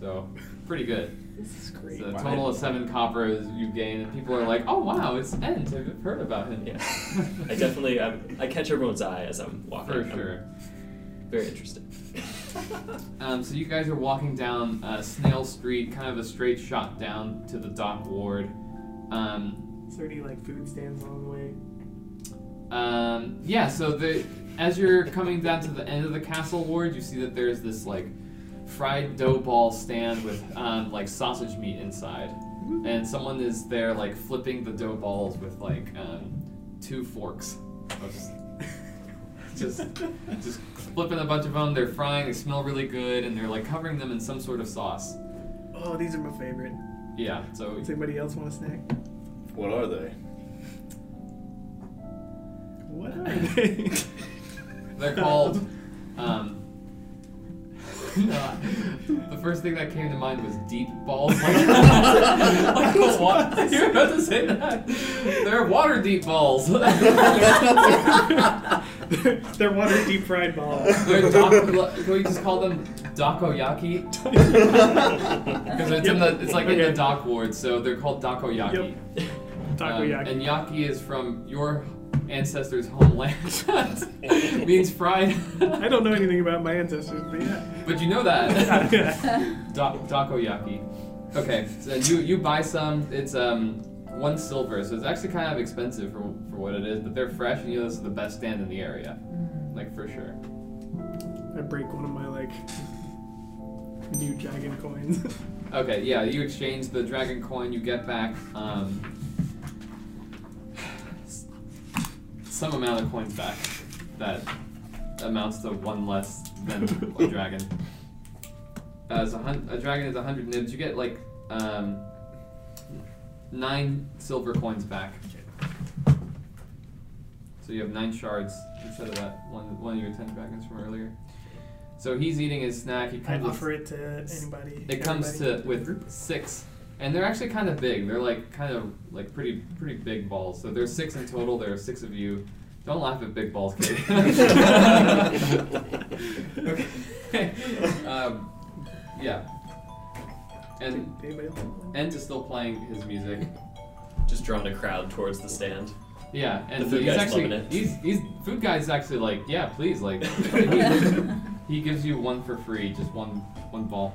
So, pretty good. This is great. So, a total of seven copper is you gain, and people are like, "Oh wow, it's Ent. I've heard about him." Yeah, I definitely I, I catch everyone's eye as I'm walking. For I'm. Very interested. Um, so you guys are walking down uh, Snail Street, kind of a straight shot down to the dock ward. Um, Is there any like food stands along the way? Um, yeah, so the as you're coming down to the end of the castle ward, you see that there's this like fried dough ball stand with um, like sausage meat inside, and someone is there like flipping the dough balls with like um, two forks. Just, just flipping a bunch of them. They're frying. They smell really good, and they're like covering them in some sort of sauce. Oh, these are my favorite. Yeah. So Does anybody else want a snack? What are they? What are they? They're called. Um, no, the first thing that came to mind was deep balls. Like, like a wa- You're about to say that. They're water deep balls. They're water deep fried balls. They're doc- can we just call them dakoyaki? Because it's in the it's like in the Okay. dock ward, so they're called dakoyaki. Takoyaki. Um, and yaki is from your ancestors' homeland. means fried. I don't know anything about my ancestors, but yeah. But you know that. da- dakoyaki. Okay, so you you buy some. It's um one silver, so it's actually kind of expensive for for what it is. But they're fresh, and you know this is the best stand in the area, like for sure. I break one of my like new dragon coins. Okay, yeah, you exchange the dragon coin, you get back um, some amount of coins back that amounts to one less than a dragon. As a, hun- a dragon is 100 nibs, you get like um, nine silver coins back. So you have nine shards instead of that one one of your ten dragons from earlier. So he's eating his snack. He I comes with- offer it to anybody. it comes to with six, and they're actually kind of big. They're like kind of like pretty pretty big balls. So there's six in total. There are six of you. Don't laugh at big balls, kid. okay. um, yeah. And Anybody else? Ent is still playing his music. Just drawing a crowd towards the stand. Yeah, and The food he's guy's actually loving it. he's he's food guy's actually like yeah please like he, he gives you one for free just one one ball,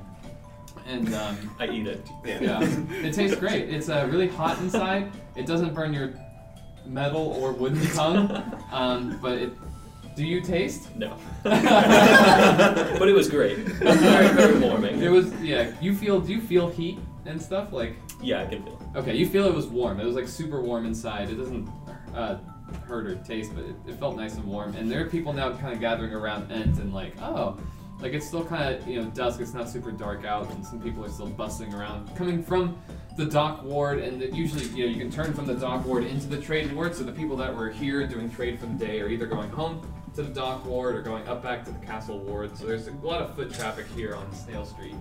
and um, I eat it. yeah it tastes great. It's uh, really hot inside. It doesn't burn your metal or wooden tongue, um, but it. Do you taste? No. but it was great. it Very, very warming. It was yeah. You feel do you feel heat and stuff like? Yeah, I can feel it. Okay, you feel it was warm. It was like super warm inside. It doesn't uh, hurt or taste, but it, it felt nice and warm. And there are people now kind of gathering around Ent and like, oh, like it's still kind of you know dusk. It's not super dark out, and some people are still bustling around, coming from the dock ward. And it usually you know you can turn from the dock ward into the trade ward. So the people that were here doing trade for the day are either going home to the dock ward or going up back to the castle ward. So there's a lot of foot traffic here on Snail Street.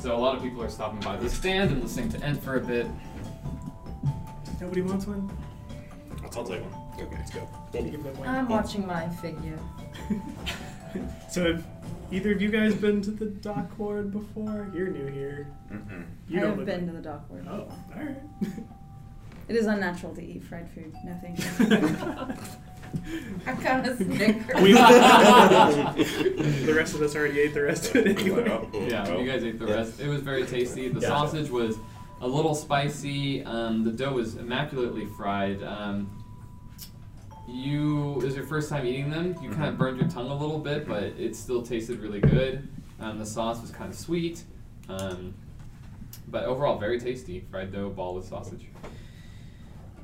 So a lot of people are stopping by the stand and listening to Ent for a bit. Nobody wants one? I'll take one. Okay, let's go. Give them one. I'm watching my figure. So have either of you guys been to the dock ward before? You're new here. Mm-mm. You I don't have been like- to the dock ward. Oh, alright. It is unnatural to eat fried food. No thank you. I kind of snicker. We, the rest of us already ate the rest of it anyway. Yeah, you guys ate the rest. It was very tasty. The Yeah. sausage was a little spicy. Um, the dough was immaculately fried. Um, you, it was your first time eating them. You kind of burned your tongue a little bit, but it still tasted really good. Um, the sauce was kind of sweet. Um, but overall, very tasty. Fried dough ball with sausage.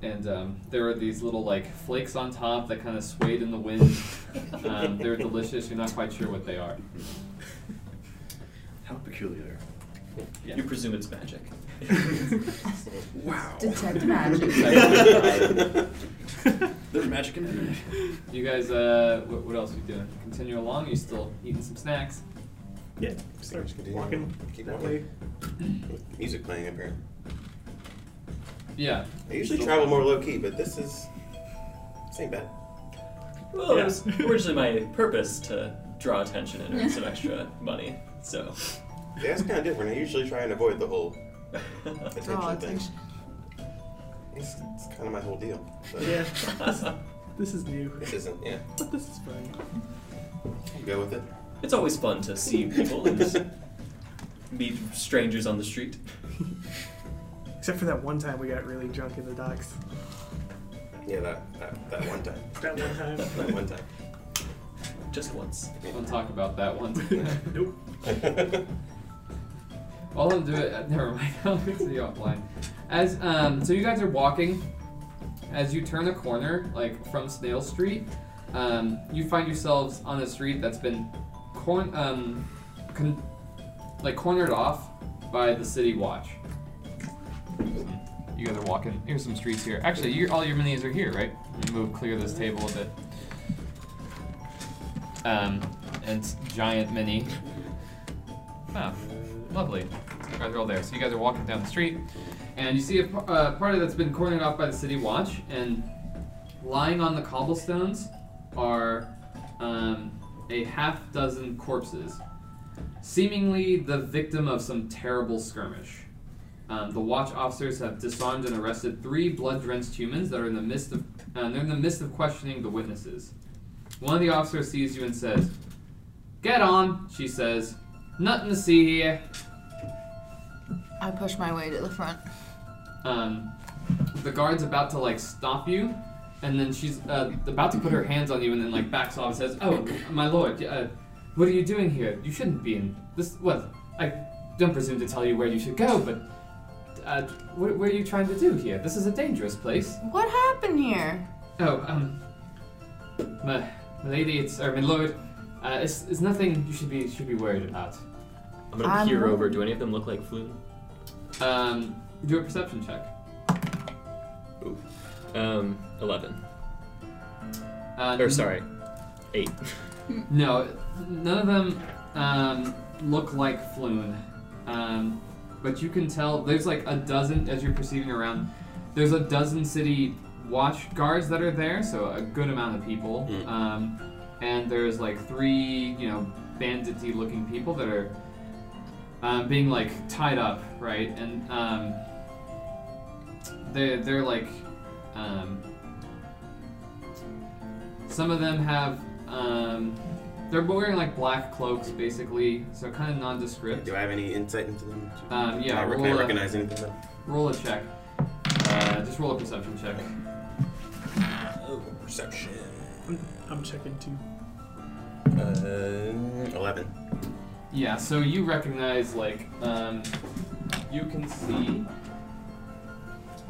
And um, there were these little like flakes on top that kind of swayed in the wind. Um, they're delicious. You're not quite sure what they are. How peculiar. Yeah. You presume it's magic. Wow. Detect magic. There's magic in it. You guys, uh, what, what else are you doing? Continue along? You still eating some snacks? Yeah, start Just walking Keep that walking. way. Music playing apparently. Yeah. I usually Still- travel more low key, but this is this ain't bad. Well, Yeah. it was originally my purpose to draw attention and earn some extra money. So, Yeah, it's kind of different. I usually try and avoid the whole attention Draw attention. It's, it's kind of my whole deal. But Yeah, this, this is new, This isn't. Yeah, but this is fun. I'll go with it. it's always fun to see people and just meet strangers on the street. Except for that one time we got really drunk in the docks. Yeah, that that, that one time. That one time. That one time. Just once. Don't talk about that one. nope. I'll do it. uh, Never mind. I'll to the offline. As um, so you guys are walking. As you turn a corner, like from Snail Street, um, you find yourselves on a street that's been, corn um, con- like cornered off by the city watch. You guys are walking. Here's some streets here. Actually, you, all your minis are here, right? Let me move, clear this table a bit. Um, and it's giant mini. Oh, lovely. You guys are all there. So you guys are walking down the street, and you see a uh, party that's been cornered off by the city watch, and lying on the cobblestones are um, a half dozen corpses, seemingly the victim of some terrible skirmish. Um, the watch officers have disarmed and arrested three blood-drenched humans that are in the midst of uh, they're in the midst of questioning the witnesses. One of the officers sees you and says, "Get on," she says. Nothing to see here. I push my way to the front. Um, the guard's about to like stop you, and then she's uh, about to put her hands on you, and then like backs off and says, "Oh, my lord, uh, what are you doing here? You shouldn't be in this. What? I don't presume to tell you where you should go, but uh, what, what are you trying to do here? This is a dangerous place." What happened here? Oh, um, my, my lady, it's or my lord, uh, it's, it's nothing you should be should be worried about. I'm gonna I'm peer over. Do any of them look like Floon? Um, do a perception check. Ooh. Um, 11. Uh, Or sorry, 8. No, none of them um, look like Floon. Um, but you can tell there's like a dozen as you're perceiving around. There's a dozen city watch guards that are there, so a good amount of people. Mm. Um, and there's like three, you know, bandity looking people that are um, being like tied up, right? And um, they're, they're like, um, some of them have, um, they're wearing like black cloaks basically, so kind of nondescript. Do I have any insight into them? Um, yeah, Can I, roll can I a- recognize anything? Though? Roll a check. Uh, just roll a perception check. Oh, perception. I'm checking too. Uh, Eleven. Yeah, so you recognize, like, um, you can see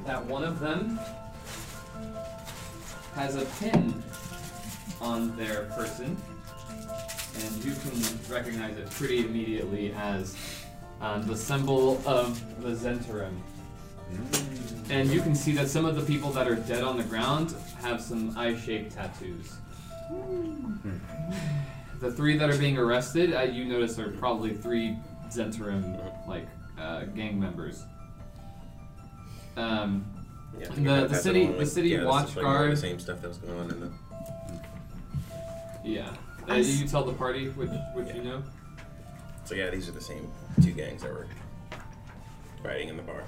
that one of them has a pin on their person, and you can recognize it pretty immediately as um, the symbol of the Zhentarim. And you can see that some of the people that are dead on the ground have some eye-shaped tattoos. The three that are being arrested, uh, you notice are probably three Zhentarim like uh, gang members. Um, Yeah, I The- the might pass it city- the city yeah, watch is like guard- The same stuff that was going on in the. yeah. Uh, you tell the party which which you know. So yeah, these are the same two gangs that were fighting in the bar.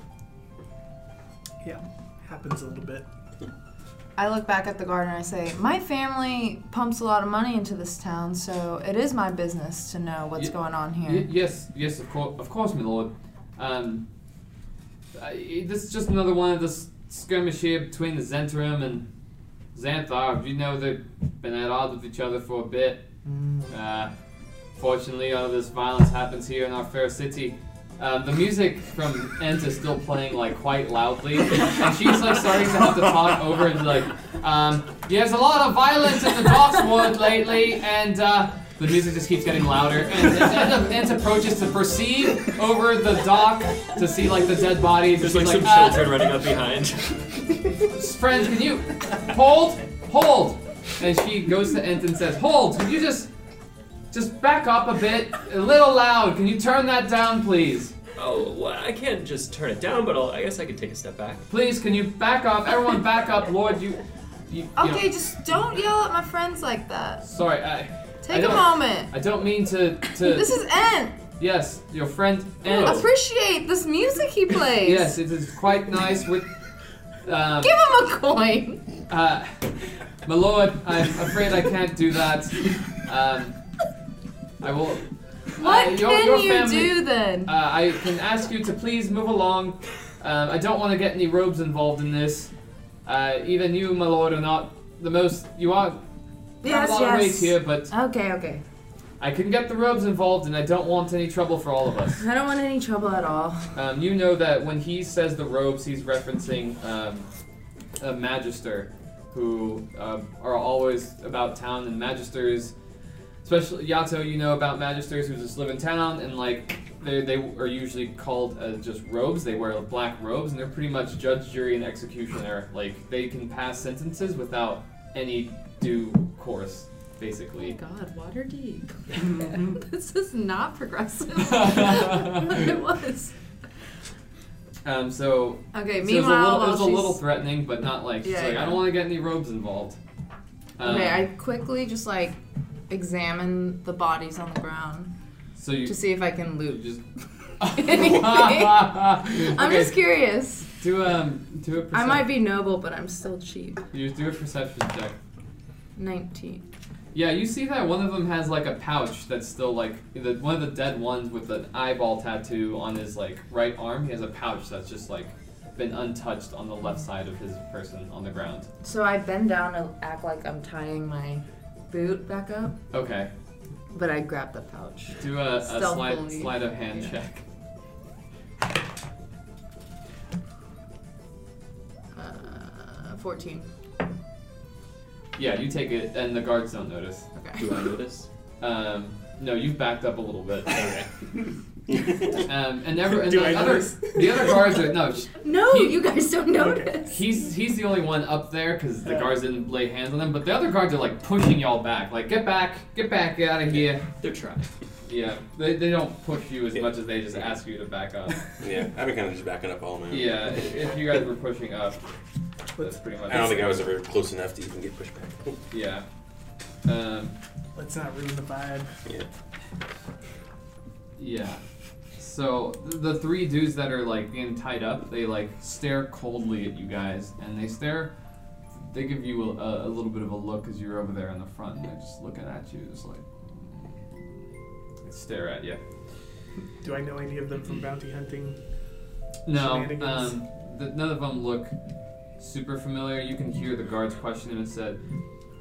Yeah, happens a little bit. I look back at the garden and I say, My family pumps a lot of money into this town, so it is my business to know what's Ye- going on here. Y- yes, yes, of course, of course, my lord. Um, uh, this is just another one of the s- skirmish here between the Zhentarim and Xanathar. You know they've been at odds with each other for a bit. Uh, fortunately, all of this violence happens here in our fair city. Um, the music from Ent is still playing like quite loudly, and she's like starting to have to talk over and like, um, there's a lot of violence in the Dockswood lately, and uh, the music just keeps getting louder. And Ent, Ent approaches to perceive over the dock to see like the dead bodies. There's like she's some "Uh, children running up behind. friends, can you hold, hold? And she goes to Ent and says, hold. Can you just, just back up a bit, a little loud? Can you turn that down, please? oh, well, I can't just turn it down, but I'll, I guess I could take a step back. Please, can you back up? Everyone, back up, Lord. You, you. you know- Okay, just don't yell at my friends like that. sorry, I. I Take a moment. I don't mean to. to This is Ent. yes, your friend Ent. Appreciate this music he plays. Yes, it is quite nice with. Um, Give him a coin. Uh, my lord, I'm afraid I can't do that. Um, I will. What uh, your, can your you do then? Uh, I can ask you to please move along. Um, I don't want to get any robes involved in this. Uh, even you, my lord, are not the most. You are yes, a lot of weight here, but Okay, okay. I can get the robes involved, and I don't want any trouble for all of us. I don't want any trouble at all. Um, you know that when he says the robes, he's referencing um, a magister who uh, are always about town, and magisters, especially Yato, you know about magisters who just live in town, and like they, they are usually called uh, just robes. They wear black robes, and they're pretty much judge, jury, and executioner. Like they can pass sentences without any due course, basically. God, water deep. this is not progressive. it was. Um, so Okay, So it was a meanwhile, little, it was a little threatening, but not like Yeah, like I don't want to get any robes involved. Um, Okay, I quickly just like examine the bodies on the ground so you to see if I can loot. just. Anything. I'm I'm just curious. do um do a percep- I might be noble, but I'm still cheap. You do a perception check. 19. Yeah, you see that one of them has like a pouch that's still like the one of the dead ones with the eyeball tattoo on his like right arm. He has a pouch that's just like been untouched on the left side of his person on the ground. So I bend down and act like I'm tying my boot back up, Okay, but I grab the pouch. do a, a slide Stealthily. sleight of hand Yeah. check. Uh, 14. Yeah, you take it, and the guards don't notice. Okay. Do I notice? Um, no, you've backed up a little bit. Okay. Um, and every, and Do the I other notice? the other guards are no. No, He- you guys don't notice. He's he's the only one up there because the guards didn't lay hands on them. But the other guards are like pushing y'all back, like get back, get back, get out of here. They're trying. Yeah, they, they don't push you as Yeah. much as they just ask you to back up. Yeah, I've been kind of just backing up all my. yeah, if if you guys were pushing up, that's pretty much. I don't think I was ever close enough to even get pushed back. Yeah. Um, Let's not ruin the vibe. Yeah. yeah. So the three dudes that are like being tied up, they like stare coldly at you guys, and they stare. They give you a, a little bit of a look as you're over there in the front, and they're just looking at you, just like they stare at you. Do I know any of them from bounty hunting? No, um, th- none of them look super familiar. You can hear the guards question and it said,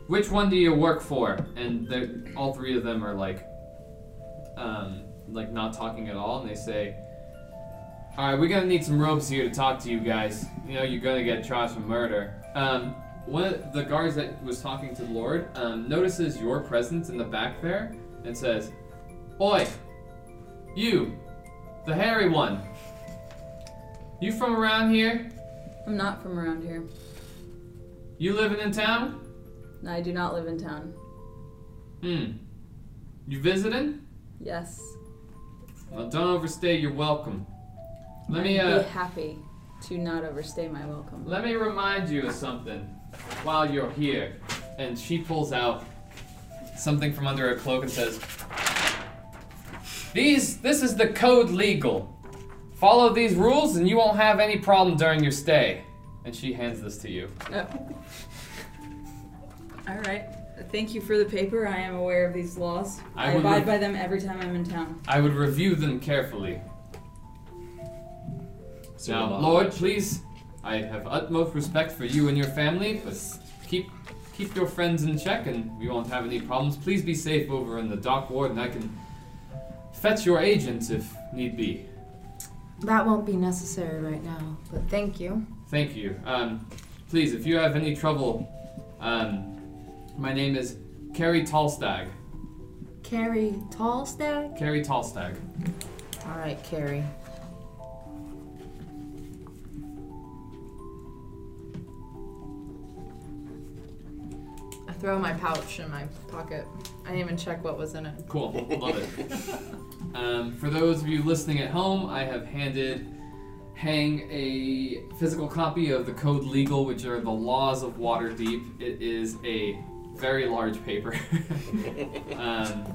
"Which one do you work for?" And all three of them are like, um, like not talking at all, and they say, "All right, we're gonna need some ropes here to talk to you guys. You know, you're gonna get charged for murder." Um, one of the guards that was talking to the Lord um, notices your presence in the back there and says, "Oi, you, the hairy one." You from around here? I'm not from around here. You living in town? No, I do not live in town. Hmm. You visiting? Yes. Well, don't overstay your welcome. Let me I'd uh, be happy to not overstay my welcome. let me remind you of something while you're here. And she pulls out something from under her cloak and says, "These, this is the code legal. Follow these rules, and you won't have any problem during your stay." And she hands this to you. Oh. All right. Thank you for the paper. I am aware of these laws. I I, abide re- by them every time I'm in town. I would review them carefully. So now. Lord, please, I have utmost respect for you and your family, but keep keep your friends in check, and we won't have any problems. Please be safe over in the dock ward, and I can fetch your agents if need be. That won't be necessary right now, but thank you. Thank you. Um, please, if you have any trouble, um, my name is Carrie Tallstag. Carrie Tallstag? Carrie Tallstag. All right, Carrie. I throw my pouch in my pocket. I didn't even check what was in it. Cool. Love it. Um, for those of you listening at home, I have handed Hang a physical copy of the Code Legal, which are the laws of Waterdeep. It is a very large paper. um,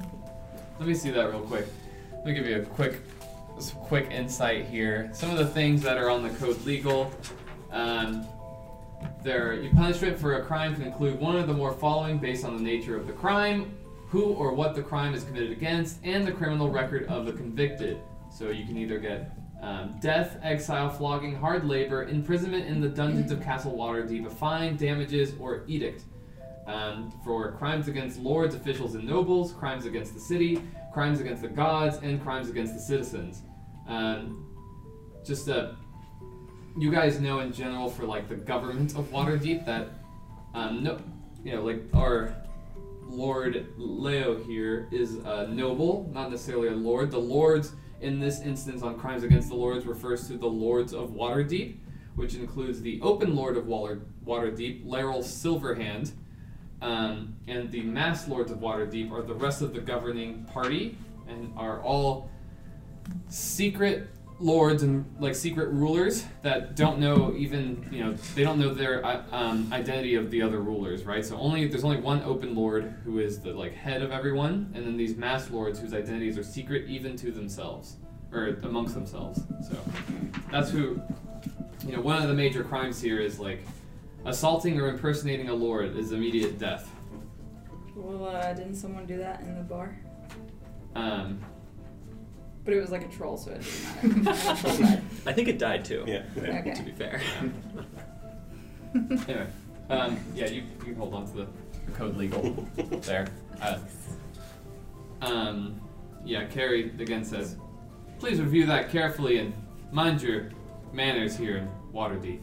let me see that real quick. Let me give you a quick, quick insight here. Some of the things that are on the Code Legal. Um, there, your punishment for a crime can include one of the more following based on the nature of the crime, who or what the crime is committed against, and the criminal record of the convicted. So you can either get um, death, exile, flogging, hard labor, imprisonment in the dungeons of Castle Waterdeep, a fine, damages, or edict. Um, for crimes against lords, officials, and nobles, crimes against the city, crimes against the gods, and crimes against the citizens. Um, just uh, you guys know in general for like the government of Waterdeep that um, no, you know, like our Lord Leo here is a noble, not necessarily a lord. The lords in this instance on crimes against the lords refers to the lords of Waterdeep, which includes the open lord of Water, Waterdeep, Laeral Silverhand, um, and the masked lords of Waterdeep are the rest of the governing party and are all secret lords and like secret rulers that don't know even you know they don't know their uh, um, identity of the other rulers right? So only there's only one open lord who is the like head of everyone and then these masked lords whose identities are secret even to themselves or amongst themselves. So that's who you know one of the major crimes here is like assaulting or impersonating a lord is immediate death Well, uh, didn't someone do that in the bar? um, But it was like a troll, so it didn't matter. The troll died. I think it died too. Yeah. Okay. To be fair. Anyway, um, yeah, you, you can hold on to the, the code legal there. Uh, um, yeah, Carrie again says, please review that carefully and mind your manners here in Waterdeep.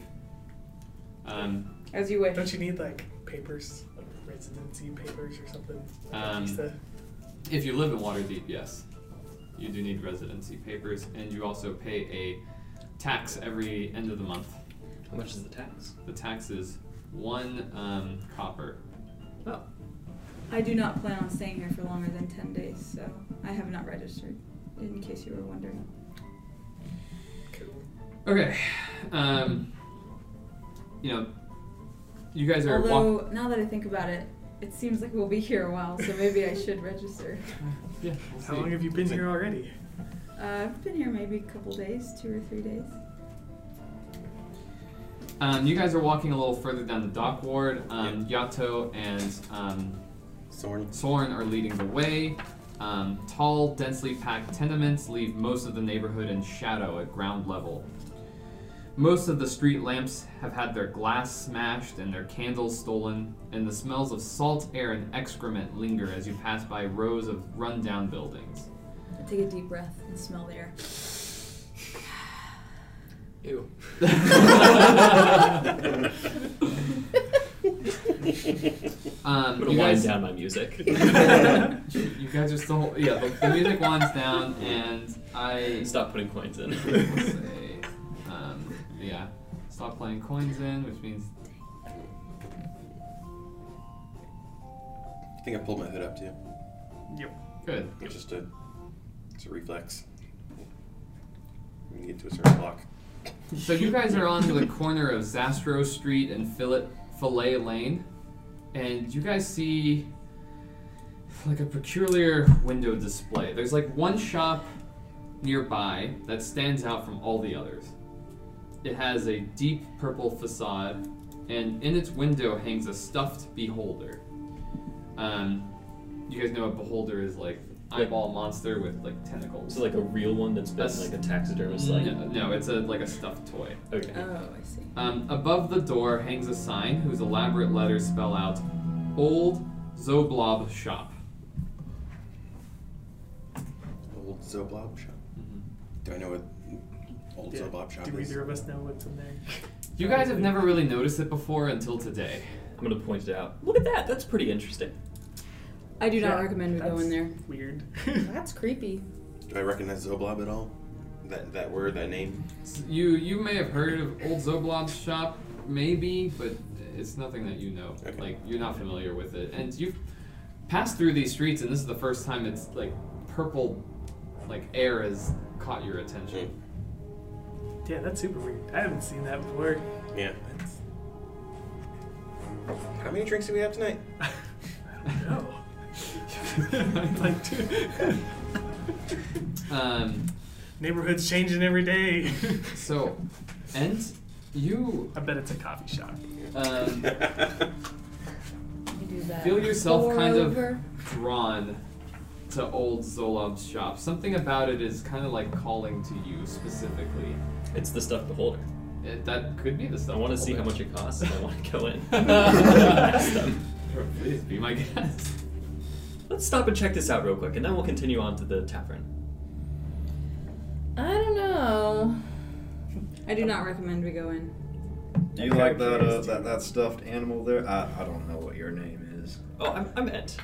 Um, As you wish. Don't you need like papers, like residency papers or something? Um, if you live in Waterdeep, yes, you do need residency papers, and you also pay a tax every end of the month. How much is the tax? The tax is one um, copper. Oh. I do not plan on staying here for longer than 10 days, so I have not registered, in case you were wondering. Cool. Okay. Um, you know, you guys are walk- Although, now that I think about it, it seems like we'll be here a while, so maybe I should register. Yeah. We'll How see. long have you been here already? Uh, I've been here maybe a couple days, two or three days. Um, you guys are walking a little further down the dock ward. Um, Yato and um, Sorn. Soren are leading the way. Um, tall, densely packed tenements leave most of the neighborhood in shadow at ground level. Most of the street lamps have had their glass smashed and their candles stolen, and the smells of salt air and excrement linger as you pass by rows of rundown buildings. I take a deep breath and smell the air. Ew. Um, I'm gonna you wind down my music. you guys are still yeah. The, the music winds down, and I Stop putting coins in. Say, yeah, stop playing coins in, which means I think I pulled my hood up too. Yep. good. It's just a, it's a reflex. When you get to a certain block. So you guys are on the corner of Zastro Street and Fillet Fillet Lane, and you guys see like a peculiar window display. There's like one shop nearby that stands out from all the others. It has a deep purple facade, and in its window hangs a stuffed beholder. Um, you guys know a beholder is like eyeball monster with like tentacles. So like a real one that's been That's- like a taxidermist like no, no, it's a like a stuffed toy. Okay. Oh, I see. Um, above the door hangs a sign whose elaborate letters spell out Old Xoblob Shop. Old Xoblob shop. Do I know what old Yeah. Xoblob shop Do either of us know what's in there? You guys have never really noticed it before until today. I'm gonna point it out. Look at that. That's pretty interesting. I do not Yeah, recommend we go in there. Weird. That's creepy. Do I recognize Xoblob at all? That that word, that name? You you may have heard of Old Xoblob's shop, maybe, but it's nothing that you know. Okay. Like you're not familiar with it, and you've passed through these streets, and this is the first time it's like purple, like air has caught your attention. Hmm. Yeah, that's super weird. I haven't seen that before. Yeah. That's... How many drinks do we have tonight? No. like, Um, neighborhood's changing every day. so, and you I bet it's a coffee shop. um, You do that. feel yourself Pour kind of drawn to old Xoblob's shop. Something about it is kind of like calling to you specifically. It's the stuffed beholder. It, that could be the stuff. I want to see how much it costs. and I want to go in. Please be my guest. Let's stop and check this out real quick, and then we'll continue on to the tavern. I don't know. I do not recommend we go in. Do you like that, uh, that that stuffed animal there? I, I don't know what your name is. Oh, I'm, I'm Ent.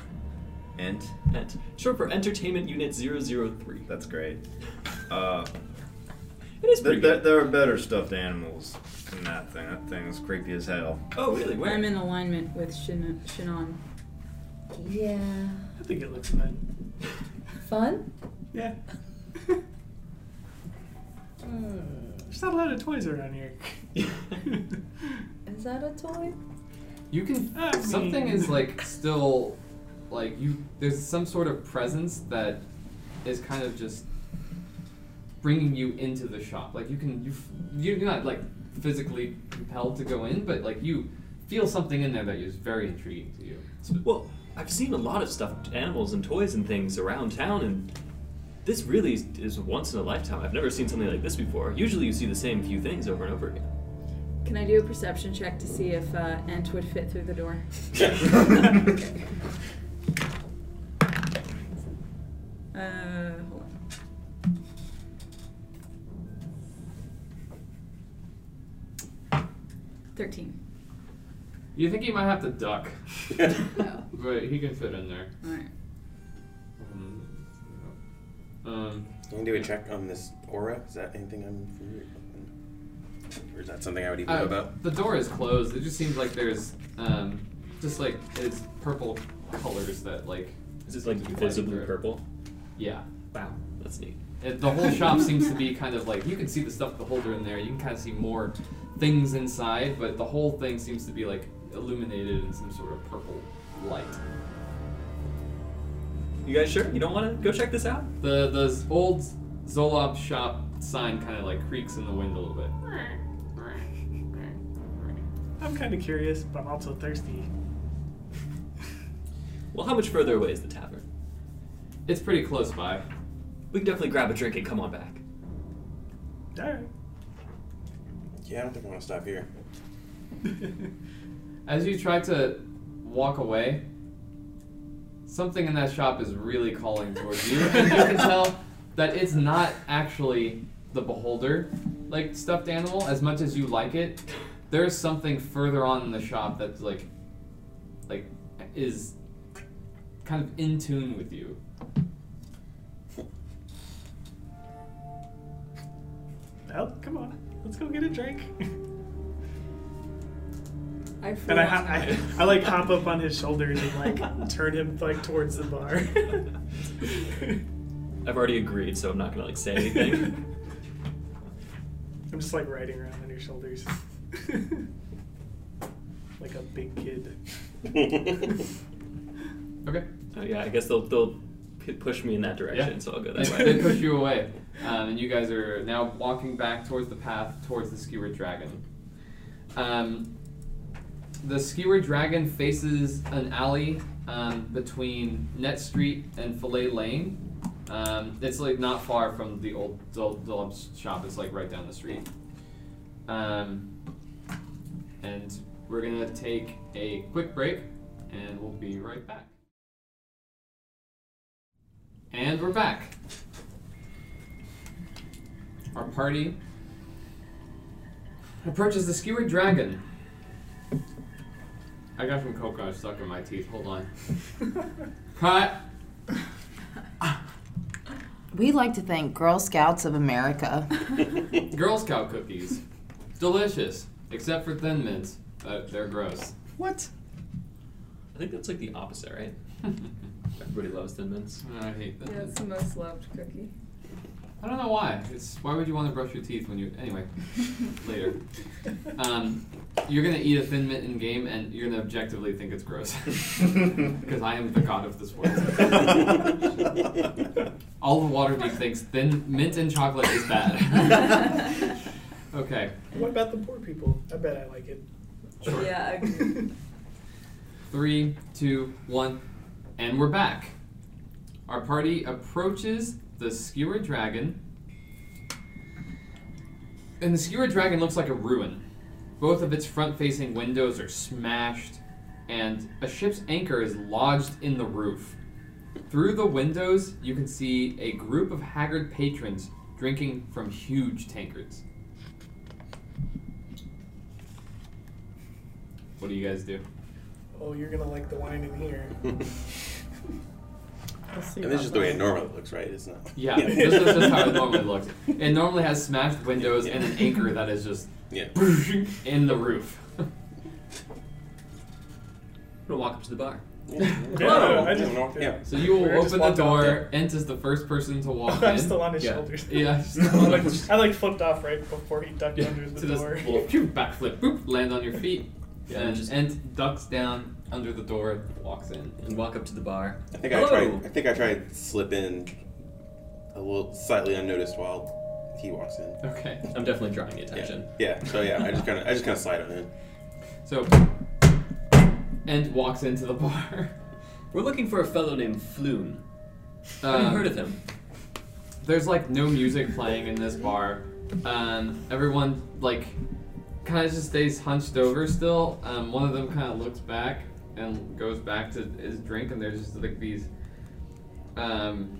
Ent. Ent. Short for Entertainment Unit 003. That's great. Uh, It is there, pretty there, good. there are better stuffed animals than that thing. That thing's creepy as hell. Oh, really? Where? I'm in alignment with Shin- Shinon. Yeah. I think it looks fun. Fun? Yeah. Hmm. There's not a lot of toys around here. Is that a toy? You can. I something is like still, like you. There's some sort of presence that is kind of just bringing you into the shop. Like you can you f- you're not like physically compelled to go in, but like you feel something in there that is very intriguing to you. Well, I've seen a lot of stuffed animals and toys and things around town, and this really is, is once in a lifetime. I've never seen something like this before. Usually you see the same few things over and over again. Can I do a perception check to see if uh, Ent would fit through the door? Thirteen. You think he might have to duck, Oh, but he can fit in there. all right. Um, Can you do a check on this aura? Is that anything I'm familiar with? Or is that something I would even know Uh, about? The door is closed. It just seems like there's um, just like it's purple colors that like Is this like Keep visibly lighting through it. purple? yeah. Wow, that's neat. It, the whole shop seems to be kind of like you can see the stuff the holder in there. You can kind of see more things inside, but the whole thing seems to be like illuminated in some sort of purple light. You guys sure? You don't want to go check this out? The the old Xoblob shop sign kind of like creaks in the wind a little bit. I'm kind of curious, but I'm also thirsty. Well, how much further away is the tavern? It's pretty close by. We can definitely grab a drink and come on back. Alright. Yeah, I don't think I want to stop here. As you try to walk away, something in that shop is really calling towards you, and you can tell that it's not actually the beholder like stuffed animal as much as you like it. There's something further on in the shop that's like like is kind of in tune with you. Well, come on. Let's go get a drink. I for And I, one- I, I like hop up on his shoulders and like turn him like towards the bar. I've already agreed, so I'm not gonna like say anything. I'm just like riding around on your shoulders. like a big kid. Okay. oh yeah, I guess they'll they'll p- push me in that direction, Yeah. so I'll go They, that they way. push you away, um, and you guys are now walking back towards the path towards the skewered dragon. Um, the skewered dragon faces an alley um, between Net Street and Fillet Lane. Um, it's like not far from the old Dol- shop. It's like right down the street. Um, and we're gonna take a quick break, and we'll be right back. And we're back. Our party approaches the skewered dragon. I got some coconut stuck in my teeth. Hold on. Cut. We'd like to thank Girl Scouts of America. Girl Scout cookies. Delicious. Except for Thin Mints. Uh, they're gross. What? I think that's like the opposite, right? Everybody loves Thin Mints. I hate Thin Yeah, it's the most loved cookie. I don't know why. It's why would you want to brush your teeth when you anyway? later. Um, you're gonna eat a thin mint in game, and you're gonna objectively think it's gross because I am the god of this world. All the water Waterdeep thinks thin mint and chocolate is bad. okay, What about the poor people? I bet I like it. Sure. Yeah, I agree. three, two, one, and we're back. Our party approaches the skewered dragon. And the skewered dragon looks like a ruin. Both of its front facing windows are smashed, and a ship's anchor is lodged in the roof. Through the windows, you can see a group of haggard patrons drinking from huge tankards. What do you guys do? Oh, you're gonna like the wine in here. Let's see And this is just the way it normally looks, right? It's not. Yeah, this is just how it normally looks. It normally has smashed windows and an anchor that is just Yeah. in the roof. I'm gonna walk up to the bar. Yeah, Hello. I just Yeah. yeah. So you will We're open the door. there. Ent is the first person to walk I'm in. still on his Yeah. shoulders. Yeah, I like, I like flipped off right before he ducked Yeah, under to the this door. little backflip, boop, land on your feet, Yeah, and just- Ent ducks down under the door, walks in. And walk up to the bar. I think I Hello. tried. I think I tried to slip in a little slightly unnoticed while he walks in. Okay. I'm definitely drawing the attention. Yeah. So yeah, I just kind of I just kind of slide on in. So Ent walks into the bar. We're looking for a fellow named Floon. Have you Um, heard of him? there's like no music playing in this bar. Um, everyone like kind of just stays hunched over still. Um, one of them kind of looks back and goes back to his drink, and there's just like these, um,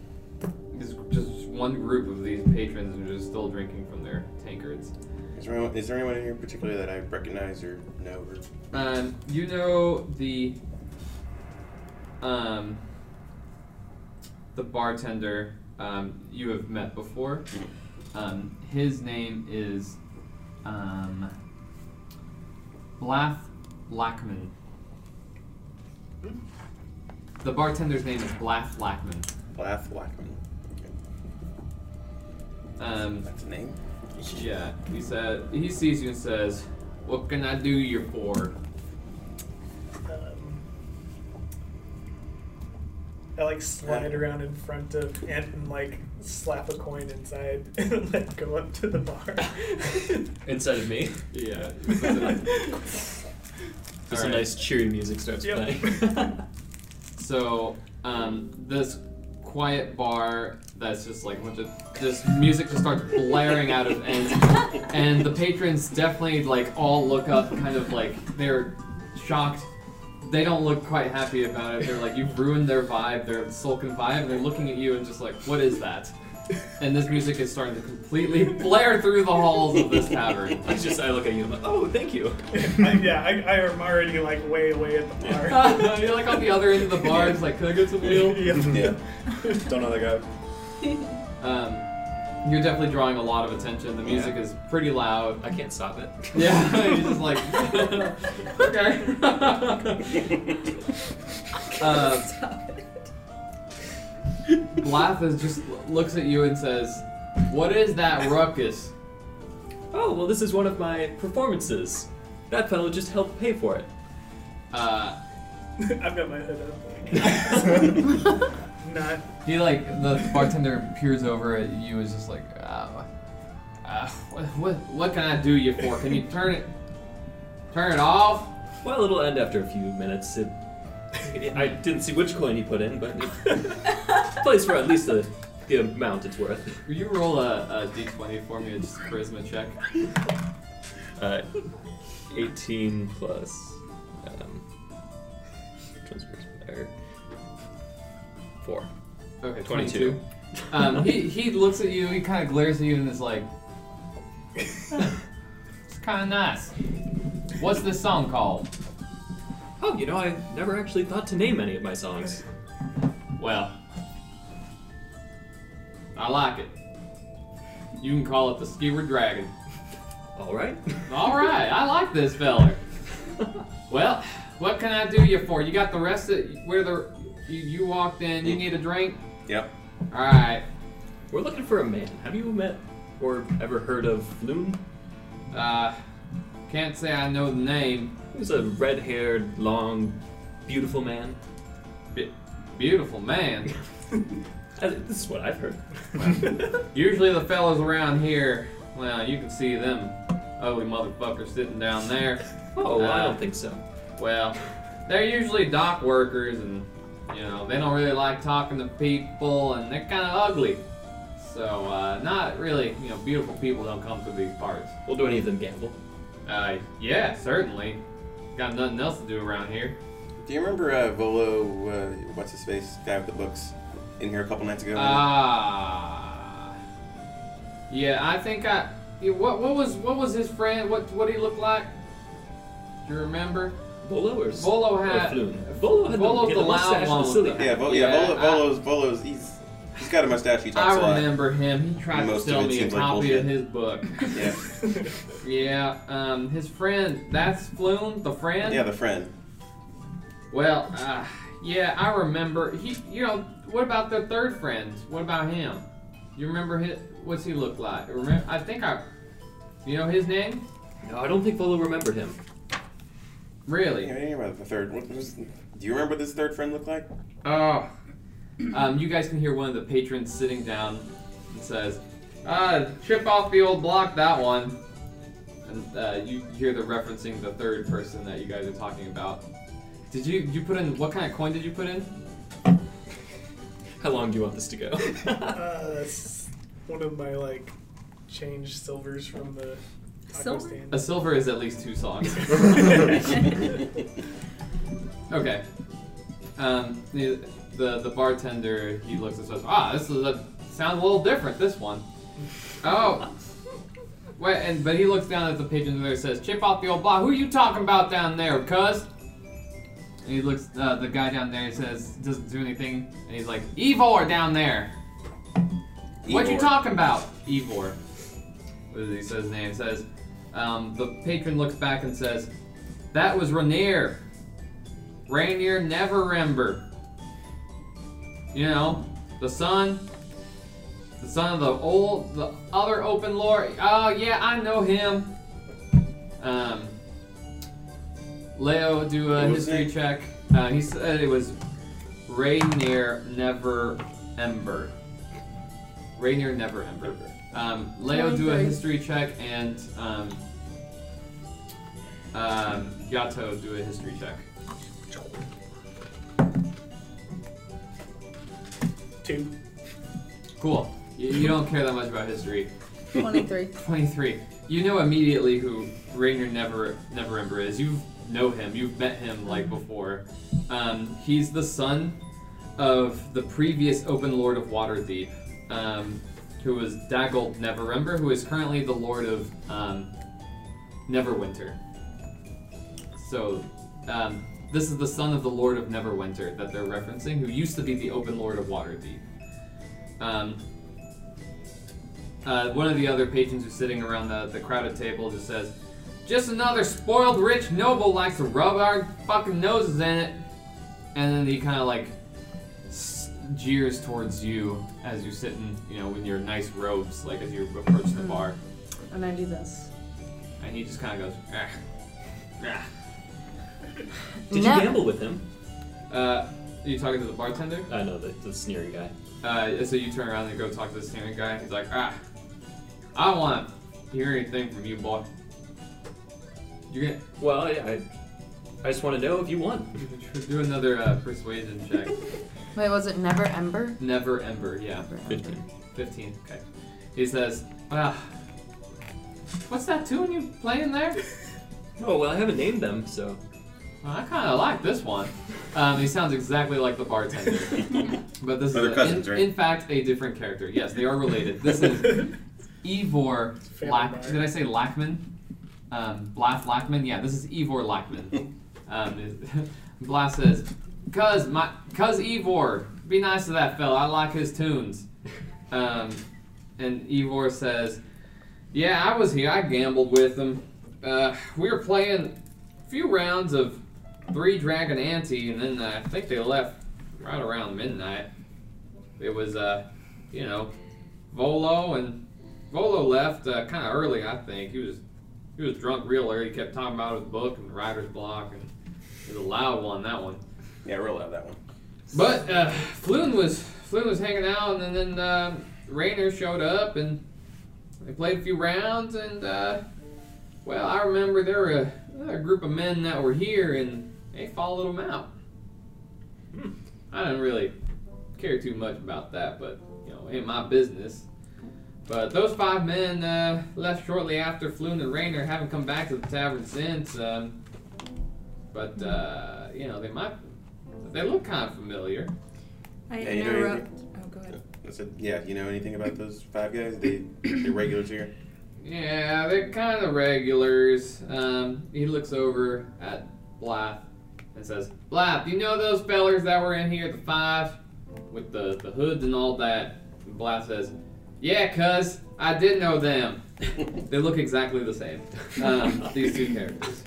just one group of these patrons who are just still drinking from their tankards. Is there anyone, is there anyone in here in particular that I recognize or know? Or... Um, you know the um, the bartender um, you have met before. Um, his name is um, Blath Lackman. The bartender's name is Blath Lackman. Blath Lackman. Okay. Um, That's a name. Yeah. He said he sees you and says, "What can I do you for?" Um, I like slide around in front of Ant and like slap a coin inside and let go up to the bar. inside of me? Yeah. Some nice cheery music starts Yep. playing. So, um, this quiet bar that's just like a bunch of this music just starts blaring out of ends, and the patrons definitely like all look up, kind of like they're shocked. They don't look quite happy about it. They're like, you've ruined their vibe, their sulken vibe, and they're looking at you and just like, what is that? And this music is starting to completely blare through the halls of this tavern. I just I look at you and I'm like, oh, thank you. Yeah, I, I am already like way away at the bar. You're like on the other end of the bar. It's like, can I get some wheel? yeah. Yeah. Don't know the guy. Um, you're definitely drawing a lot of attention. The music is pretty loud. I can't stop it. Yeah, you're just like, okay. uh, Blathis just looks at you and says, "What is that ruckus?" Oh, well, this is one of my performances. That fellow just helped pay for it. Uh, I've got my hood up. Like, not. he like the bartender peers over at you and is just like, uh, uh, what, what, what can I do you for? Can you turn it, turn it off? Well, it'll end after a few minutes. It, I didn't see which coin he put in, but it plays for at least the, the amount it's worth. Will you roll a, a d20 for me? It's a charisma check. Uh, 18 plus. Um, which one's four. Okay, 22. 22. Um, he, he looks at you, he kind of glares at you and is like, it's kind of nice. What's this song called? Oh, you know, I never actually thought to name any of my songs. Well, I like it. You can call it the Skewered Dragon. All right. All right, I like this feller. Well, what can I do you for? You got the rest of where the you, you walked in. You need a drink. Yep. All right. We're looking for a man. Have you met or ever heard of Floon? Uh, can't say I know the name. He's a red-haired, long, beautiful man. Be- beautiful man. Uh, This is what I've heard. Usually the fellas around here, well, you can see them ugly motherfuckers sitting down there. Oh, I Uh, don't think so. Well, they're usually dock workers, and you know they don't really like talking to people, and they're kind of ugly. So, uh, not really, you know, beautiful people don't come to these parts. Well, do any of them gamble? Uh, yeah, certainly. Got nothing else to do around here. Do you remember uh, Volo? Uh, what's his face? Guy with the books in here a couple nights ago. Ah. yeah, I think I. What what was what was his friend? What what he looked like? Do you remember? Volo or Volo had. Floon? Volo had Volo's the, the the loud mustache one and the silly yeah, Volo, yeah, Yeah, Volo, I- Volo's, Volo's, he's he's got a mustache. He talks a I lot. remember him. He tried Most to of sell me a seems like copy of his book. Yeah, Yeah, um, his friend, that's Floon, the friend? yeah, the friend. Well, uh, yeah, I remember. He, you know, what about the third friend? What about him? You remember his, what's he look like? Remember, I think I, you know his name? No, I don't think Volo remembered him. Really? Yeah, I didn't about the third. What was, do you remember what this third friend looked like? Oh. Um, you guys can hear one of the patrons sitting down and says, uh, chip off the old block, that one. And uh, you hear the referencing the third person that you guys are talking about. Did you you put in what kind of coin did you put in? How long do you want this to go? Uh, that's one of my like change silvers from the taco Silver? stand. A silver is at least two songs. okay. Um, the, the bartender he looks and says, "Ah, this is a sounds a little different. This one." Oh. Wait, and but he looks down at the pigeon there and says, "Chip off the old block. Who you talking about down there, cuz?" And he looks uh, the guy down there. He says, doesn't do anything, and he's like, "Evor down there. What you talking about, Evor?" He say his name? Says, um, the patron looks back and says, "That was Rainier. Renaer Neverember. You know, the son, the son of the old, the other open lord. Oh yeah, I know him. Um, Leo, do a history it? check. Uh, he said it was Rainier Never Ember. Renaer Neverember. Um, Leo, do a history check, and um, um, Yato, do a history check. Two. Cool. You, you don't care that much about history. 23. 23. You know immediately who Renaer Never Neverember is. You know him. You've met him like before. Um, he's the son of the previous Open Lord of Waterdeep, um, who was Dagult Neverember, who is currently the Lord of um, Neverwinter. So, um, this is the son of the Lord of Neverwinter that they're referencing, who used to be the Open Lord of Waterdeep. Um, uh, one of the other patrons who's sitting around the, the crowded table just says, Just another spoiled rich noble likes to rub our fucking noses in it. And then he kind of like s- jeers towards you as you're sitting, you know, in your nice robes, like as you approach the bar. And I do this. And he just kind of goes, ah, ah. Did No. you gamble with him? Uh, are you talking to the bartender? I know the, the sneering guy. Uh, so you turn around and go talk to the sneering guy. He's like, ah, I don't want to hear anything from you, boy. You're gonna Well, yeah, I, I just want to know if you won. do another uh, persuasion check. Wait, was it Neverember? Never Ember, yeah. Neverember. 15. 15, okay. He says, ah, what's that tune you playing there? Oh, well, I haven't named them, so. Well, I kind of like this one. Um, he sounds exactly like the bartender. but this they're is, a- cousins, in, right? in fact, a different character. Yes, they are related. This is Ivor Lack. Did I say Lackman? Um, Blath Lackman? Yeah, this is Ivor Lackman. Um, is- Blath says, Cuz, my, cuz Ivor, be nice to that fella. I like his tunes. Um, and Ivor says, Yeah, I was here. I gambled with him. Uh, we were playing a few rounds of Three Dragon Ante, and then uh, I think they left right around midnight. It was, uh, you know, Volo, and Volo left uh, kind of early. I think he was he was drunk real early. He kept talking about his book and writer's block, and it was a loud one that one. Yeah, roll out that one. But uh, Floon was Floon was hanging out, and then uh, Renaer showed up, and they played a few rounds, and uh, well, I remember there were a, a group of men that were here, and they followed him out. Hmm. I didn't really care too much about that, but you know, ain't my business. But those five men uh, left shortly after Floon and Renaer haven't come back to the tavern since. Um, but uh, you know, they might. They look kind of familiar. I Yeah, you know interrupt. Oh, go ahead. I said, yeah, you know anything about those five guys? They, they're regulars here. Yeah, they're kind of regulars. Um, he looks over at Blath and says, Blath, do you know those fellers that were in here the five with the, the hoods and all that? And Blath says, Yeah, cuz, I did know them. they look exactly the same, um, these two characters.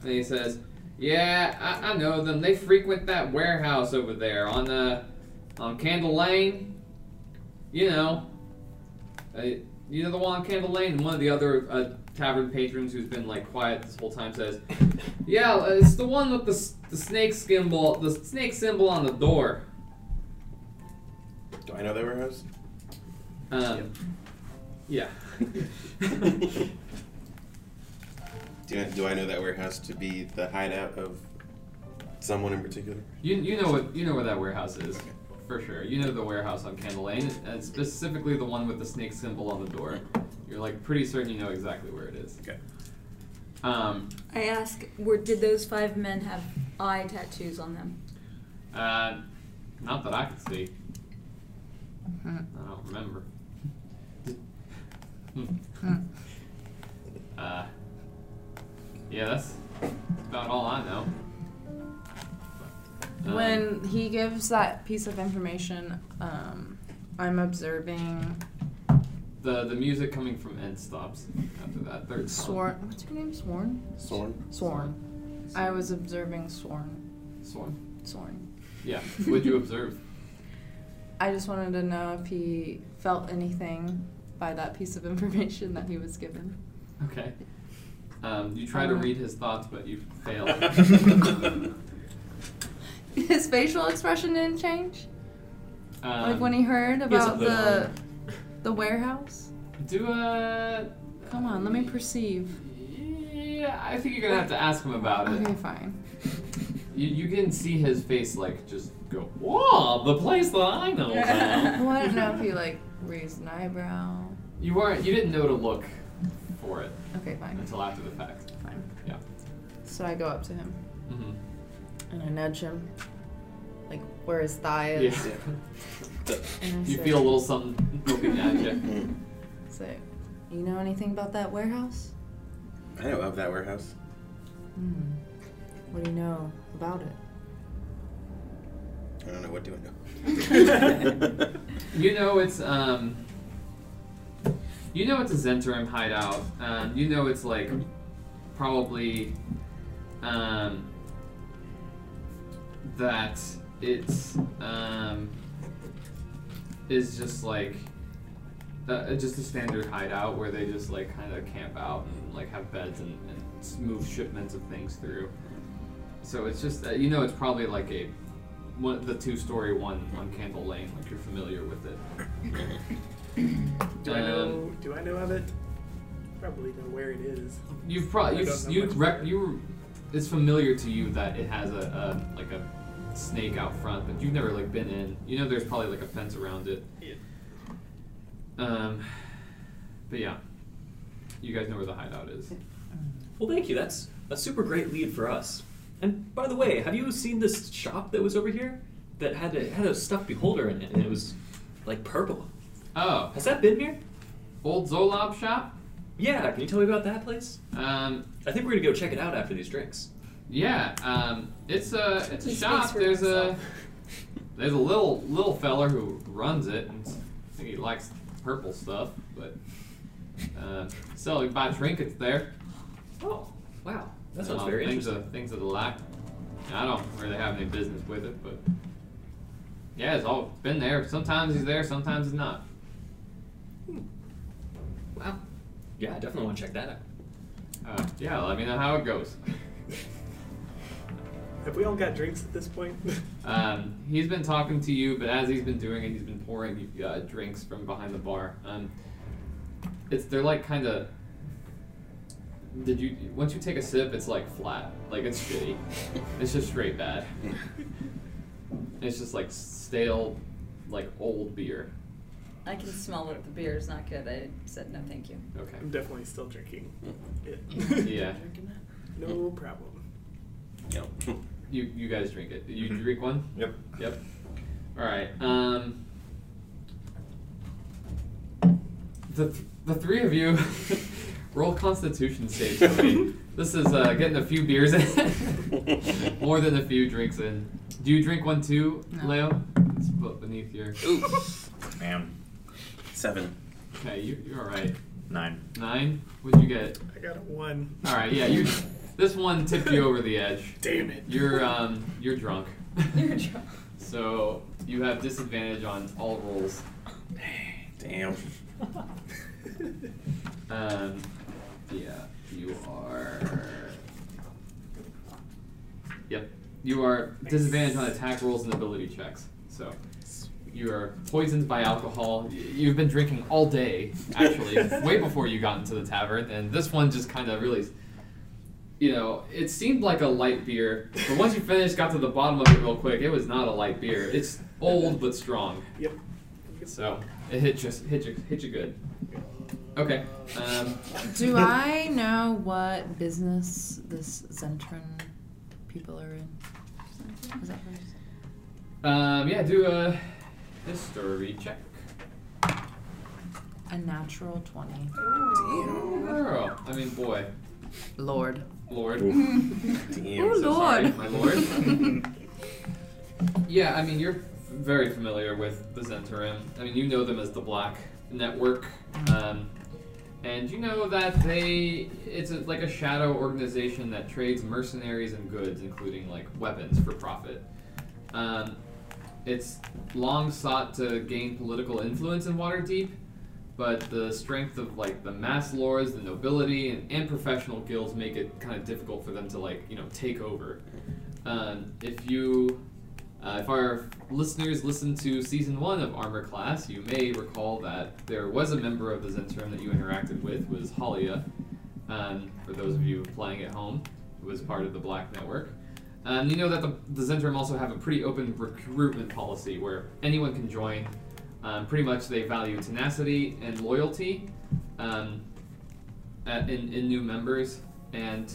And he says, Yeah, I, I know them. They frequent that warehouse over there on, uh, on Candle Lane. You know, uh, you know the one on Candle Lane, and one of the other uh, tavern patrons who's been like quiet this whole time says, "Yeah, it's the one with the the snake symbol, the snake symbol on the door." Do I know that warehouse? Um, yeah. Do I, do I know that warehouse to be the hideout of someone in particular? You you know what you know where that warehouse is for sure. You know the warehouse on Candle Lane, and specifically the one with the snake symbol on the door. You're like pretty certain you know exactly where it is. Okay. Um, I ask, were, did those five men have eye tattoos on them? uh, not that I can see. I don't remember. uh, yeah, that's about all I know. Um, When he gives that piece of information, um, I'm observing the the music coming from End stops after that third song. Sworn. What's your name? Sworn? Sorn? Sworn. I was observing Sworn. Sworn. Sworn. Yeah. What'd you observe? I just wanted to know if he felt anything by that piece of information that he was given. Okay. Um, you try to Uh. read his thoughts, but you fail. his facial expression didn't change? Um, like when he heard he has a about hood the on. The warehouse? do a. Come on, let me perceive. Yeah, I think you're gonna have to ask him about it. Okay, fine. You, you can see his face like just go, whoa, the place that I know about. Well, I don't know if he like raised an eyebrow. you weren't, you didn't know to look for it Okay, fine. until after the fact. Fine. Yeah. So I go up to him Mm-hmm. and I nudge him, like where his thigh is. Yeah. And you say, feel a little something poking at you. Say, you know anything about that warehouse? I don't know of that warehouse. Hmm. What do you know about it? I don't know what do I know. You know it's um. You know it's a Zhentarim hideout. Um, you know it's like probably um that it's um is just like uh, just a standard hideout where they just like kind of camp out and like have beds and, and move shipments of things through. So it's just uh, you know it's probably like a one the two story one on Candle Lane like you're familiar with it. Do I know? Um, Do I know of it? Probably know where it is. You've probably you've, you much rec- you it's familiar to you that it has a, a like a snake out front, but you've never like been in. You know, there's probably like a fence around it. Yeah. Um, but yeah, you guys know where the hideout is. Well, thank you. That's a super great lead for us. And by the way, have you seen this shop that was over here that had a, had a stuffed beholder in it, and it was like purple? Oh, Has that been here? old Xoblob shop. Yeah. Can you tell me about that place? Um, I think we're gonna go check it out after these drinks. Yeah. Um, it's a it's a He shop. speaks for There's a himself. there's a little little feller who runs it, and I think he likes purple stuff, but uh, so you buy trinkets there. Oh, wow. That sounds Um, very things interesting. Of, things of the lack. I don't really have any business with it, but yeah, it's all been there. Sometimes he's there, sometimes he's not. Wow. Yeah, I definitely want to check that out. Uh, yeah, let me know how it goes. Have we all got drinks at this point? Um, he's been talking to you, but as he's been doing it, he's been pouring uh, drinks from behind the bar. Um, it's they're like kind of. Did you once you take a sip, it's like flat, like it's shitty. it's just straight bad. It's just like stale, like old beer. I can smell that the beer is not good. I said no, thank you. Okay. I'm definitely still drinking it. Yeah. no problem. Yep. You you guys drink it. You Mhm. drink one? Yep. Yep. All right. Um. The th- the three of you roll Constitution saves for me. This is uh, getting a few beers in, more than a few drinks in. Do you drink one too, No. Leo? It's beneath your. Man, Seven. Okay, you you're all right. nine. Nine. What'd you get? I got a one. All right. Yeah. You. This one tipped you over the edge. Damn it. You're um you're drunk. You're drunk. So you have disadvantage on all rolls. Damn. Um, yeah, you are. Yep, you are disadvantaged on attack rolls and ability checks. So you are poisoned by alcohol. You've been drinking all day, actually, way before you got into the tavern, and this one just kind of really. You know, it seemed like a light beer, but once you finished, got to the bottom of it real quick. It was not a light beer. It's old but strong. Yep. So it hit you, hit you, hit you good. Okay. Um, Do I know what business this Zhentarim people are in? Is that first? um, yeah, do a history check. A natural 20. Damn. Girl, I mean, boy, Lord. Lord. Damn. Oh, so Lord. Sorry, my lord. yeah, I mean, you're very familiar with the Zhentarim. I mean, you know them as the Black Network. Um, and you know that they, it's a, like a shadow organization that trades mercenaries and goods, including like weapons, for profit. Um, it's long sought to gain political influence in Waterdeep, but the strength of like the masked lords, the nobility, and, and professional guilds make it kind of difficult for them to like you know take over. Um, if you Uh, if our listeners listen to season one of Armor Class, you may recall that there was a member of the Zhentarim that you interacted with, was Halia. Um, for those of you playing at home, who was part of the Black Network. Um, you know that the, the Zhentarim also have a pretty open recruitment policy where anyone can join. Um, pretty much, they value tenacity and loyalty um, at, in, in new members, and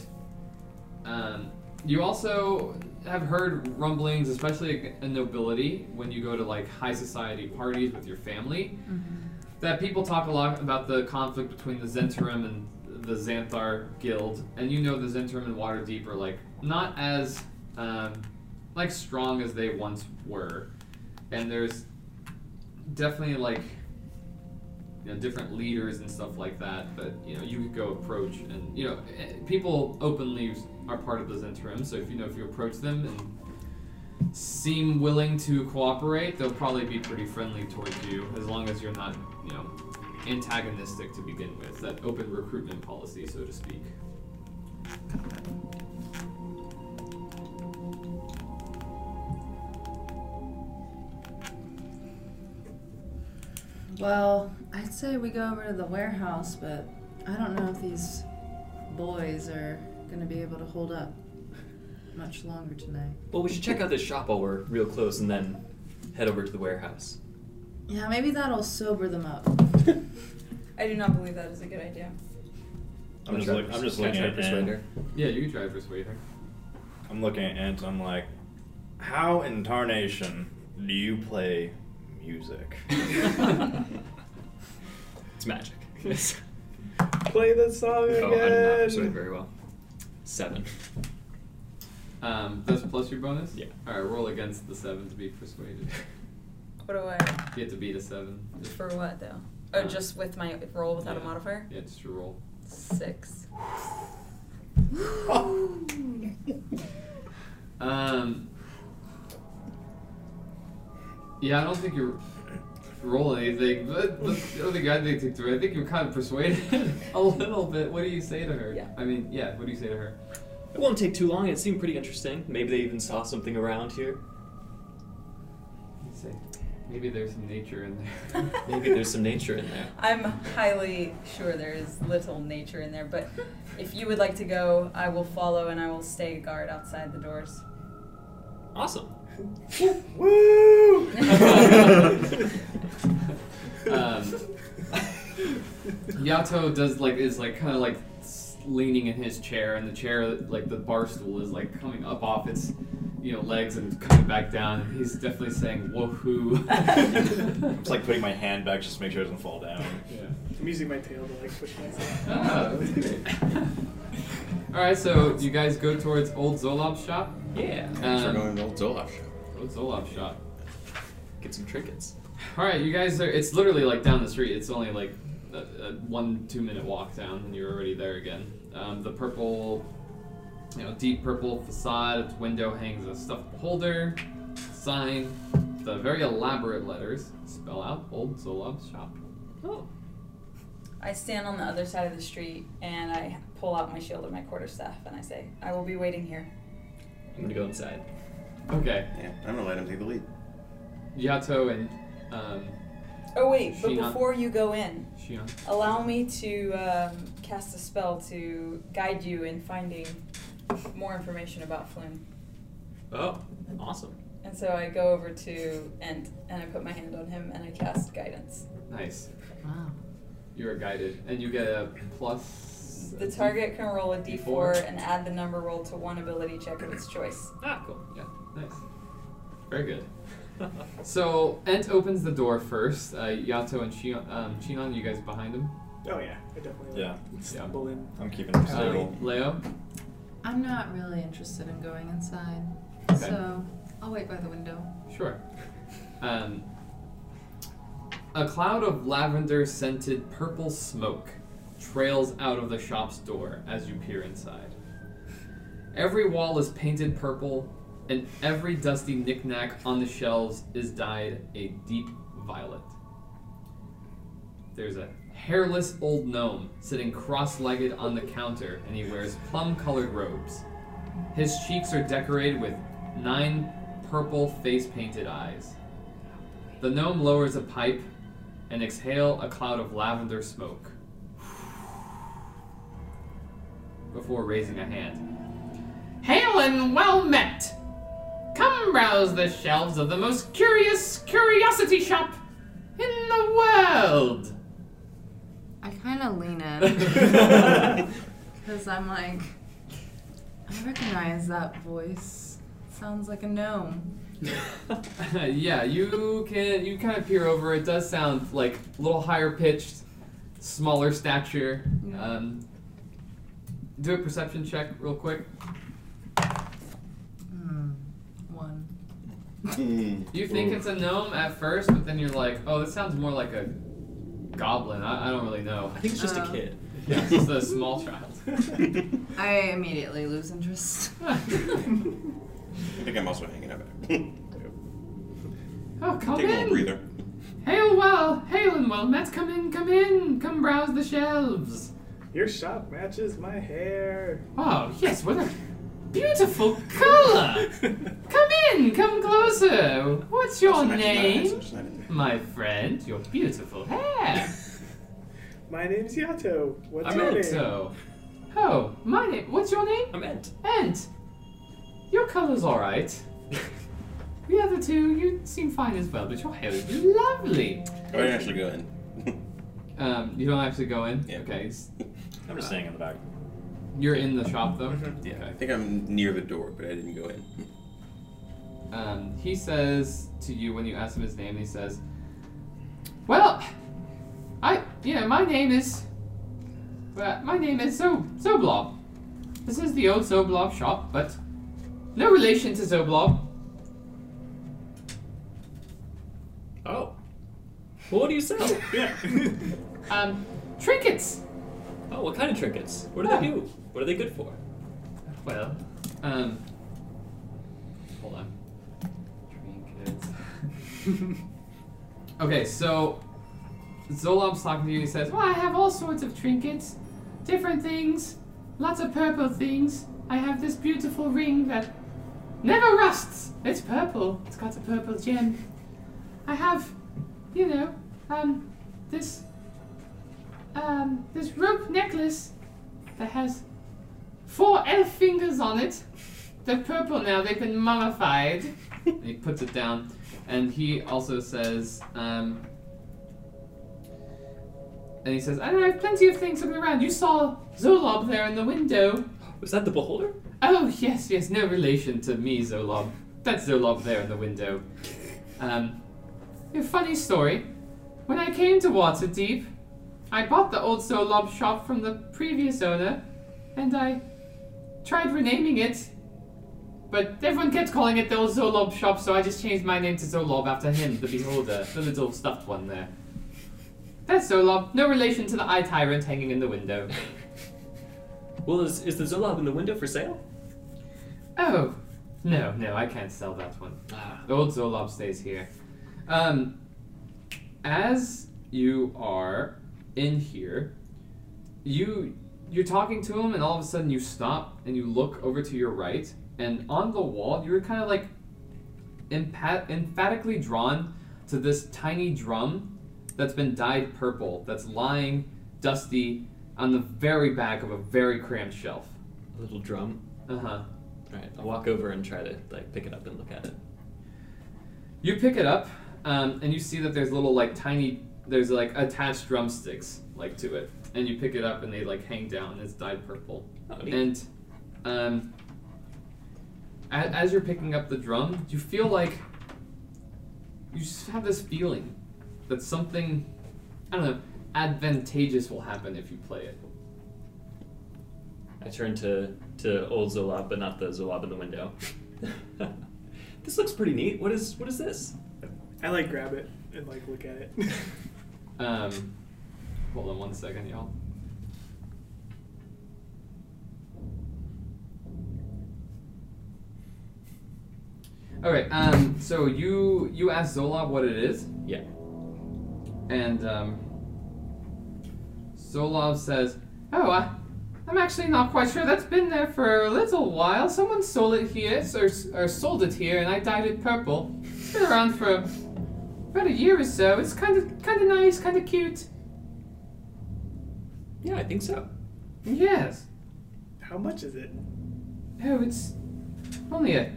um, you also have heard rumblings, especially in nobility, when you go to like high society parties with your family, that people talk a lot about the conflict between the Zhentarim and the Xanathar Guild, and you know the Zhentarim and Waterdeep are like not as um, like strong as they once were, and there's definitely like you know, different leaders and stuff like that But you know you could go approach and you know eh, people openly are part of those Zhentarim so if you know if you approach them and seem willing to cooperate they'll probably be pretty friendly towards you as long as you're not you know antagonistic to begin with that open recruitment policy so to speak Well, I'd say we go over to the warehouse, but I don't know if these boys are gonna be able to hold up much longer tonight. Well, we should check out this shop while we're real close and then head over to the warehouse. Yeah, maybe that'll sober them up. I do not believe that is a good idea. I'm just, look, I'm just Can I looking try at to persuade Ant. her? yeah you can try to persuade her I'm looking at Ant. I'm like, how in tarnation do you play music? It's magic. Play the song oh, I did not again. persuade very well. Seven. um, that's plus your bonus Yeah. all right roll against the seven to be persuaded What do I you have to beat a seven for what though? Oh, Uh, just with my roll without yeah. a modifier. yeah just your roll Six. Um. Yeah, I don't think you're rolling anything. But the the other guy they took through, I think you're kind of persuaded a little bit. What do you say to her? Yeah. I mean, yeah. What do you say to her? It won't take too long. It seemed pretty interesting. Maybe they even saw something around here. You say, maybe there's some nature in there. Maybe there's some nature in there. I'm highly sure there is little nature in there, but if you would like to go, I will follow and I will stay guard outside the doors. Awesome. Woo! um, Yato does like is like kind of like leaning in his chair, and the chair like the bar stool is like coming up off its you know legs and coming back down. And he's definitely saying woohoo. I'm just like putting my hand back just to make sure it doesn't fall down. yeah. I'm using my tail to like push myself. That's great. All right, so you guys go towards Old Xoblob's shop. Yeah. Thanks for Um, going to old Zoloft shop. Old Xoblob's shop. Get some trinkets. All right, you guys are. It's literally like down the street. It's only like a, a one two minute walk down, and you're already there again. Um, the purple, you know, deep purple facade. Its window hangs a stuffed beholder, sign. The very elaborate letters spell out Old Xoblob's shop. Oh. I stand on the other side of the street and I pull out my shield and my quarterstaff and I say, I will be waiting here. I'm gonna go inside. Okay, Yeah, I'm gonna let him take the lead. Yato and um, Oh, wait, but Shion. before you go in, Shion. allow me to um, cast a spell to guide you in finding more information about Flynn. Oh, awesome. And so I go over to Ent and I put my hand on him and I cast guidance. Nice. Wow. You are guided, and you get a plus. The target can roll a D4. d4 and add the number rolled to one ability check of its choice. Ah, cool. Yeah, nice. Very good. So Ent opens the door first. Uh, Yato and Shion, um, Shinon, you guys behind him. Oh yeah, I definitely Yeah. like, stumble in. I'm keeping him Uh, stable. Leo. I'm not really interested in going inside, Okay. so I'll wait by the window. Sure. Um, a cloud of lavender scented purple smoke trails out of the shop's door as you peer inside. Every wall is painted purple, and every dusty knickknack on the shelves is dyed a deep violet. There's a hairless old gnome sitting cross legged on the counter, and he wears plum colored robes. His cheeks are decorated with nine purple face painted eyes. The gnome lowers a pipe and exhale a cloud of lavender smoke before raising a hand. Hail and well met! Come browse the shelves of the most curious curiosity shop in the world! I kind of lean in because I'm like, I recognize that voice. Sounds like a gnome. yeah, you can you kind of peer over. It does sound like a little higher pitched, smaller stature. Yeah. Um, do a perception check real quick. Hmm. One. You think it's a gnome at first, but then you're like, oh, this sounds more like a goblin. I, I don't really know. I think it's just a Um, kid. Yeah, it's just a small child. I immediately lose interest. I think I'm also hanging out. Take oh, come a little in. breather. Hail well, hail and well met. Come in, come in, come browse the shelves. Your shop matches my hair. Oh yes, what a beautiful color. Come in, come closer. What's your Also matches name? which is not in there. My friend, your beautiful hair. My name's Yato. What's I'm your name? Ento. Oh, my name. What's your name? I'm Ent. Ent. Your color's alright. The other two, you seem fine as well, but your hair is lovely. I didn't actually go in. Um, you don't have to go in. Yeah. Okay. S- I'm just staying in the back. You're in the shop though. Yeah, I think I'm near the door, but I didn't go in. Um, he says to you when you ask him his name, he says, "Well, I, you know, my name is, well, my name is so Xoblob. This is the old Xoblob shop, but no relation to Xoblob. Oh. Well, what do you sell? Yeah. Um, trinkets. Oh, what kind of trinkets? What do they do? What are they good for? Well, um, hold on. Trinkets. okay, so Xoblob's talking to you. He says, "Well, I have all sorts of trinkets, different things, lots of purple things. I have this beautiful ring that never rusts. It's purple. It's got a purple gem. I have, you know, um, this, um, this rope necklace that has four elf fingers on it. They're purple now. They've been mummified." And he puts it down, and he also says, um, and he says, "And I have plenty of things looking around. You saw Xoblob there in the window. Was that the beholder? Oh yes, yes. No relation to me, Xoblob. That's Xoblob there in the window. Um, a funny story. When I came to Waterdeep, I bought the old Xoblob shop from the previous owner, and I tried renaming it, but everyone kept calling it the old Xoblob shop, so I just changed my name to Xoblob after him, the beholder, the little stuffed one there. That's Xoblob, no relation to the eye tyrant hanging in the window. Well, is, is the Xoblob in the window for sale? Oh, no, no, I can't sell that one. The old Xoblob stays here. Um, as you are in here, you you're talking to him, and all of a sudden you stop and you look over to your right, and on the wall you're kind of like emphatically drawn to this tiny drum that's been dyed purple that's lying dusty on the very back of a very cramped shelf. A little drum. Uh huh. Alright, I'll walk over and try to like pick it up and look at it. You pick it up, um, and you see that there's little like tiny, there's like attached drumsticks like to it, and you pick it up and they like hang down. It's dyed purple, Oh, and um, as, as you're picking up the drum, you feel like you just have this feeling that something, I don't know, advantageous will happen if you play it. I turn to to old Xoblob, but not the Xoblob in the window. this looks pretty neat. What is what is this? I like grab it and like look at it. Um, hold on one second, y'all. All right. Um. So you you ask Xoblob what it is, Yeah. and um, Xoblob says, "Oh, I, I'm actually not quite sure. That's been there for a little while. Someone sold it here, or, or sold it here, and I dyed it purple. It's been around for about a year or so. It's kind of, kind of nice, kind of cute. Yeah, I think so. Yes. How much is it? Oh, it's only a.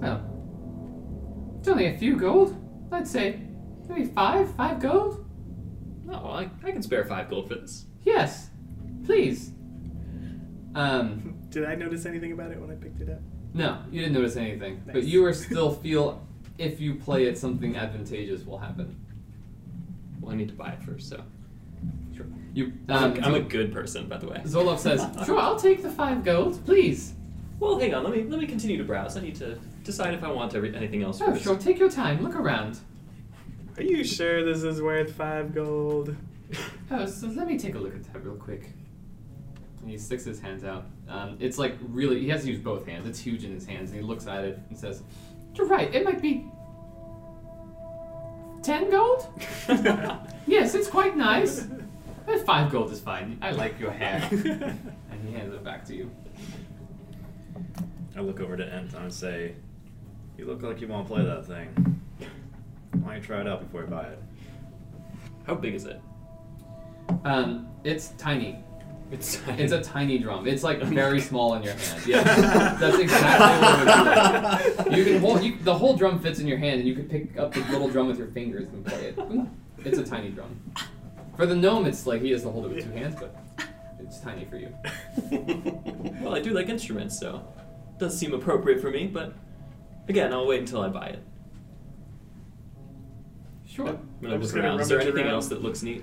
Well, it's only a few gold. I'd say maybe five, five gold. Oh, I, I can spare five gold for this. Yes, please. Um, Did I notice anything about it when I picked it up? no, you didn't notice anything, but you are still feel if you play it, something advantageous will happen. Well, I need to buy it first, so. Sure. You. I'm, Um, a, I'm a good person, by the way. Xoblob says, "Sure, I'll take the five gold, please." Well, hang on. Let me let me continue to browse. I need to decide if I want every, anything else Oh, first. sure. Take your time. Look around. Are you sure this is worth five gold? Oh, so let me take a look at that real quick. And he sticks his hands out. Um, it's like really, he has to use both hands. It's huge in his hands. And he looks at it and says, You're right, it might be 10 gold? yes, it's quite nice. Eh, Five gold is fine. I like your hair. and he hands it back to you. I look over to Enton and say, "You look like you want to play that thing. Why don't you try it out before you buy it?" How big is it? Um, it's tiny. It's It's a tiny drum. It's like very small in your hand. Yeah, that's exactly what it would. You can hold you, the whole drum fits in your hand, and you can pick up the little drum with your fingers and play it. It's a tiny drum. For the gnome, it's like he has to hold it with two hands, but it's tiny for you. well, I do like instruments, so it does seem appropriate for me. But again, I'll wait until I buy it. Sure. I'm gonna I'm just look gonna around. Is there anything around. else that looks neat?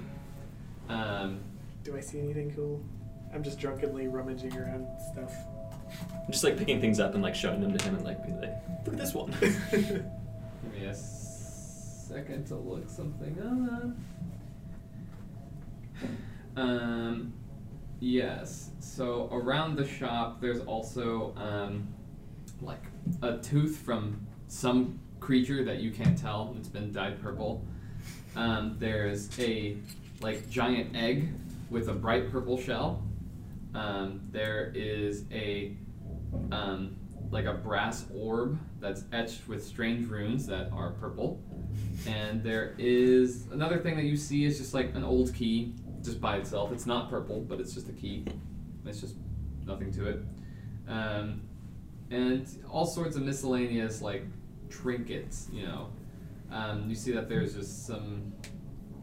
Um, Do I see anything cool? I'm just drunkenly rummaging around stuff. I'm just like picking things up and like showing them to him and like being like, look at this one. give me a s- second to look something up. Um, yes. So around the shop, there's also um, like a tooth from some creature that you can't tell. It's been dyed purple. Um, there's a like giant egg with a bright purple shell. Um, there is a um, like a brass orb that's etched with strange runes that are purple. And there is another thing that you see is just like an old key, just by itself. It's not purple, but it's just a key. It's just nothing to it. Um, and all sorts of miscellaneous like trinkets, you know. Um, you see that there's just some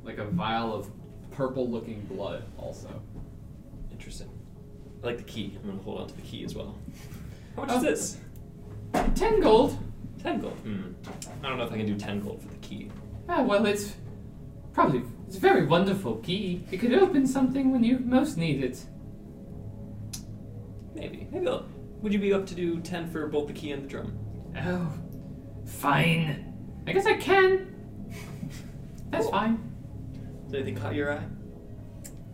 like a vial of purple-looking blood also. Interesting. I like the key. I'm gonna hold on to the key as well. How much Oh. is this? Ten gold. Ten gold. Hmm. I don't know if I can do ten gold for the key. Ah, well, it's probably it's a very wonderful key. It could open something when you most need it. Maybe. Maybe I'll. Would you be up to do ten for both the key and the drum? Oh, fine. I guess I can. That's fine. Did anything caught your eye?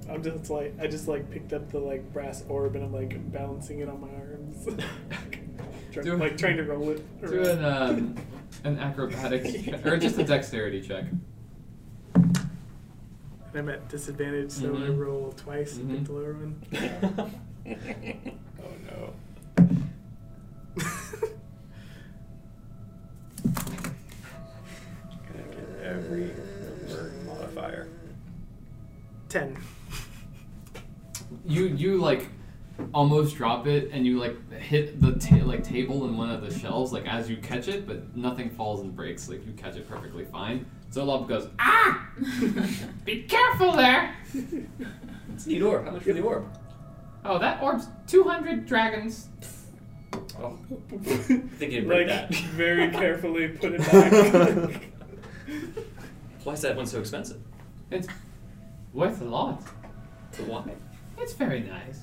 I'm just like I just like picked up the like brass orb and I'm like balancing it on my arms, Try- Do- like trying to roll it. Do an um, an acrobatics check, or just a dexterity check. And I'm at disadvantage, so I Mhm. roll twice and Mhm. get the lower one. oh no. Gonna get every number modifier. Ten. You you like almost drop it, and you like hit the ta- like table in one of the shelves like as you catch it, but nothing falls and breaks. Like you catch it perfectly fine. So Xoblob goes ah! Be careful there. It's a neat orb. How much for the orb? Oh, that orb's two hundred dragons. Oh. I think you'd break like that. very carefully put it back. Why is that one so expensive? It's worth a lot. But why? It's very nice.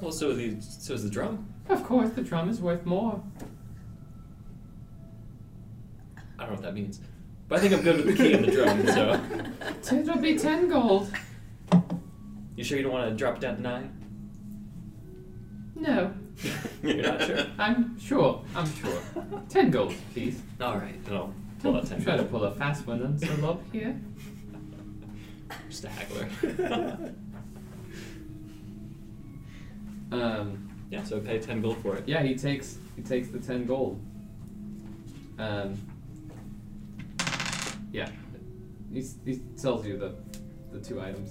Well, so the so is the drum. Of course, the drum is worth more. I don't know what that means, but I think I'm good with the key and the drum. So, So it'll be ten gold. you sure you don't want to drop it down to nine? No, You're not sure. I'm sure. I'm sure. Ten gold, please. All right, then I'll pull out ten. Try to pull a fast one on Xoblob here. Just a haggler. Um, Yeah, so pay 10 gold for it. yeah, he takes he takes the ten gold. Um, yeah, he, s- he sells you the the two items.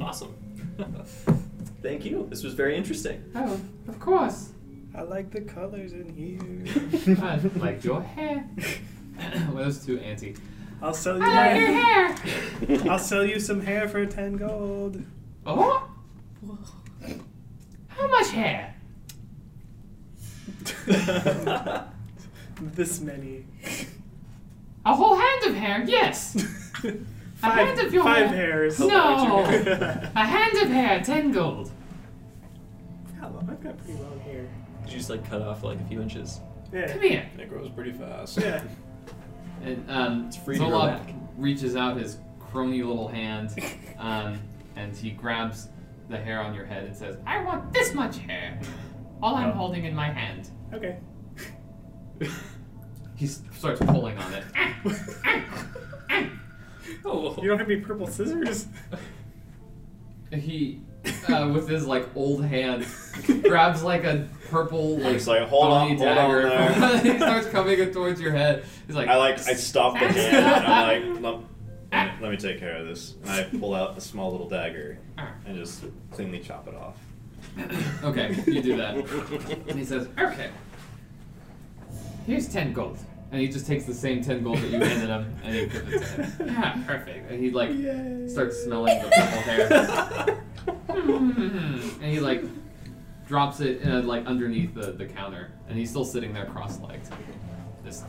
Awesome. Thank you. This was very interesting. Oh, of course. I like the colors in here. I like your hair. well, those two auntie. I'll sell you I like your hair. I'll sell you some hair for ten gold. Oh. How much hair? This many. A whole hand of hair, yes. A hand of your five hair. hairs. No. A hand of hair, ten gold. Hello, I've got pretty long hair. Did you just like cut off like a few inches? Yeah. Come here. It grows pretty fast. Yeah. And um, It's free to grow back. reaches out his crony little hand, um, and he grabs the hair on your head and says, "I want this much hair. All I'm Oh. holding in my hand." Okay. He starts pulling on it. Ah. Ah. Ah. Oh, You don't have any purple scissors? He, uh, with his like old hand, grabs like a purple like, He's like, "Hold on, bony hold on dagger. there." he starts coming it towards your head. He's like, I like I stop the hand and I'm like, let, let me take care of this. And I pull out a small little dagger and just cleanly chop it off. Okay, you do that. And he says, okay. Here's 10 gold. And he just takes the same 10 gold that you handed him and he gives it to him. Yeah, perfect. And he like Yay. starts smelling the purple hair. and he like drops it uh, like underneath the, the counter. And he's still sitting there cross-legged. This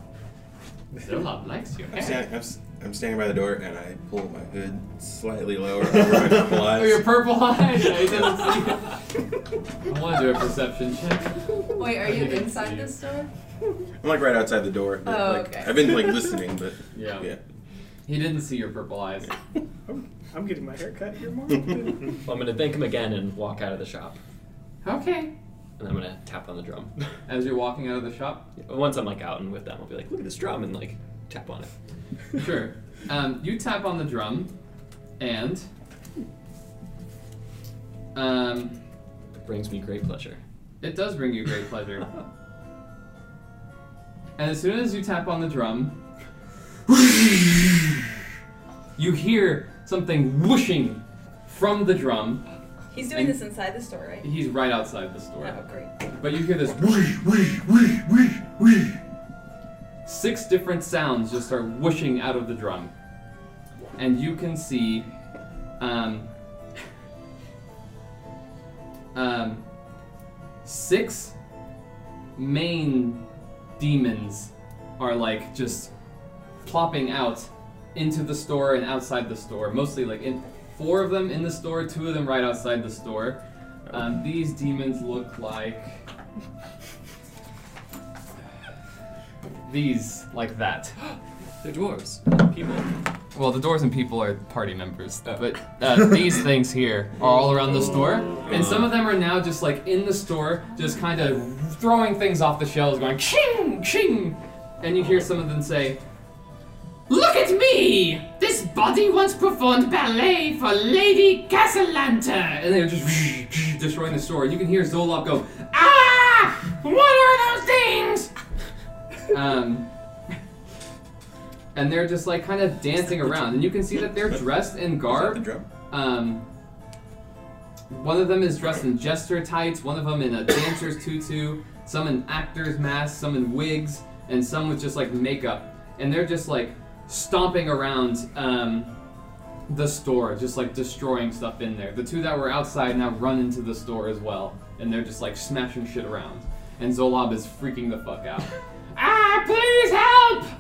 Xoblob likes you. I'm, hair. stand, I'm, standing by the door and I pull my hood slightly lower over my purple oh, eyes. Oh, your purple eyes! Yeah, he doesn't see it. I want to do a perception check. Wait, are you inside see this store? I'm like right outside the door. Oh, like, okay. I've been like listening, but Yeah. yeah. He didn't see your purple eyes. I'm, I'm getting my hair cut here more. Well, I'm gonna thank him again and walk out of the shop. Okay. And I'm gonna tap on the drum. As you're walking out of the shop, Once I'm like out and with them, I'll be like, look at this drum and like tap on it. sure. Um, you tap on the drum, and um, It brings me great pleasure. it does bring you great pleasure. and as soon as you tap on the drum, you hear something whooshing from the drum. He's doing And- this inside the store, right? He's right outside the store. Oh, great. But you hear this whoosh, whoosh, whoosh, whoosh, whoosh. Six different sounds just start whooshing out of the drum. And you can see um, um, six main demons are like just plopping out into the store and outside the store. Mostly like in four of them in the store, two of them right outside the store. Um, these demons look like these, like that. They're dwarves. People. Well, the doors and people are party members, but uh, these things here are all around the store, and some of them are now just like in the store, just kind of throwing things off the shelves, going ching ching, and you hear some of them say, "Look at me! This body once performed ballet for Lady Casalanta," and they're just destroying the store. And you can hear Xoblob go, "Ah! What are those things?" Um, and they're just like kind of dancing around, and you can see that they're dressed in Is that the garb. Um, one of them is dressed in jester tights, one of them in a dancer's tutu, some in actor's masks, some in wigs, and some with just like makeup, and they're just like stomping around um, the store, just like destroying stuff in there. The two that were outside now run into the store as well, and they're just like smashing shit around. And Xoblob is freaking the fuck out. ah, please help!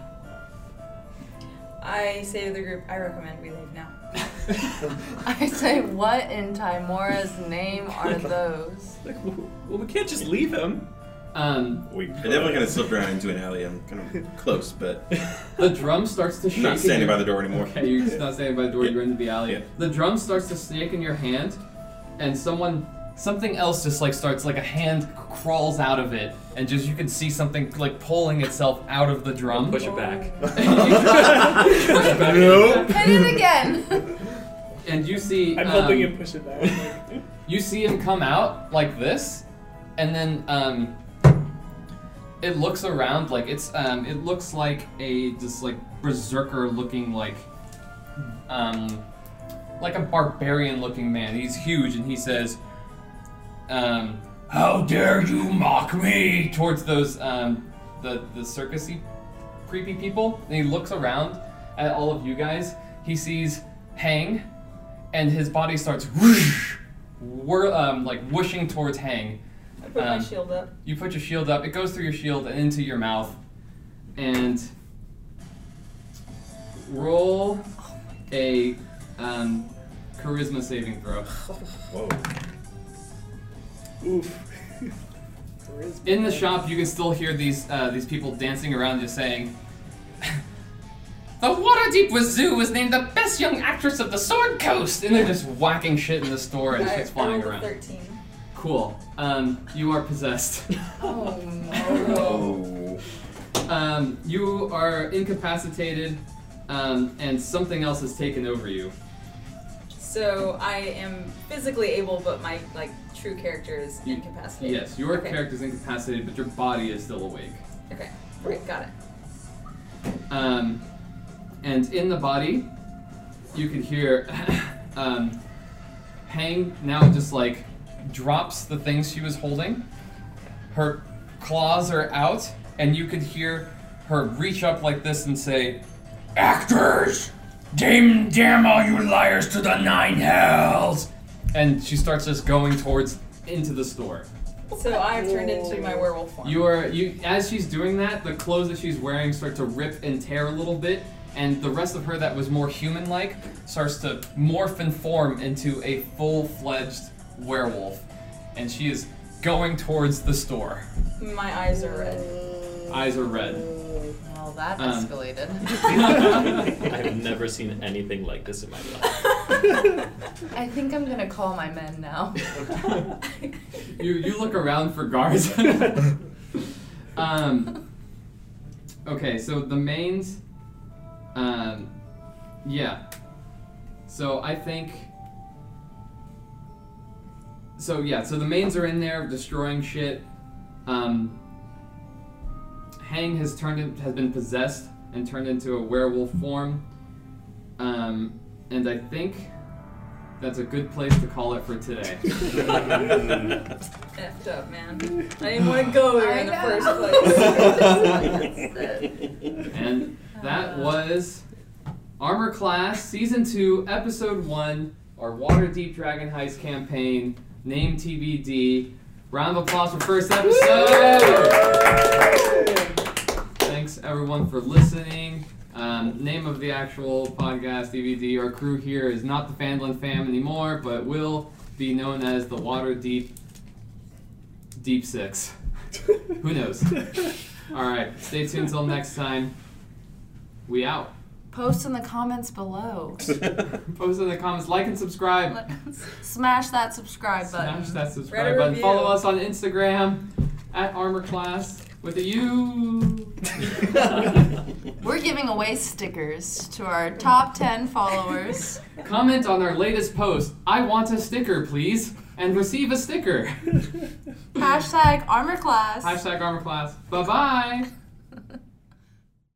I say to the group, I recommend we leave now. I say, what in Tymora's name are those? Like, well, we can't just leave him. Um, We I definitely kind of slipped around into an alley. I'm kind of close, but the drum starts to shake. I'm not standing your- by the door anymore. Okay, you're just not standing by the door, Yeah. you're into the alley. Yeah. The drum starts to snake in your hand, and someone, something else just like starts, like a hand crawls out of it, and just you can see something like pulling itself out of the drum. Push it back. Hit it again! and you see. I'm um, helping him push it back. You see him come out like this, and then um, it looks around like it's um, it looks like a just like berserker looking like um, like a barbarian looking man. He's huge, and he says, um, "How dare you mock me?" Towards those um, the the circusy creepy people. And he looks around at all of you guys. He sees Hang, and his body starts whoosh, whir, um, like whooshing towards Hang. I put Um, my shield up. You put your shield up. It goes through your shield and into your mouth, and roll a um, charisma saving throw. Whoa. Oof. In the shop, you can still hear these uh, these people dancing around, just saying, "The Waterdeep Wazoo was named the best young actress of the Sword Coast," and they're just whacking shit in the store and I, shit's flying rolled around. 13. Cool. Um, you are possessed. Oh Oh. um, you are incapacitated, um, and something else has taken over you. So I am physically able, but my like true character is You- incapacitated. Yes, your okay. character is incapacitated, but your body is still awake. Okay, right, got it. Um, and in the body, you could hear um, Hang now just like drops the things she was holding. Her claws are out, and you could hear her reach up like this and say, Actors! Damn, damn all you liars to the nine hells! And she starts just going towards into the store. So I have turned into my werewolf form. You are you as she's doing that, the clothes that she's wearing start to rip and tear a little bit, and the rest of her that was more human-like starts to morph and form into a full-fledged werewolf, and she is going towards the store. My eyes are red. Eyes are red. Well, that Um, escalated. I have never seen anything like this in my life. I think I'm gonna call my men now. You you look around for guards. um. Okay, so the mains. Um. Yeah. So I think. So yeah, so the mains are in there destroying shit. Um. Hang has turned in, has been possessed and turned into a werewolf form. Um, and I think that's a good place to call it for today. Effed up, man. I didn't want to go there in the first place. And that was Armor Class Season 2, Episode 1, our Waterdeep Dragon Heist campaign, name TBD. Round of applause for first episode! Thanks everyone for listening. Um, name of the actual podcast DVD. Our crew here is not the Phandalin fam anymore, but will be known as the Waterdeep Deep Six. Who knows? All right, stay tuned till next time. We out. Post in the comments below. Post in the comments, like and subscribe. Smash that subscribe button. Smash that subscribe a button. review. Follow us on Instagram at Armor Class with a U. We're giving away stickers to our top 10 followers. Comment on our latest post. I want a sticker, please, and receive a sticker. Hashtag armor class. Hashtag Armor Class. Bye bye.